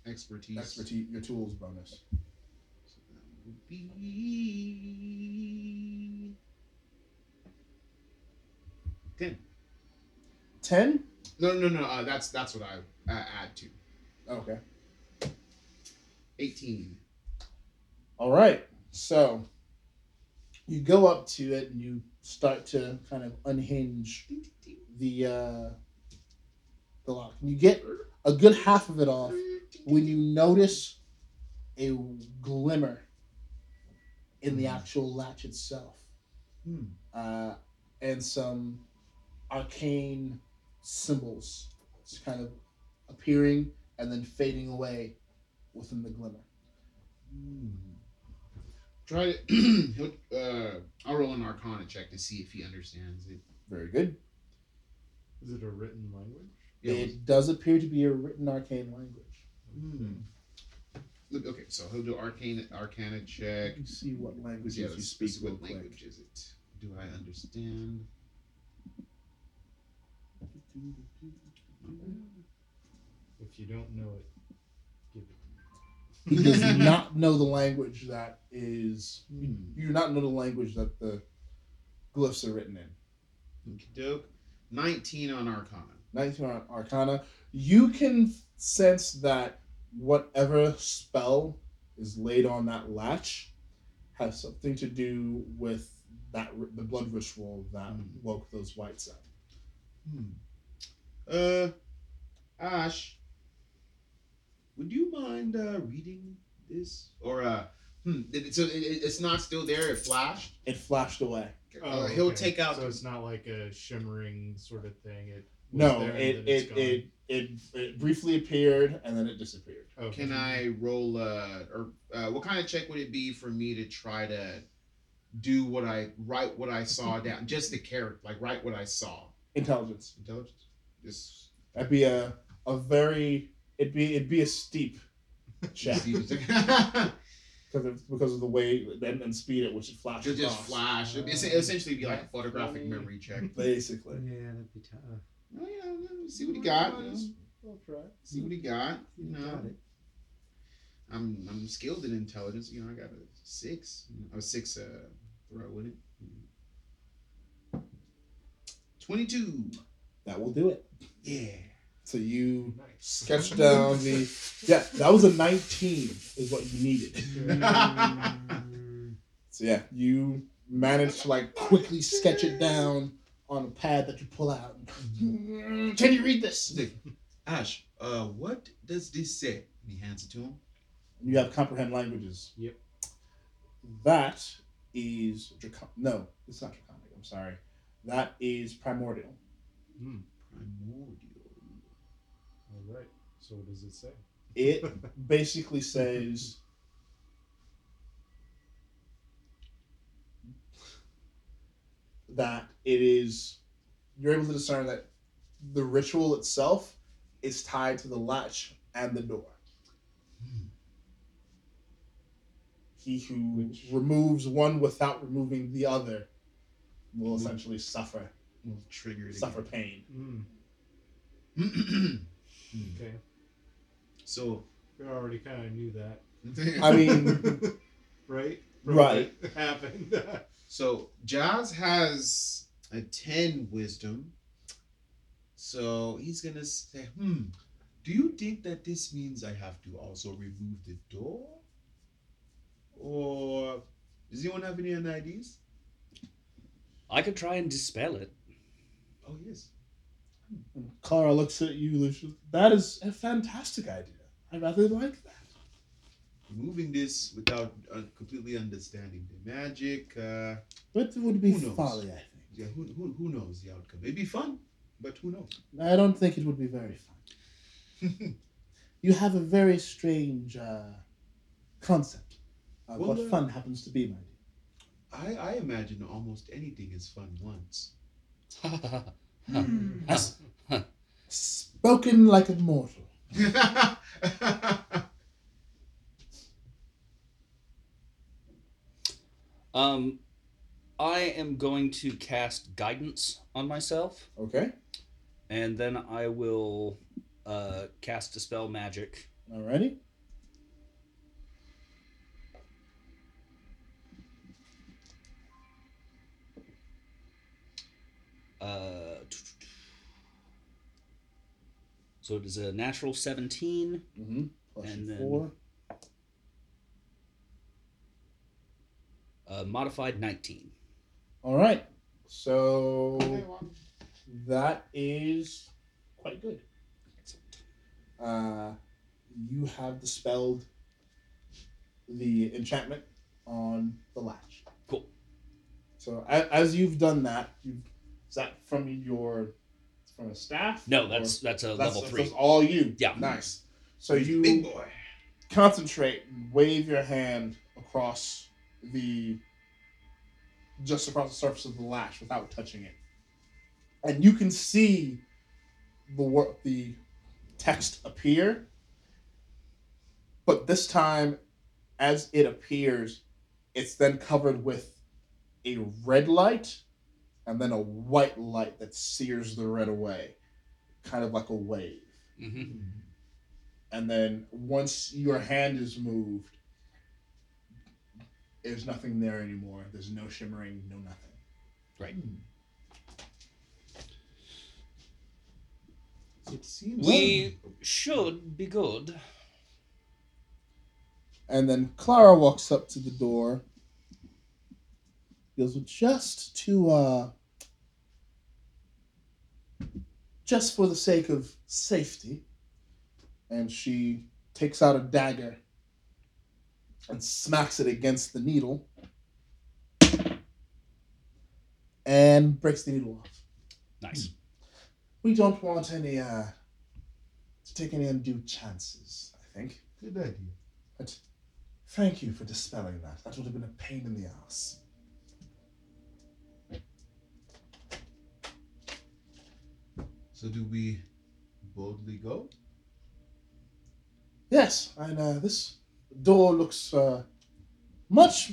Expertise. expertise, your tools bonus. So that would be ten. Ten. No, no, no. Uh, that's that's what I uh, add to Okay. eighteen. All right. So you go up to it and you start to kind of unhinge the uh, the lock. And you get a good half of it off when you notice a glimmer in the actual latch itself, Hmm. uh, and some arcane symbols just kind of appearing and then fading away within the glimmer. Hmm. Try to. he'll, uh, I'll roll an Arcana check to see if he understands it. Very good. Is it a written language? Yeah, It does appear to be a written arcane language. Hmm. Okay, so he'll do arcane arcana check. You see what languages Yeah, you let's, speak let's see real what quick. language is it? Do I understand? If you don't know it. He does not know the language that is. You, Hmm. you do not know the language that the glyphs are written in. Doke. 19 on Arcana. 19 on Arcana. You can sense that whatever spell is laid on that latch has something to do with that the blood ritual that Hmm. woke those wights up. Hmm. Uh, Ash, would you mind uh, reading this? Or uh, Hmm. It- so it, it- it's not still there. It flashed. It flashed away. Uh, he'll okay. take out. So it's not like a shimmering sort of thing. It was No, there and it then it's it, gone. it it it briefly appeared and then it disappeared. Okay. Can I roll a or uh, what kind of check would it be for me to try to do what I write what I saw down just the character like write what I saw Intelligence. intelligence just That'd be a a very it'd be it'd be a steep check because of because of the way and, and speed at which it flashes. It'll just across. flash. It'd be- it'd essentially be like a photographic memory check. Basically. Yeah, that'd be tough. Oh, yeah, yeah, see what he got. you know. I'll try. See what he got. You You know, got it. I'm I'm skilled in intelligence. You know, I got a six. You know, a six uh, throw with it. Twenty-two. That will do it. Yeah. So you Nice. sketch down the yeah that was a nineteen is what you needed. Mm, So yeah, you managed to like quickly sketch it down on a pad that you pull out. Can you read this? Ash, uh, what does this say? And he hands it to him. You have comprehend languages. Yep. That is Draco- no, it's not draconic. I'm sorry. That is primordial. Hmm. Primordial. All right. So what does it say? It basically says that it is you're able to discern that the ritual itself is tied to the latch and the door. He who Which- removes one without removing the other will Mhm. essentially suffer Will trigger suffer pain. Mm. again. Okay. so, We already kind of knew that, I mean, right? Right. What happened. so Jazz has a ten wisdom. So he's gonna say, "Hmm, do you think that this means I have to also remove the door, or does anyone have any other ideas?" I could try and dispel it. Oh yes. And Clara looks at you, Lucius. That is a fantastic idea. I rather like that. Moving this without uh, completely understanding the magic. Uh, But it would be Who knows? folly, I think. yeah, who, who, who knows the outcome? It'd be fun, but who knows? I don't think it would be very fun. You have a very strange uh, concept of Well, what uh, fun happens to be, my dear. I, I imagine almost anything is fun once. That's- Spoken like a mortal. um, I am going to cast guidance on myself, Okay. and then I will uh, cast dispel magic. Alrighty. Uh, so it is a natural seventeen. Mm-hmm. Plus And then- four. Uh, modified 19. All right. So that is quite good. Uh, you have dispelled the enchantment on the latch. Cool. So a- as you've done that, you've is that from your from a staff? No, Or- that's that's a that's, level that's three. all you. Yeah. Nice. So you Big boy. concentrate and wave your hand across the just across the surface of the lash without touching it and you can see the wor- the text appear but this time as it appears it's then covered with a red light and then a white light that sears the red away kind of like a wave hmm and then once your hand is moved, there's nothing there anymore. There's no shimmering, no nothing. Right. It seems We should be good. And then Clara walks up to the door. Goes, "Well, just to uh just for the sake of safety. And she takes out a dagger and smacks it against the needle and breaks the needle off. Nice. We don't want any uh to take any undue chances, I think. Good idea. But thank you for dispelling that. That would have been a pain in the ass. So do we boldly go? Yes, and uh, this door looks uh, much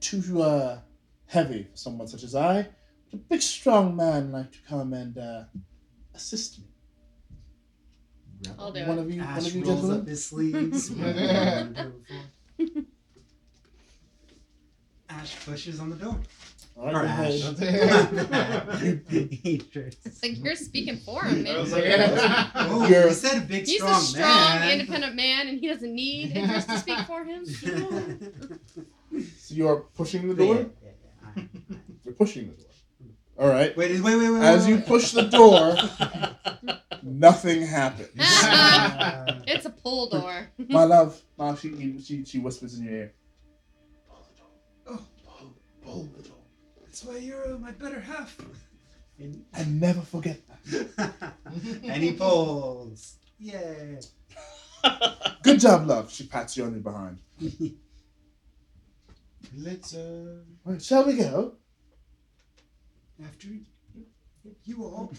too uh, heavy for someone such as I. Would a big, strong man like to come and uh, assist me? I'll do One it. of you, one Ash of you rolls gentlemen. up his sleeves. Ash pushes on the door. All right, Or Ash. ahead. Idris. It's like you're speaking for him, man. Oh, You're- you said a big, He's strong a strong, man. independent man, and he doesn't need interest to speak for him. So you're pushing the door. yeah, yeah. You're pushing the door. All right. Wait, wait, wait, wait. As wait, you wait. push the door, nothing happens. It's a pull door. My love, Ma, she, she, she whispers in your ear. Pull the door. Oh. Pull, pull the door. That's why you're uh, my better half. and, And never forget that. and he pulls. Yay. Good job, love. She pats you on the behind. Let's uh All right, shall we go? After you all.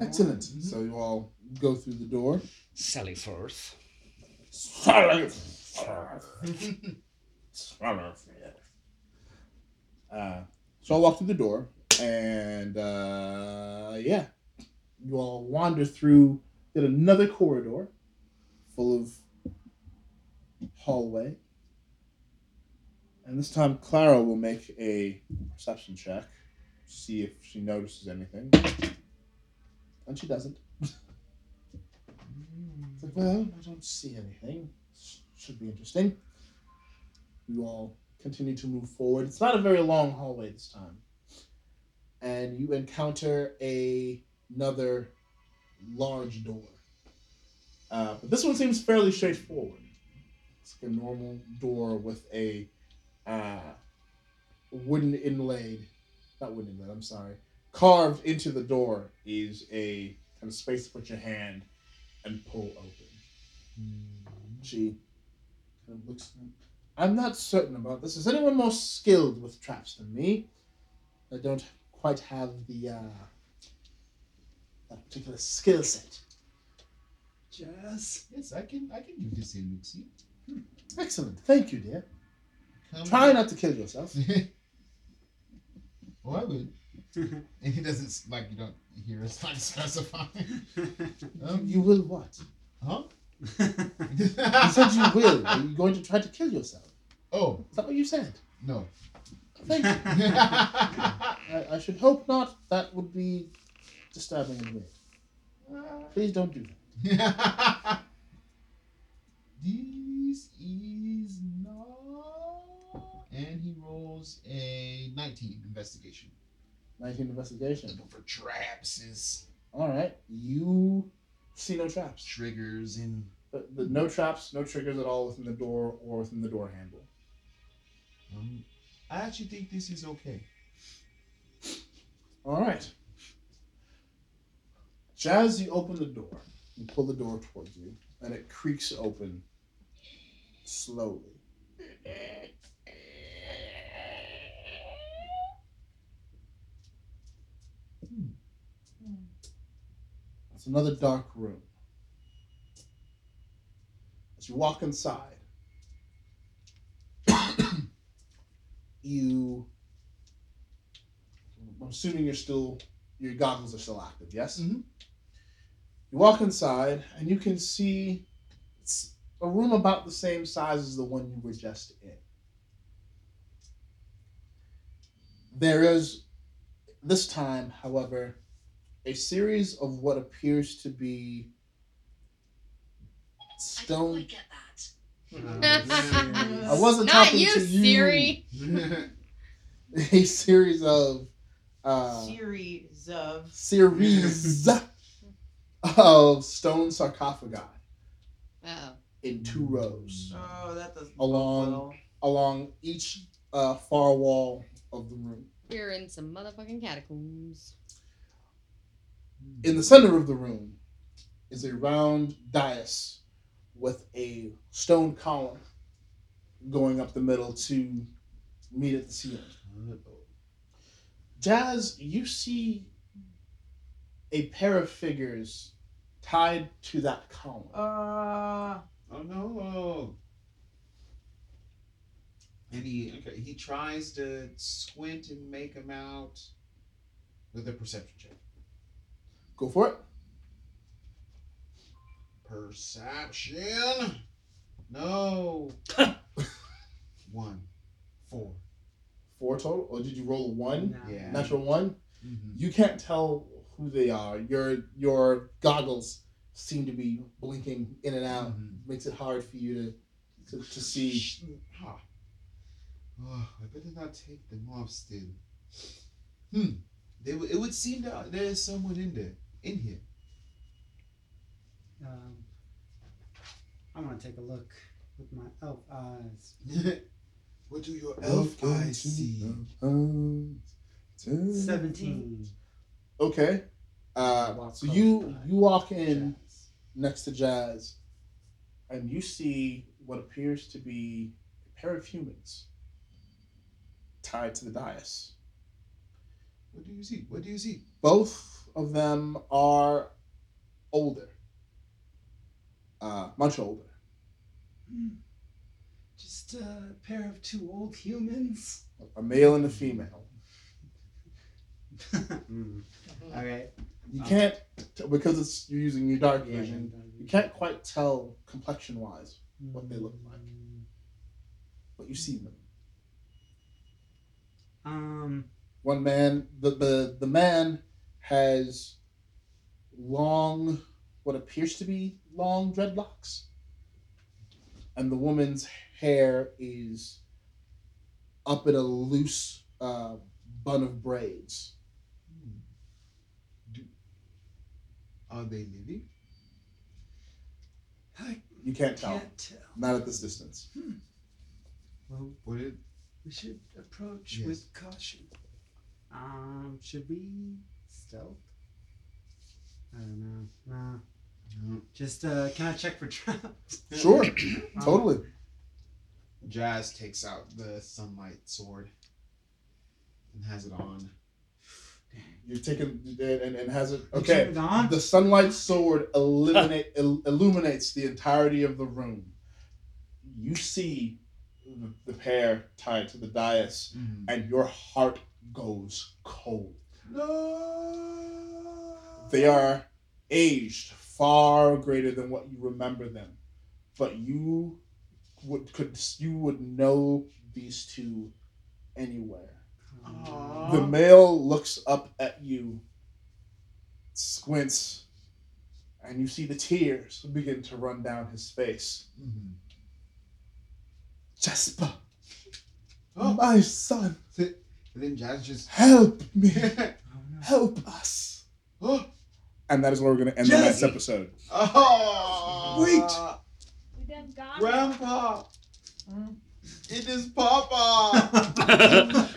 Excellent. So you all go through the door. Sally Firth. Uh, so I walk through the door, and uh, yeah, you all wander through yet another corridor full of hallway. And this time, Clara will make a perception check, see if she notices anything. And she doesn't. Like, well, I don't see anything. Should be interesting. You all continue to move forward. It's not a very long hallway this time. And you encounter a, another large door. Uh, but this one seems fairly straightforward. It's like a normal door with a uh, wooden inlaid, not wooden inlaid, I'm sorry. Carved into the door is a kind of space to put your hand and pull open. She kind of looks. I'm not certain about this. Is anyone more skilled with traps than me? I don't quite have the uh, that particular skill set. Jazz. Yes, I can I can give this a look see. Excellent. Thank you, dear. Come Try not to kill yourself. oh, I will. and he doesn't like you don't hear us not specify. um, You will what? huh? You said you will. Are you going to try to kill yourself? oh Is that what you said? no. Thank you. I, I should hope not. That would be disturbing and weird. Please don't do that. this is not. And he rolls a 19 investigation. 19 investigation. Looking for traps is All right. You see no traps. triggers in. The, the, no traps, no triggers at all within the door or within the door handle. um, I actually think this is okay. All right. Jazz, you open the door. You pull the door towards you, and it creaks open slowly. It's another dark room. As you walk inside, you. I'm assuming you're still. Your goggles are still active, yes? Mhm. You walk inside, and you can see it's a room about the same size as the one you were just in. There is, this time, however, a series of what appears to be stone. get I wasn't Not talking you, to you. Siri. a series of uh, Series of. series of stone sarcophagi Oh. in two rows Oh, that doesn't along well. along each uh, far wall of the room. We're in some motherfucking catacombs. In the center of the room is a round dais with a stone column going up the middle to meet at the ceiling. Jazz, you see a pair of figures tied to that column. Uh, Oh no. And he okay, he tries to squint and make them out with a perception check. Go for it. Perception. No. One. Four. Four total, or did you roll a one? No. Yeah. Natural one. Mhm. You can't tell who they are. Your your goggles seem to be blinking in and out. Mhm. Makes it hard for you to to, to see. Ah. Oh, I better not take them off still. Hmm. They, w- it would seem that there's someone in there. In here. Um, I want to take a look with my elf eyes. what do your elf eyes see? Seventeen. Okay. Uh, so you you walk in Jazz. next to Jazz, and you see what appears to be a pair of humans tied to the dais. What do you see? What do you see? Both of them are older, uh, much older. Just a pair of two old humans. A male and a female. Mm. All right. You Oh. can't t- because it's you're using your dark Yeah, vision. dark You can't quite tell complexion wise what they look like, Mm. but you see them. Um. One man, the the the man has long, what appears to be long dreadlocks, and the woman's hair is up in a loose uh, bun of braids. Are they living? I You can't tell, can't tell. not at this distance. Well, What did we should approach Yes. with caution. Um. Should we stealth? I don't know. Nah. No. Just uh, can I check for traps? Sure, totally. Jazz takes out the sunlight sword and has it on. You're taking and, and has it okay. it on? The sunlight sword eliminate il- illuminates the entirety of the room. You see the, the pair tied to the dais, and your heart goes cold. No. They are aged far greater than what you remember them, but you would could you would know these two anywhere. The male looks up at you, squints, and you see the tears begin to run down his face. Mhm. Jasper, Oh. my son, And then Jazz just. help me, Oh, help us. oh. And that is where we're going to end the next episode. Oh. Wait. We done got. Grandpa. Hmm? It is Papa. Papa.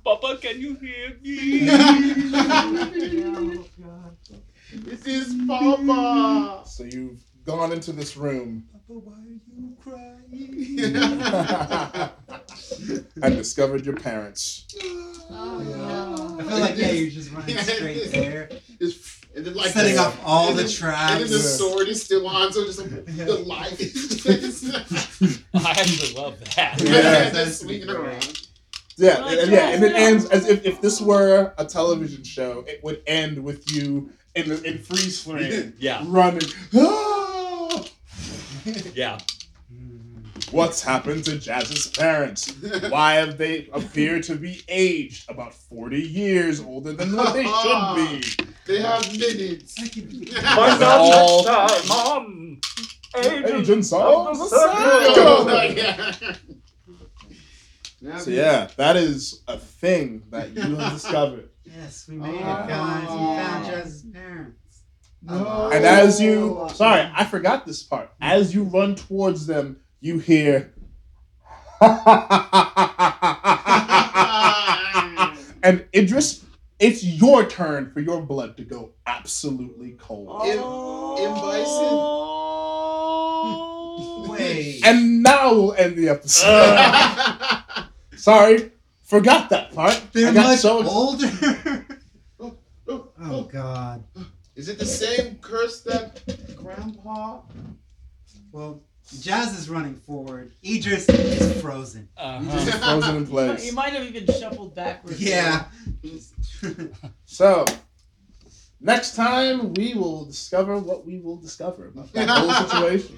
Papa, can you hear me? Oh, God. it is Papa. So you've gone into this room Papa, why are you crying? and discovered your parents. Oh, no. I feel like yeah, you're just running straight there, Just- and then like setting the- off all and the then- traps. And then the sword is still on, so just like the light is just I actually love that. Yeah. just swinging around. Yeah, Like, and, yeah, and it ends as if, if this were a television show, it would end with you in, in freeze frame Yeah, running. Ah! "Ah!" yeah. What's happened to Jazz's parents? Why have they appear to be aged about 40 years older than what they should be? They have minutes. I can Find out out next next Agents of the Oh, Circle! So yeah, that is a thing that you have discovered. Yes, we made it, guys. We found Jazz's parents. No. And as you, sorry, I forgot this part. As you run towards them, you hear, and Idris, it's your turn for your blood to go absolutely cold. Oh. In, in Bison. Wait. And now we'll end the episode. sorry, forgot that part. They're I got much so older. oh God. Is it the same curse that Grandpa? Well, Jazz is running forward. Idris is frozen. Uh-huh. frozen in place. You might have even shuffled backwards. Yeah. So, next time we will discover what we will discover about that whole situation.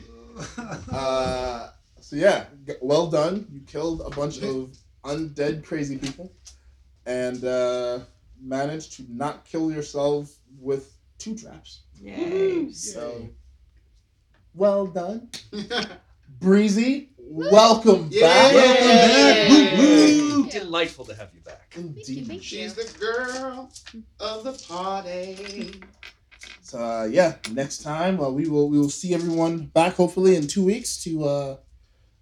Uh, so yeah, g- well done. You killed a bunch of undead crazy people, and uh, managed to not kill yourself with two traps. Yay. So, well done, Breezy. Welcome back. Welcome back. Woo, woo. Delightful to have you back. Indeed. She's the girl of the party. So uh, yeah, next time uh, we will we will see everyone back hopefully in two weeks to uh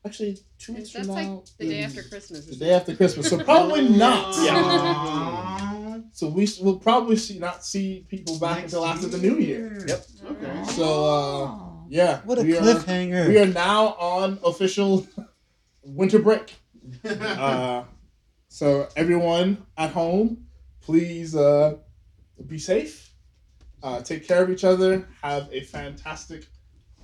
actually two weeks That's from like now. the day after Christmas. The day after Christmas, so probably not. Aw. So we s- will probably see not see people back Next until after the new year. Yep. Okay. So uh, yeah, What a we are, cliffhanger. we are now on official winter break. Uh, so everyone at home, please uh, be safe. Uh, take care of each other. Have a fantastic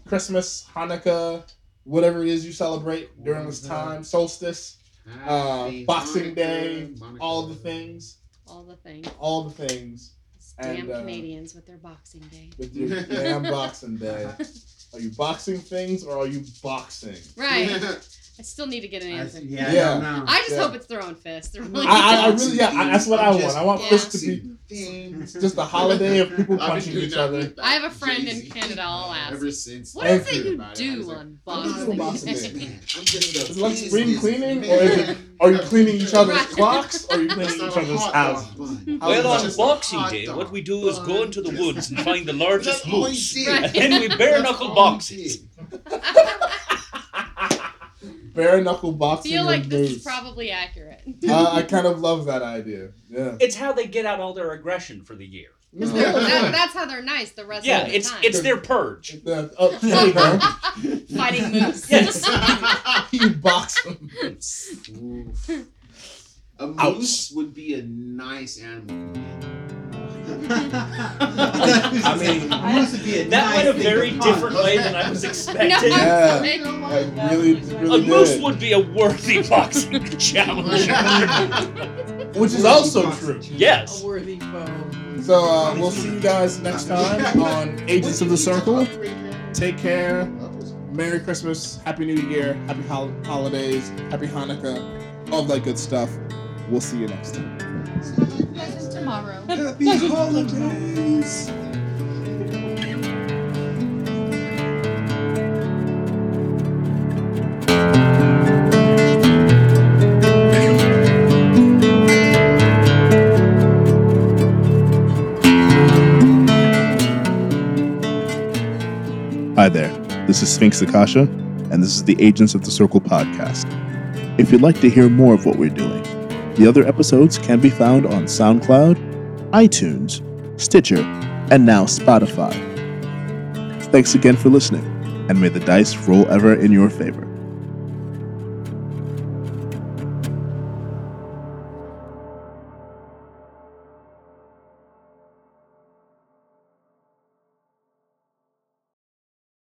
Christmas, Hanukkah, whatever it is you celebrate during this time, solstice, uh, Boxing Day, all the things, All the things. all the things Damn And, uh, Canadians with their Boxing Day. with your damn Boxing Day. Are you boxing things or are you boxing? Right. I still need to get an I- answer. yeah, Yeah. I don't know. I just Yeah. hope it's throwing fists. Really. I, I, I really, yeah, I, that's what I want. I want Yeah. fists to be Things. just a holiday of people I've punching each other. I have a friend in Canada, I'll ask. Ever since. What is it you. you About it, I do on Boxing Boxing Day? Day. I'm getting the Is it like business spring cleaning, or is it? Are you cleaning each other's clocks, or are you cleaning each other's hot houses? dog bun. Houses Well, on Boxing Day, what we do is go into the woods and find the largest That's all he moose. did. Right. And we bare knuckle That's all he boxes. Bare knuckle I boxing. feel like and this is probably accurate. Uh, I kind of love that idea. Yeah. It's how they get out all their aggression for the year. That- that's how they're nice the rest Yeah, of the it's time. it's their purge. The- oh, there you go. Fighting moose. Yes. you box them. Oof. A Ouch. moose would be a nice animal. I mean, moose would be a That nice went a very to punch. different way than I was expecting. No, Yeah. I'm saying- I really, A really moose would be a worthy boxing challenger. Which is also true. yes. A worthy foe. So uh, we'll see you guys next time on Agents of the Circle. Take care. Merry Christmas, Happy New Year, Happy hol- Holidays, Happy Hanukkah, all that good stuff. We'll see you next time. Tomorrow. Happy holidays. Hi there, this is Sphinx Akasha, and this is the Agents of the Circle podcast. If you'd like to hear more of what we're doing, the other episodes can be found on SoundCloud, iTunes, Stitcher, and now Spotify. Thanks again for listening, and may the dice roll ever in your favor.